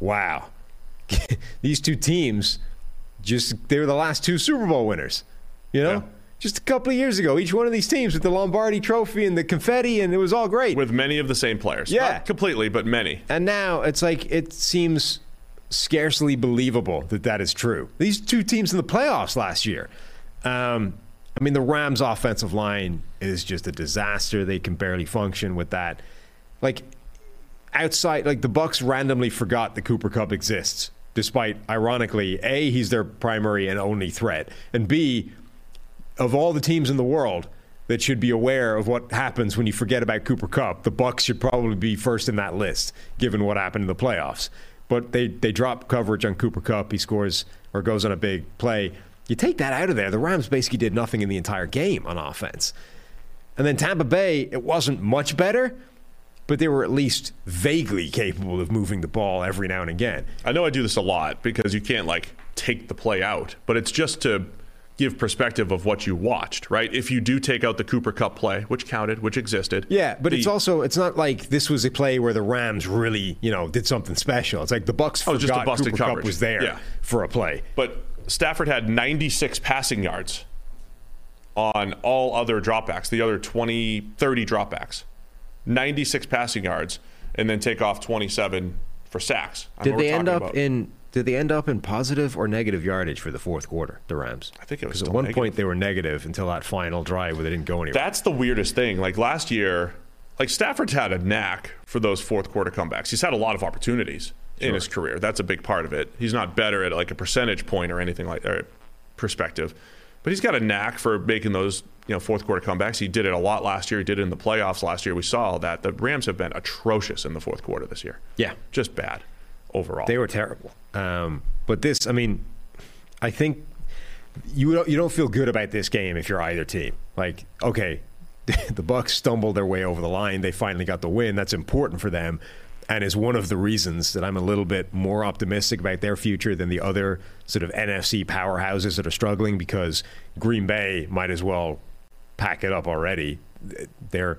wow, these two teams just, they were the last two Super Bowl winners, you know? Yeah. Just a couple of years ago, each one of these teams with the Lombardi Trophy and the confetti, and it was all great. With many of the same players. Yeah. Not completely, but many. And now it's like it seems scarcely believable that that is true. These two teams in the playoffs last year. Um, I mean, the Rams' offensive line is just a disaster. They can barely function with that. Like outside, like the Bucks randomly forgot the Cooper Kupp exists, despite ironically, a he's their primary and only threat, and b of all the teams in the world that should be aware of what happens when you forget about Cooper Kupp, the Bucks should probably be first in that list, given what happened in the playoffs. But they they drop coverage on Cooper Kupp. He scores or goes on a big play. You take that out of there. The Rams basically did nothing in the entire game on offense. And then Tampa Bay, it wasn't much better, but they were at least vaguely capable of moving the ball every now and again. I know I do this a lot because you can't like take the play out, but it's just to give perspective of what you watched, right? If you do take out the Cooper Kupp play, which counted, which existed. Yeah, but the- it's also it's not like this was a play where the Rams really, you know, did something special. It's like the Bucks Oh, just a forgot busted Cooper Kupp was there Yeah. for a play. But Stafford had 96 passing yards on all other dropbacks, the other 20, 30 dropbacks. 96 passing yards, and then take off 27 for sacks. I Did they end up about- in did they end up in positive or negative yardage for the fourth quarter, the Rams? I think it was Because at one negative. point they were negative until that final drive where they didn't go anywhere. That's the weirdest thing. Like last year, like Stafford's had a knack for those fourth quarter comebacks. He's had a lot of opportunities in his career. That's a big part of it. He's not better at like a percentage point or anything like or perspective, but he's got a knack for making those you know fourth quarter comebacks. He did it a lot last year. He did it in the playoffs last year. We saw that. The Rams have been atrocious in the fourth quarter this year. yeah. Just bad overall. They were terrible. Um, but this, I mean, I think you don't, you don't feel good about this game if you're either team. Like, okay, the Bucks stumbled their way over the line. They finally got the win. That's important for them, and is one of the reasons that I'm a little bit more optimistic about their future than the other sort of NFC powerhouses that are struggling because Green Bay might as well pack it up already. They're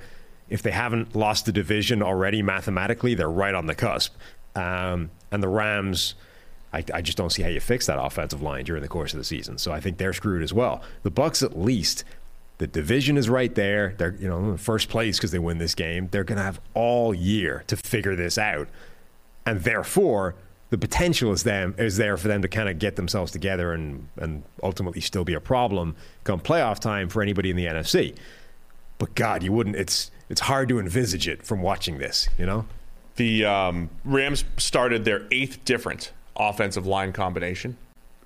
if they haven't lost the division already mathematically, they're right on the cusp. Um, and the Rams, I, I just don't see how you fix that offensive line during the course of the season. So I think they're screwed as well. The Bucks, at least, the division is right there. They're you know in first place because they win this game. They're going to have all year to figure this out, and therefore the potential is them is there for them to kind of get themselves together and and ultimately still be a problem come playoff time for anybody in the NFC. But God, you wouldn't. It's it's hard to envisage it from watching this. You know. The um, Rams started their eighth different offensive line combination.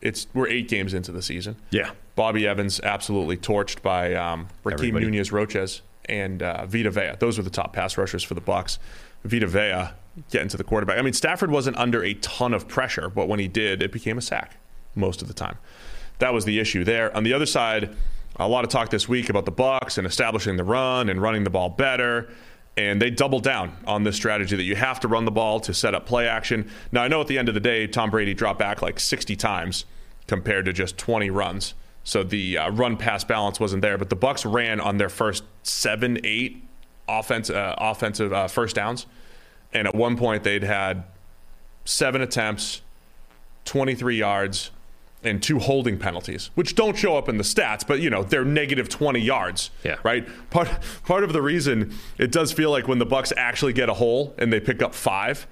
It's we're eight games into the season. Yeah. Bobby Evans absolutely torched by um, Rakeem Nunez Roches and uh, Vita Vea. Those were the top pass rushers for the Bucks. Vita Vea getting to the quarterback. I mean, Stafford wasn't under a ton of pressure, but when he did, it became a sack most of the time. That was the issue there. On the other side, a lot of talk this week about the Bucks and establishing the run and running the ball better. And they doubled down on this strategy that you have to run the ball to set up play action. Now, I know at the end of the day, Tom Brady dropped back like 60 times compared to just 20 runs. So the uh, run pass balance wasn't there, but the Bucks ran on their first seven, eight offense, uh, offensive uh, first downs. And at one point, they'd had seven attempts, 23 yards, and two holding penalties, which don't show up in the stats, but you know they're negative 20 yards. Yeah. Right. Part part of the reason it does feel like when the Bucks actually get a hole and they pick up five,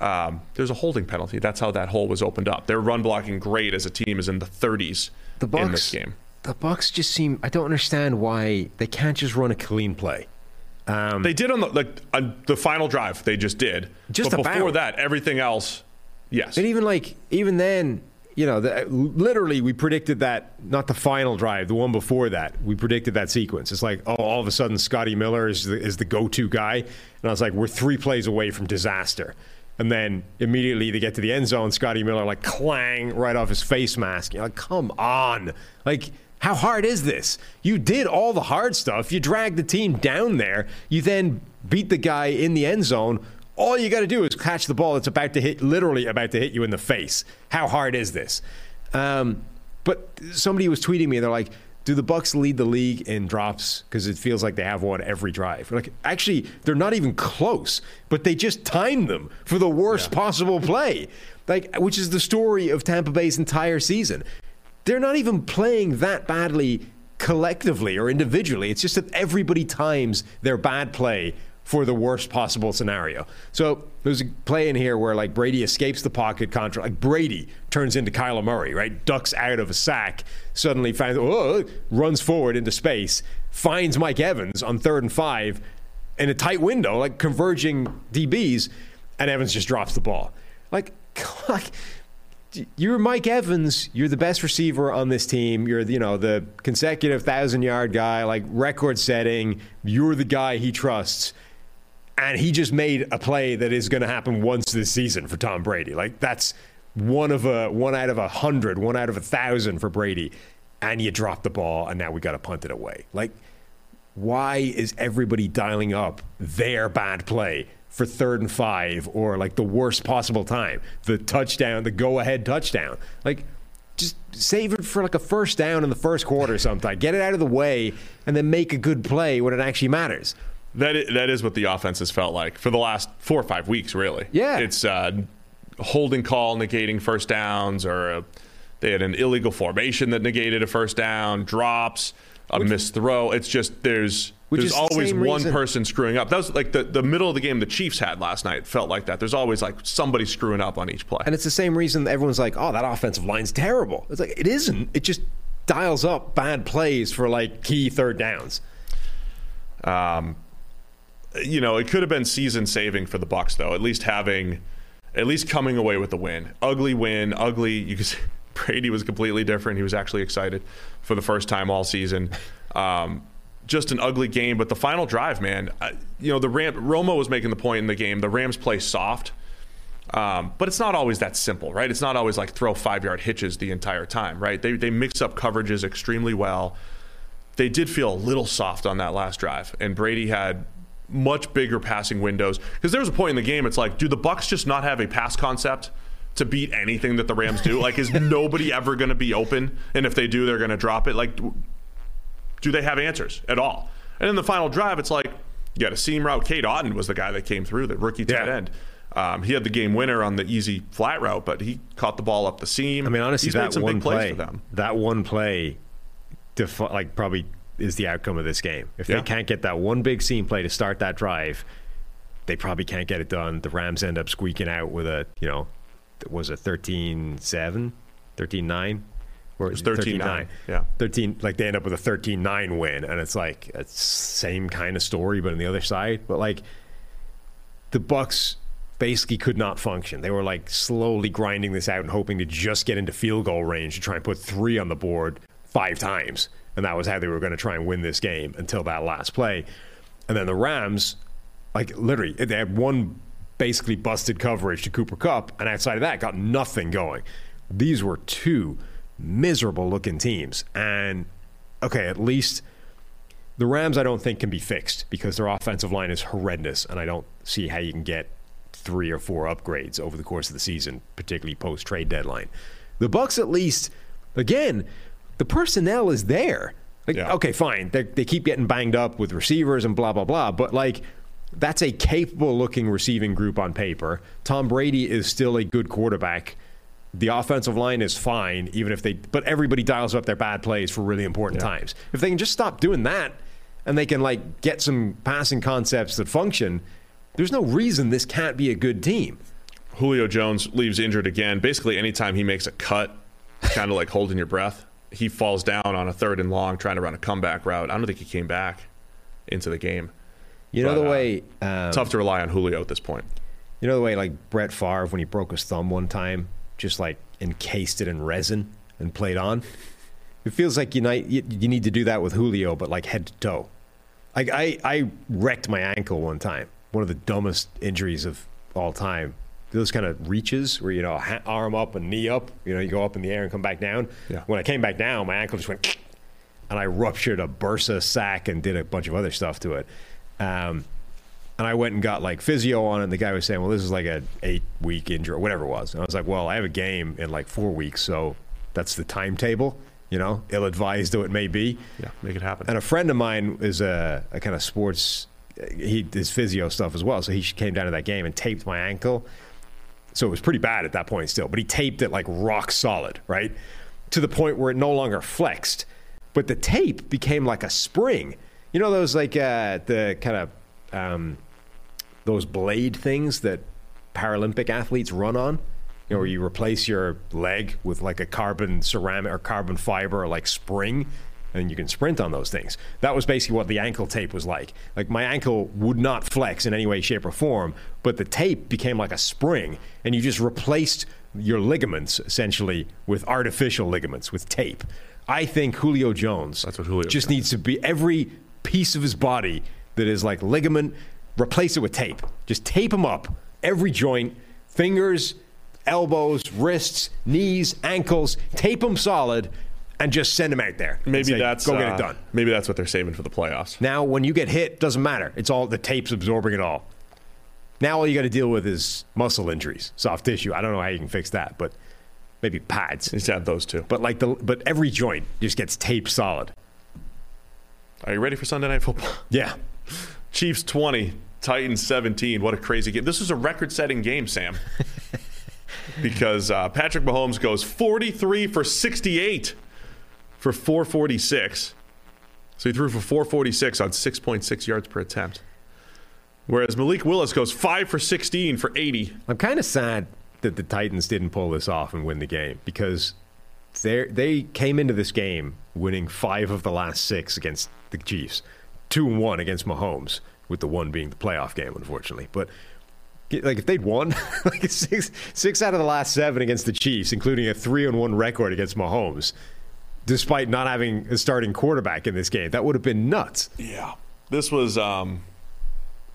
um, there's a holding penalty. That's how that hole was opened up. Their run blocking grade as a team is in the 30s The Bucks, in this game. The Bucks just seem. I don't understand why they can't just run a clean play. Um, They did on the like on the final drive. They just did. Just but before that, everything else, yes. And even like even then, you know, the, literally we predicted that not the final drive, the one before that. We predicted that sequence. It's like oh, all of a sudden Scotty Miller is the, is the go-to guy, and I was like, we're three plays away from disaster. And then immediately they get to the end zone, Scotty Miller like clang right off his face mask. You're like, come on, like. How hard is this? You did all the hard stuff. You dragged the team down there. You then beat the guy in the end zone all you got to do is catch the ball that's about to hit, literally about to hit you in the face. How hard is this? Um, but somebody was tweeting me. And they're like, "Do the Bucks lead the league in drops? Because it feels like they have one every drive." Like, actually, they're not even close. But they just timed them for the worst possible play, like which is the story of Tampa Bay's entire season. They're not even playing that badly collectively or individually. It's just that everybody times their bad play for the worst possible scenario. So there's a play in here where like Brady escapes the pocket control. Like Brady turns into Kyler Murray, right? Ducks out of a sack, suddenly finds oh, runs forward into space, finds Mike Evans on third and five in a tight window, like converging DBs, and Evans just drops the ball. Like, like you're Mike Evans. You're the best receiver on this team. You're you know the consecutive thousand yard guy, like record setting. You're the guy he trusts, and he just made a play that is going to happen once this season for Tom Brady. Like that's one of a one out of a hundred, one out of a thousand for Brady, and you drop the ball, and now we got to punt it away. Like, why is everybody dialing up their bad play? For third and five, or like the worst possible time, the touchdown, the go-ahead touchdown. Like, just save it for like a first down in the first quarter sometime. Get it out of the way, and then make a good play when it actually matters. That is, that is what the offense has felt like for the last four or five weeks, really. Yeah. It's uh, holding call negating first downs, or uh they had an illegal formation that negated a first down, drops, a missed throw. It's just there's there's is the always one reason- person screwing up. That was like the, the middle of the game the Chiefs had last night felt like that. There's always like somebody screwing up on each play. And it's the same reason that everyone's like, "Oh, that offensive line's terrible." It's like it isn't. It just dials up bad plays for like key third downs. You know, it could have been season saving for the Bucks though. At least having, at least coming away with the win. Ugly win, ugly. You could see Brady was completely different. He was actually excited for the first time all season. Um, just an ugly game, but the final drive, man. I, you know, the Ram Romo was making the point in the game. The Rams play soft. Um, but it's not always that simple, right? It's not always like throw five yard hitches the entire time, right? They, they mix up coverages extremely well. They did feel a little soft on that last drive, and Brady had much bigger passing windows. Because there was a point in the game, it's like, do the Bucks just not have a pass concept to beat anything that the Rams do? like, is nobody ever going to be open? And if they do, they're going to drop it. Like, do they have answers at all? And in the final drive, it's like you got a seam route. Cade Otton was the guy that came through, the rookie tight Yeah. end. Um, he had the game winner on the easy flat route, but he caught the ball up the seam. I mean, honestly, He's that one play, for them. that one play, defi- like probably is the outcome of this game. If Yeah. they can't get that one big seam play to start that drive, they probably can't get it done. The Rams end up squeaking out with a, you know, was it 13-7, 13-9? Or was 13-9, yeah. 13 like they end up with a 13-9 win and it's like it's same kind of story but on the other side. But like the Bucks basically could not function. They were like slowly grinding this out and hoping to just get into field goal range to try and put three on the board five times. And that was how they were going to try and win this game until that last play. And then the Rams, like literally, they had one basically busted coverage to Cooper Kupp, and outside of that, got nothing going. These were two miserable looking teams. And okay, at least the Rams, I don't think can be fixed because their offensive line is horrendous, and I don't see how you can get three or four upgrades over the course of the season, particularly post trade deadline. The Bucks, at least, again, the personnel is there. Like, Yeah. okay, fine. They they keep getting banged up with receivers and blah blah blah, but like that's a capable looking receiving group on paper. Tom Brady is still a good quarterback. The offensive line is fine, even if they. But everybody dials up their bad plays for really important times. If they can just stop doing that, and they can like get some passing concepts that function, there's no reason this can't be a good team. Julio Jones leaves injured again. Basically, anytime he makes a cut, kind of like holding your breath, he falls down on a third and long trying to run a comeback route. I don't think he came back into the game. You know But, the uh, way. Um, Tough to rely on Julio at this point. You know the way like Brett Favre when he broke his thumb one time, just like encased it in resin and played on. It feels like you you need to do that with Julio, but like head to toe. Like I I wrecked my ankle one time, one of the dumbest injuries of all time. Those kind of reaches where you know arm up and knee up, you know you go up in the air and come back down. Yeah. When I came back down, my ankle just went, and I ruptured a bursa sac and did a bunch of other stuff to it. Um, and I went and got like physio on it. And the guy was saying, "Well, this is like a eight week injury or whatever it was." And I was like, "Well, I have a game in like four weeks, so that's the timetable." You know, ill advised though it may be. Yeah, make it happen. And a friend of mine is a, a kind of sports, he does physio stuff as well. So he came down to that game and taped my ankle. So it was pretty bad at that point still, but he taped it like rock solid, right? To the point where it no longer flexed. But the tape became like a spring. You know those like uh, the kind of um, those blade things that Paralympic athletes run on? You know, where you replace your leg with like a carbon ceramic or carbon fiber or like spring, and you can sprint on those things. That was basically what the ankle tape was like. Like my ankle would not flex in any way, shape, or form, but the tape became like a spring, and you just replaced your ligaments essentially with artificial ligaments with tape. I think Julio Jones That's what Julio just needs to be every piece of his body that is like ligament, replace it with tape. Just tape him up. Every joint, fingers, elbows, wrists, knees, ankles, tape them solid and just send him out there. Maybe say, that's go get uh, it done. Maybe that's what they're saving for the playoffs. Now, when you get hit, doesn't matter. It's all the tape's absorbing it all. Now all you got to deal with is muscle injuries, soft tissue. I don't know how you can fix that, but maybe pads. He's had those two. But like the but every joint just gets taped solid. Are you ready for Sunday Night Football? Yeah. Chiefs 20, Titans 17. What a crazy game. This was a record setting game, Sam. because uh, Patrick Mahomes goes 43 for 68 for 446. So he threw for 446 on 6.6 yards per attempt. Whereas Malik Willis goes 5 for 16 for 80. I'm kind of sad that the Titans didn't pull this off and win the game because they came into this game winning five of the last six against the Chiefs, two and one against Mahomes, with the one being the playoff game, unfortunately. But like if they'd won like six six out of the last seven against the Chiefs, including a three and one record against Mahomes, despite not having a starting quarterback in this game, that would have been nuts. Yeah. This was um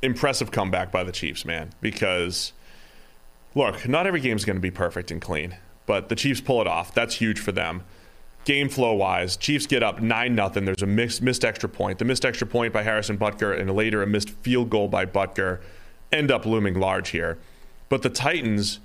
impressive comeback by the Chiefs, man, because look, not every game's going to be perfect and clean, but the Chiefs pull it off. That's huge for them. Game flow wise, Chiefs get up 9 nothing. There's a missed, missed extra point. The missed extra point by Harrison Butker and later a missed field goal by Butker end up looming large here. But the Titans,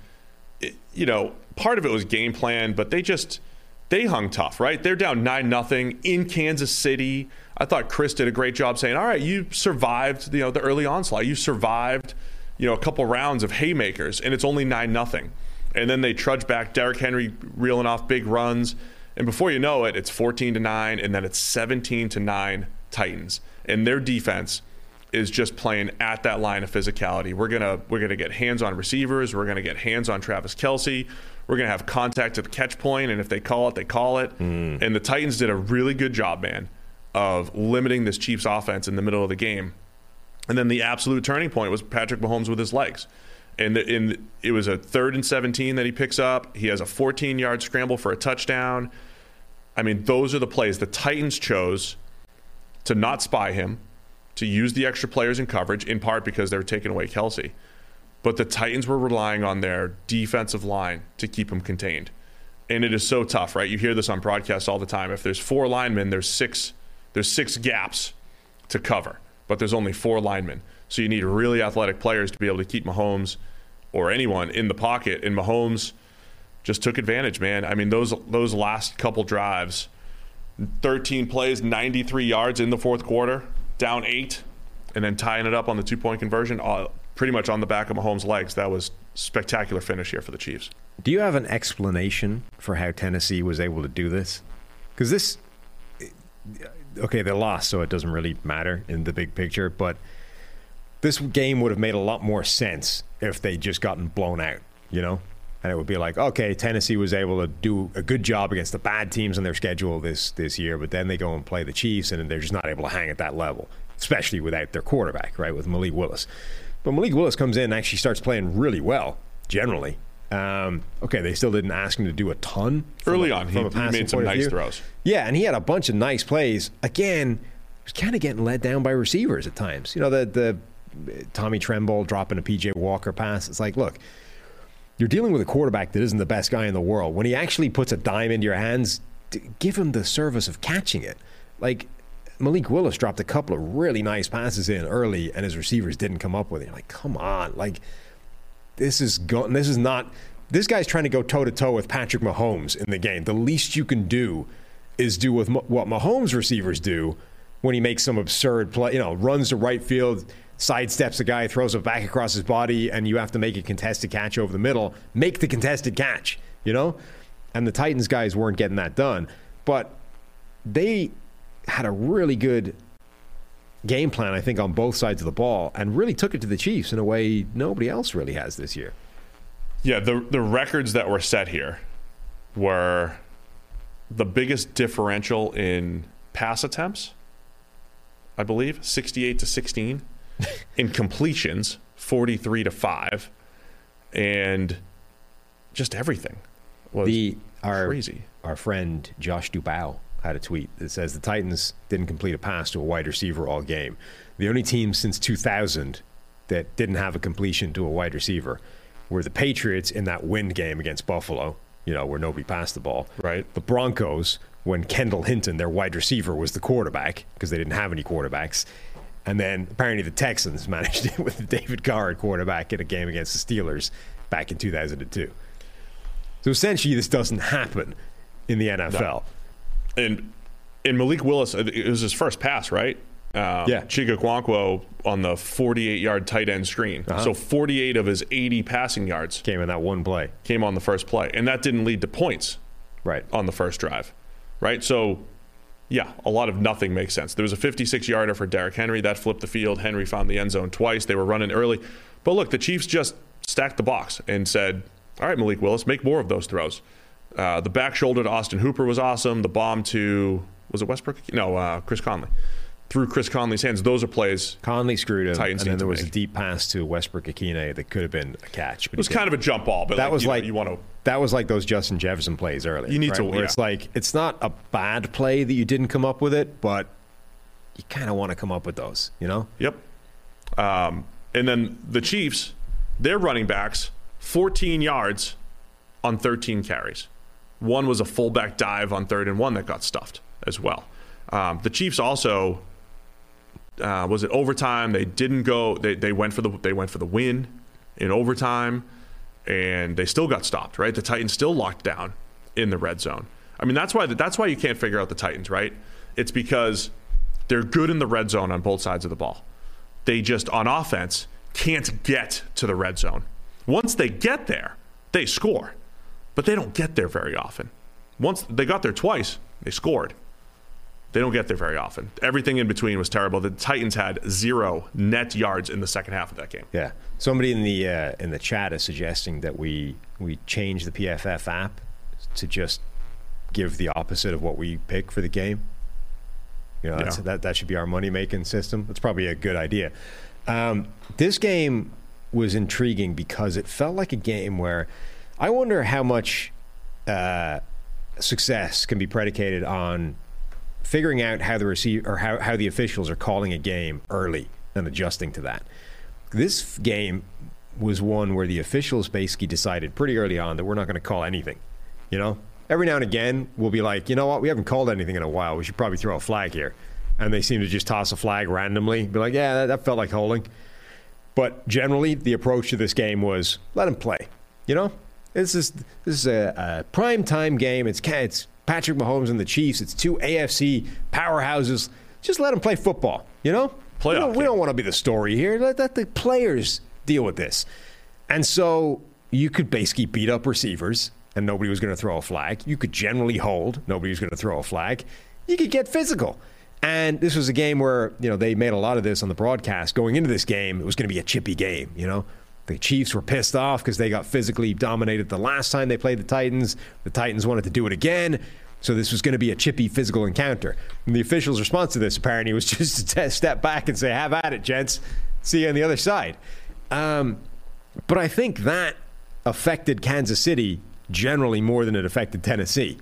it- you know, part of it was game plan, but they just they hung tough, right? They're down nine nothing in Kansas City. I thought Chris did a great job saying, "All right, you survived, you know, the early onslaught. You survived, you know, a couple rounds of haymakers, and it's only nine nothing." And then they trudge back. Derrick Henry reeling off big runs, and before you know it, it's 14 to nine, and then it's 17 to nine Titans, and their defense is just playing at that line of physicality. We're gonna we're gonna get hands on receivers. We're gonna get hands on Travis Kelce. We're gonna have contact at the catch point, and if they call it, they call it. Mm. And the Titans did a really good job, man, of limiting this Chiefs offense in the middle of the game. And then the absolute turning point was Patrick Mahomes with his legs. And the, in, it was a third and 17 that he picks up. He has a 14 yard scramble for a touchdown. I mean, those are the plays. The Titans chose to not spy him, to use the extra players in coverage, in part because they were taking away Kelce. But the Titans were relying on their defensive line to keep him contained. And it is so tough, right? You hear this on broadcasts all the time. If there's four linemen, there's six there's six gaps to cover, but there's only four linemen. So you need really athletic players to be able to keep Mahomes or anyone in the pocket. And Mahomes just took advantage, man. I mean, those those last couple drives 13 plays, 93 yards in the fourth quarter, down eight, and then tying it up on the two point conversion, pretty much on the back of Mahomes' legs. That was spectacular finish here for the Chiefs. Do you have an explanation for how Tennessee was able to do this? Because this, okay, they lost, so it doesn't really matter in the big picture, but this game would have made a lot more sense if they just gotten blown out, you know? And it would be like, okay, Tennessee was able to do a good job against the bad teams on their schedule this this year, but then they go and play the Chiefs, and they're just not able to hang at that level, especially without their quarterback, right, with Malik Willis. But Malik Willis comes in and actually starts playing really well, generally. Um, okay, they still didn't ask him to do a ton Early a, on, he, he made some nice throws. Yeah, and he had a bunch of nice plays. Again, he was kind of getting let down by receivers at times. You know, the the Tommy Tremble dropping a PJ Walker pass. It's like, look, you're dealing with a quarterback that isn't the best guy in the world. When he actually puts a dime into your hands, give him the service of catching it. Like Malik Willis dropped a couple of really nice passes in early, and his receivers didn't come up with it. You're like, come on, like this is go- this is not. This guy's trying to go toe to toe with Patrick Mahomes in the game. The least you can do is do with what Mahomes receivers do when he makes some absurd play. You know, runs to right field, sidesteps a guy, throws it back across his body, and you have to make a contested catch over the middle. Make the contested catch. You know, and the Titans guys weren't getting that done, but they had a really good game plan, I think, on both sides of the ball, and really took it to the Chiefs in a way nobody else really has this year. Yeah, the the records that were set here were the biggest differential in pass attempts, I believe, 68 to 16, in completions, 43 to 5, and just everything was the, our, crazy. Our friend Josh Dubow had a tweet that says the Titans didn't complete a pass to a wide receiver all game. The only team since 2000 that didn't have a completion to a wide receiver were the Patriots in that wind game against Buffalo, you know, where nobody passed the ball. Right. The Broncos, when Kendall Hinton, their wide receiver, was the quarterback because they didn't have any quarterbacks. And then apparently the Texans managed it with David Carr at quarterback in a game against the Steelers back in 2002. So essentially, this doesn't happen in the NFL. No and in Malik Willis, it was his first pass, right? Um, yeah. Chig Okonkwo on the 48 yard tight end screen. Uh-huh. So 48 of his 80 passing yards came in that one play. Came on the first play. And that didn't lead to points right on the first drive. Right? So yeah, a lot of nothing makes sense. There was a 56 yarder for Derrick Henry that flipped the field. Henry found the end zone twice. They were running early. But look, the Chiefs just stacked the box and said, "All right, Malik Willis, make more of those throws." Uh, the back shoulder to Austin Hooper was awesome. The bomb to was it Westbrook? No, uh, Chris Conley. Through Chris Conley's hands, those are plays. Conley screwed him, Titans and then there was make. a deep pass to Westbrook-Ikhine that could have been a catch. But it was kind of a jump ball, but that like, was you like know, you want to. That was like those Justin Jefferson plays earlier. You need right? to. Where yeah. it's like it's not a bad play that you didn't come up with it, but you kind of want to come up with those, you know? Yep. Um, and then the Chiefs, their running backs, 14 yards on 13 carries. One was a fullback dive on third and one that got stuffed as well. Um, the Chiefs also uh, was it overtime? They didn't go. They, they went for the they went for the win in overtime, and they still got stopped. Right, the Titans still locked down in the red zone. I mean, that's why that's why you can't figure out the Titans. Right, it's because they're good in the red zone on both sides of the ball. They just on offense can't get to the red zone. Once they get there, they score but they don't get there very often. Once they got there twice, they scored. They don't get there very often. Everything in between was terrible. The Titans had zero net yards in the second half of that game. Yeah. Somebody in the uh, in the chat is suggesting that we we change the PFF app to just give the opposite of what we pick for the game. You know, yeah. that that should be our money making system. That's probably a good idea. Um, this game was intriguing because it felt like a game where I wonder how much uh, success can be predicated on figuring out how the receive or how, how the officials are calling a game early and adjusting to that. This game was one where the officials basically decided pretty early on that we're not going to call anything. You know, every now and again we'll be like, you know what, we haven't called anything in a while. We should probably throw a flag here. And they seem to just toss a flag randomly, be like, yeah, that, that felt like holding. But generally, the approach to this game was let them play. You know, this is this is a, a prime time game. It's it's Patrick Mahomes and the Chiefs. It's two AFC powerhouses. Just let them play football, you know? Playoff we don't, we don't want to be the story here. Let, let the players deal with this. And so you could basically beat up receivers and nobody was going to throw a flag. You could generally hold, nobody was going to throw a flag. You could get physical. And this was a game where, you know, they made a lot of this on the broadcast. Going into this game, it was going to be a chippy game, you know? The Chiefs were pissed off because they got physically dominated the last time they played the Titans. The Titans wanted to do it again. So this was going to be a chippy physical encounter. And the official's response to this apparently was just to te- step back and say, "Have at it, gents. See you on the other side." Um, but I think that affected Kansas City generally more than it affected Tennessee,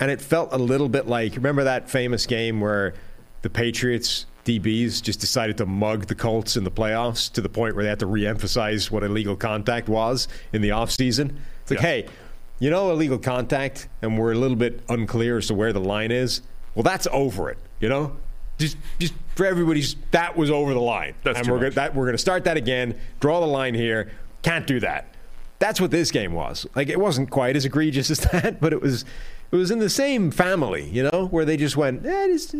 and it felt a little bit like remember that famous game where the Patriots DBs just decided to mug the Colts in the playoffs to the point where they had to re-emphasize what illegal contact was in the offseason. It's like, Yeah. hey, you know illegal contact, and we're a little bit unclear as to where the line is. Well, that's over it. You know, just just for everybody's that was over the line, That's and we're gonna, that we're going to start that again. Draw the line here. Can't do that. That's what this game was. Like it wasn't quite as egregious as that, but it was it was in the same family. You know, where they just went, eh, just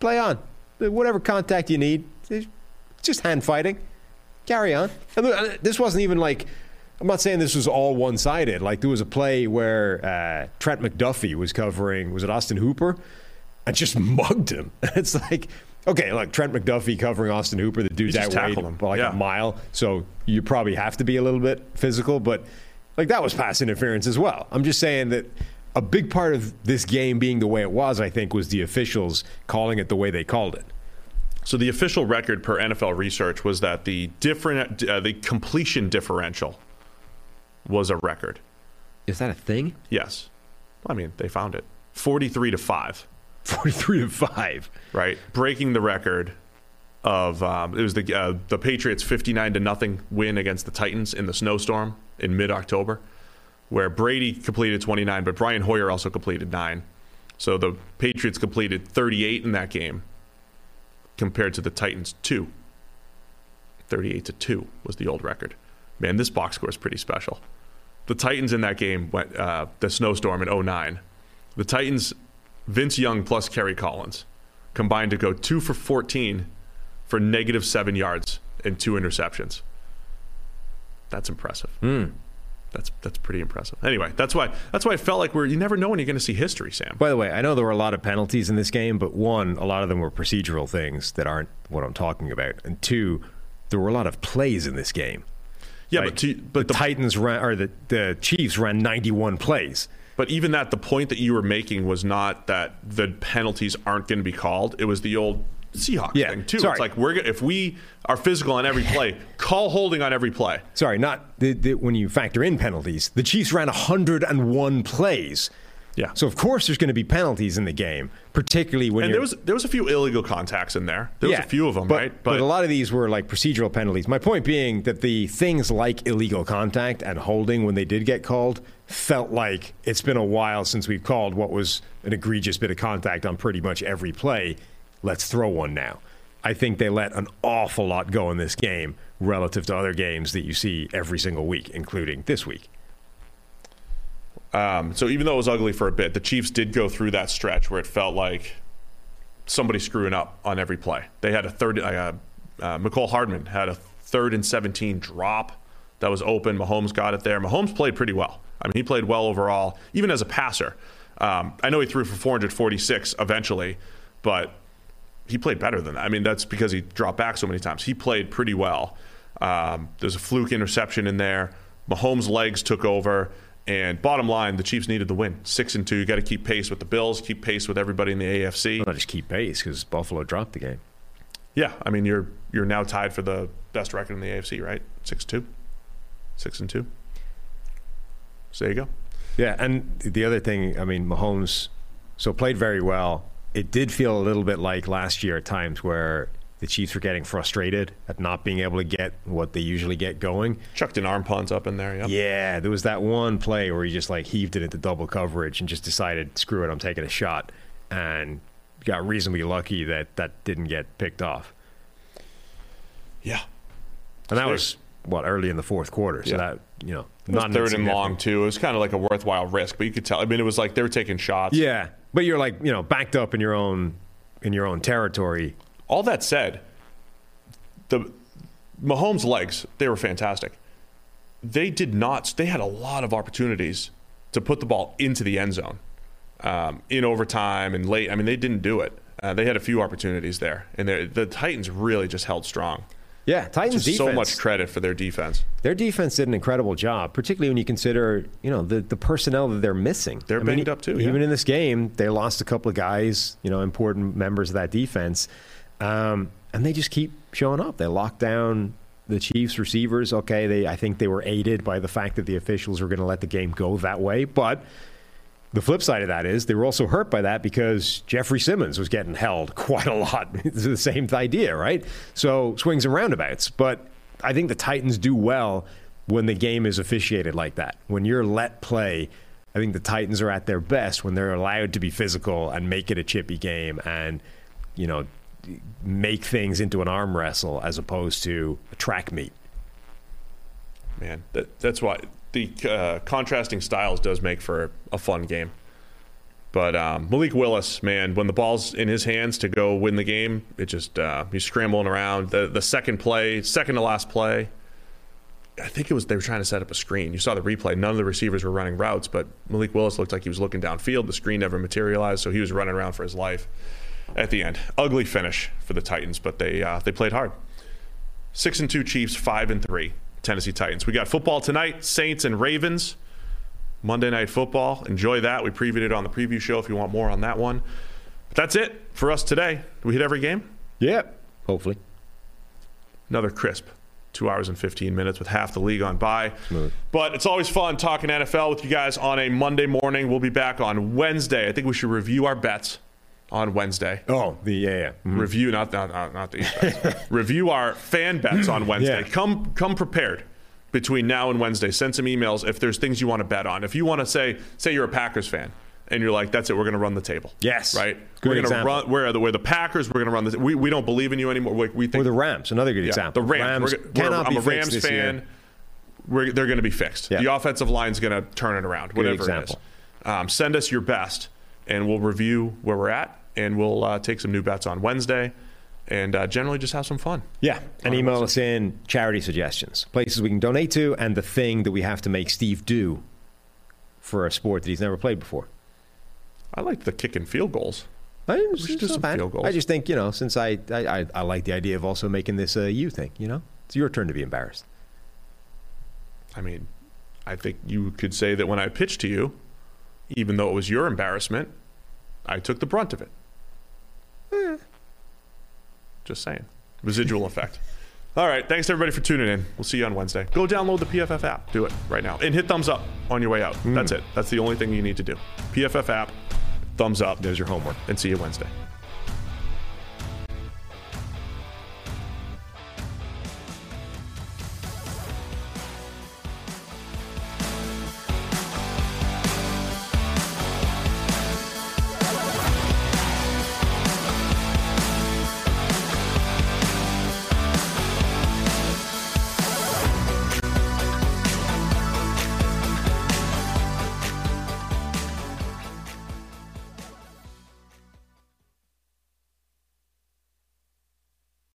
play on, whatever contact you need. Just hand fighting. Carry on. And this wasn't even like. I'm not saying this was all one sided. Like there was a play where uh, Trent McDuffie was covering, was it Austin Hooper? And just mugged him. It's like, okay, like Trent McDuffie covering Austin Hooper, the dude's outweighed him. by like Yeah. a mile. So you probably have to be a little bit physical, but like that was pass interference as well. I'm just saying that a big part of this game being the way it was, I think, was the officials calling it the way they called it. So the official record per NFL research was that the different uh, the completion differential was a record. Is that a thing? Yes. I mean, they found it. 43 to 5, 43 to 5. right? Breaking the record of um, it was the uh, the Patriots 59 to nothing win against the Titans in the snowstorm in mid-October where Brady completed 29 but Brian Hoyer also completed 9. So the Patriots completed 38 in that game compared to the Titans 2. 38 to 2 was the old record. Man, this box score is pretty special. The Titans in that game went uh, the snowstorm in 09. The Titans, Vince Young plus Kerry Collins, combined to go two for 14 for negative seven yards and two interceptions. That's impressive. That's that's pretty impressive. Anyway, that's why that's why I felt like we're you never know when you're going to see history, Sam. By the way, I know there were a lot of penalties in this game, but one, a lot of them were procedural things that aren't what I'm talking about. And two, there were a lot of plays in this game. yeah, Like, but to, but the the, Titans ran, or the, the Chiefs ran 91 plays. But even that, the point that you were making was not that the penalties aren't going to be called. It was the old Seahawks Yeah, thing too. sorry. It's like we're if we are physical on every play, call holding on every play. Sorry, not the, the, when you factor in penalties. The Chiefs ran 101 plays. Yeah. So of course there's going to be penalties in the game, particularly when And there was there was a few illegal contacts in there. There was a few of them, but, right? But, a lot of these were like procedural penalties. My point being that the things like illegal contact and holding, when they did get called, felt like it's been a while since we've called what was an egregious bit of contact on pretty much every play. Let's throw one now. I think they let an awful lot go in this game relative to other games that you see every single week, including this week. Um, so even though it was ugly for a bit, the Chiefs did go through that stretch where it felt like somebody screwing up on every play. They had a third. Uh, uh, Mecole Hardman had a third and 17 drop that was open. Mahomes got it there. Mahomes played pretty well. I mean, he played well overall, even as a passer. Um, I know he threw for 446 eventually, but he played better than that. I mean, that's because he dropped back so many times. He played pretty well. Um, there's a fluke interception in there. Mahomes' legs took over. And bottom line, the Chiefs needed the win. Six and two. You got to keep pace with the Bills, keep pace with everybody in the AFC. Not just keep pace because Buffalo dropped the game. Yeah, I mean you're you're now tied for the best record in the AFC, right? Six two, six and two. So there you go. Yeah, and the other thing, I mean, Mahomes so played very well. It did feel a little bit like last year at times where the Chiefs were getting frustrated at not being able to get what they usually get going. Chucked an arm punt up in there. Yep. Yeah, there was that one play where he just like heaved it into double coverage and just decided, screw it, I'm taking a shot, and got reasonably lucky that that didn't get picked off. Yeah. And that was what early in the fourth quarter. So Yeah. that you know, not third and long too. It was kind of like a worthwhile risk, but you could tell. I mean, it was like they were taking shots. Yeah, but you're like you know backed up in your own in your own territory. All that said, the Mahomes' legs they were fantastic. They did not. They had a lot of opportunities to put the ball into the end zone um, in overtime and late. I mean, they didn't do it. Uh, they had a few opportunities there, and the Titans really just held strong. Yeah, Titans defense. so much credit for their defense. Their defense did an incredible job, particularly when you consider, you know, the, the personnel that they're missing. They're I mean, banged up too, Even yeah. in this game, they lost a couple of guys, you know, important members of that defense, um, and they just keep showing up. They lock down the Chiefs receivers. Okay, they I think they were aided by the fact that the officials were going to let the game go that way, but. The flip side of that is they were also hurt by that because Jeffrey Simmons was getting held quite a lot. It's the same idea, right? So swings and roundabouts. But I think the Titans do well when the game is officiated like that. When you're let play, I think the Titans are at their best when they're allowed to be physical and make it a chippy game and, you know, make things into an arm wrestle as opposed to a track meet. Man, that, that's why the uh, contrasting styles does make for a fun game. But um, Malik Willis, man, when the ball's in his hands to go win the game, it just uh, he's scrambling around. The the second play, second to last play, I think it was they were trying to set up a screen. You saw the replay. None of the receivers were running routes, but Malik Willis looked like he was looking downfield. The screen never materialized, so he was running around for his life. At the end, ugly finish for the Titans, but they uh, they played hard. Six and two Chiefs, five and three Tennessee Titans. We got football tonight, Saints and Ravens. Monday Night Football. Enjoy that. We previewed it on the preview show if you want more on that one. But that's it for us today. Did we hit every game? Yep. Hopefully. Another crisp two hours and 15 minutes with half the league on by. But it's always fun talking NFL with you guys on a Monday morning. We'll be back on Wednesday. I think we should review our bets on Wednesday. Oh, the yeah, yeah. Mhm. Review, not not not, not bets. review our fan bets on Wednesday. Yeah. Come come prepared between now and Wednesday. Send some emails if there's things you want to bet on. If you want to say say you're a Packers fan and you're like, that's it, we're going to run the table. Yes. right. Good we're going to run. We're the we're the Packers. We're going to run the. We, we don't believe in you anymore. We, we think Or the Rams, another good yeah, example. The Rams. we're, we're, cannot I'm be a Rams this fan. We're, they're going to be fixed. Yeah. The offensive line's going to turn it around. Whatever example. it is. Um, send us your best, and we'll review where we're at, and we'll uh, take some new bets on Wednesday, and uh, generally just have some fun. Yeah, and email us in charity suggestions, places we can donate to, and the thing that we have to make Steve do for a sport that he's never played before. I like the kick and field goals. I, We should do it's not some bad. field goals. I just think you know, since I, I I I like the idea of also making this a you thing. You know, it's your turn to be embarrassed. I mean, I think you could say that when I pitched to you, even though it was your embarrassment, I took the brunt of it. Eh. Just saying. Residual effect. All right. Thanks everybody for tuning in. We'll see you on Wednesday. Go download the PFF app. Do it right now. And hit thumbs up on your way out. Hmm. That's it. That's the only thing you need to do. PFF app, thumbs up. There's your homework. And see you Wednesday.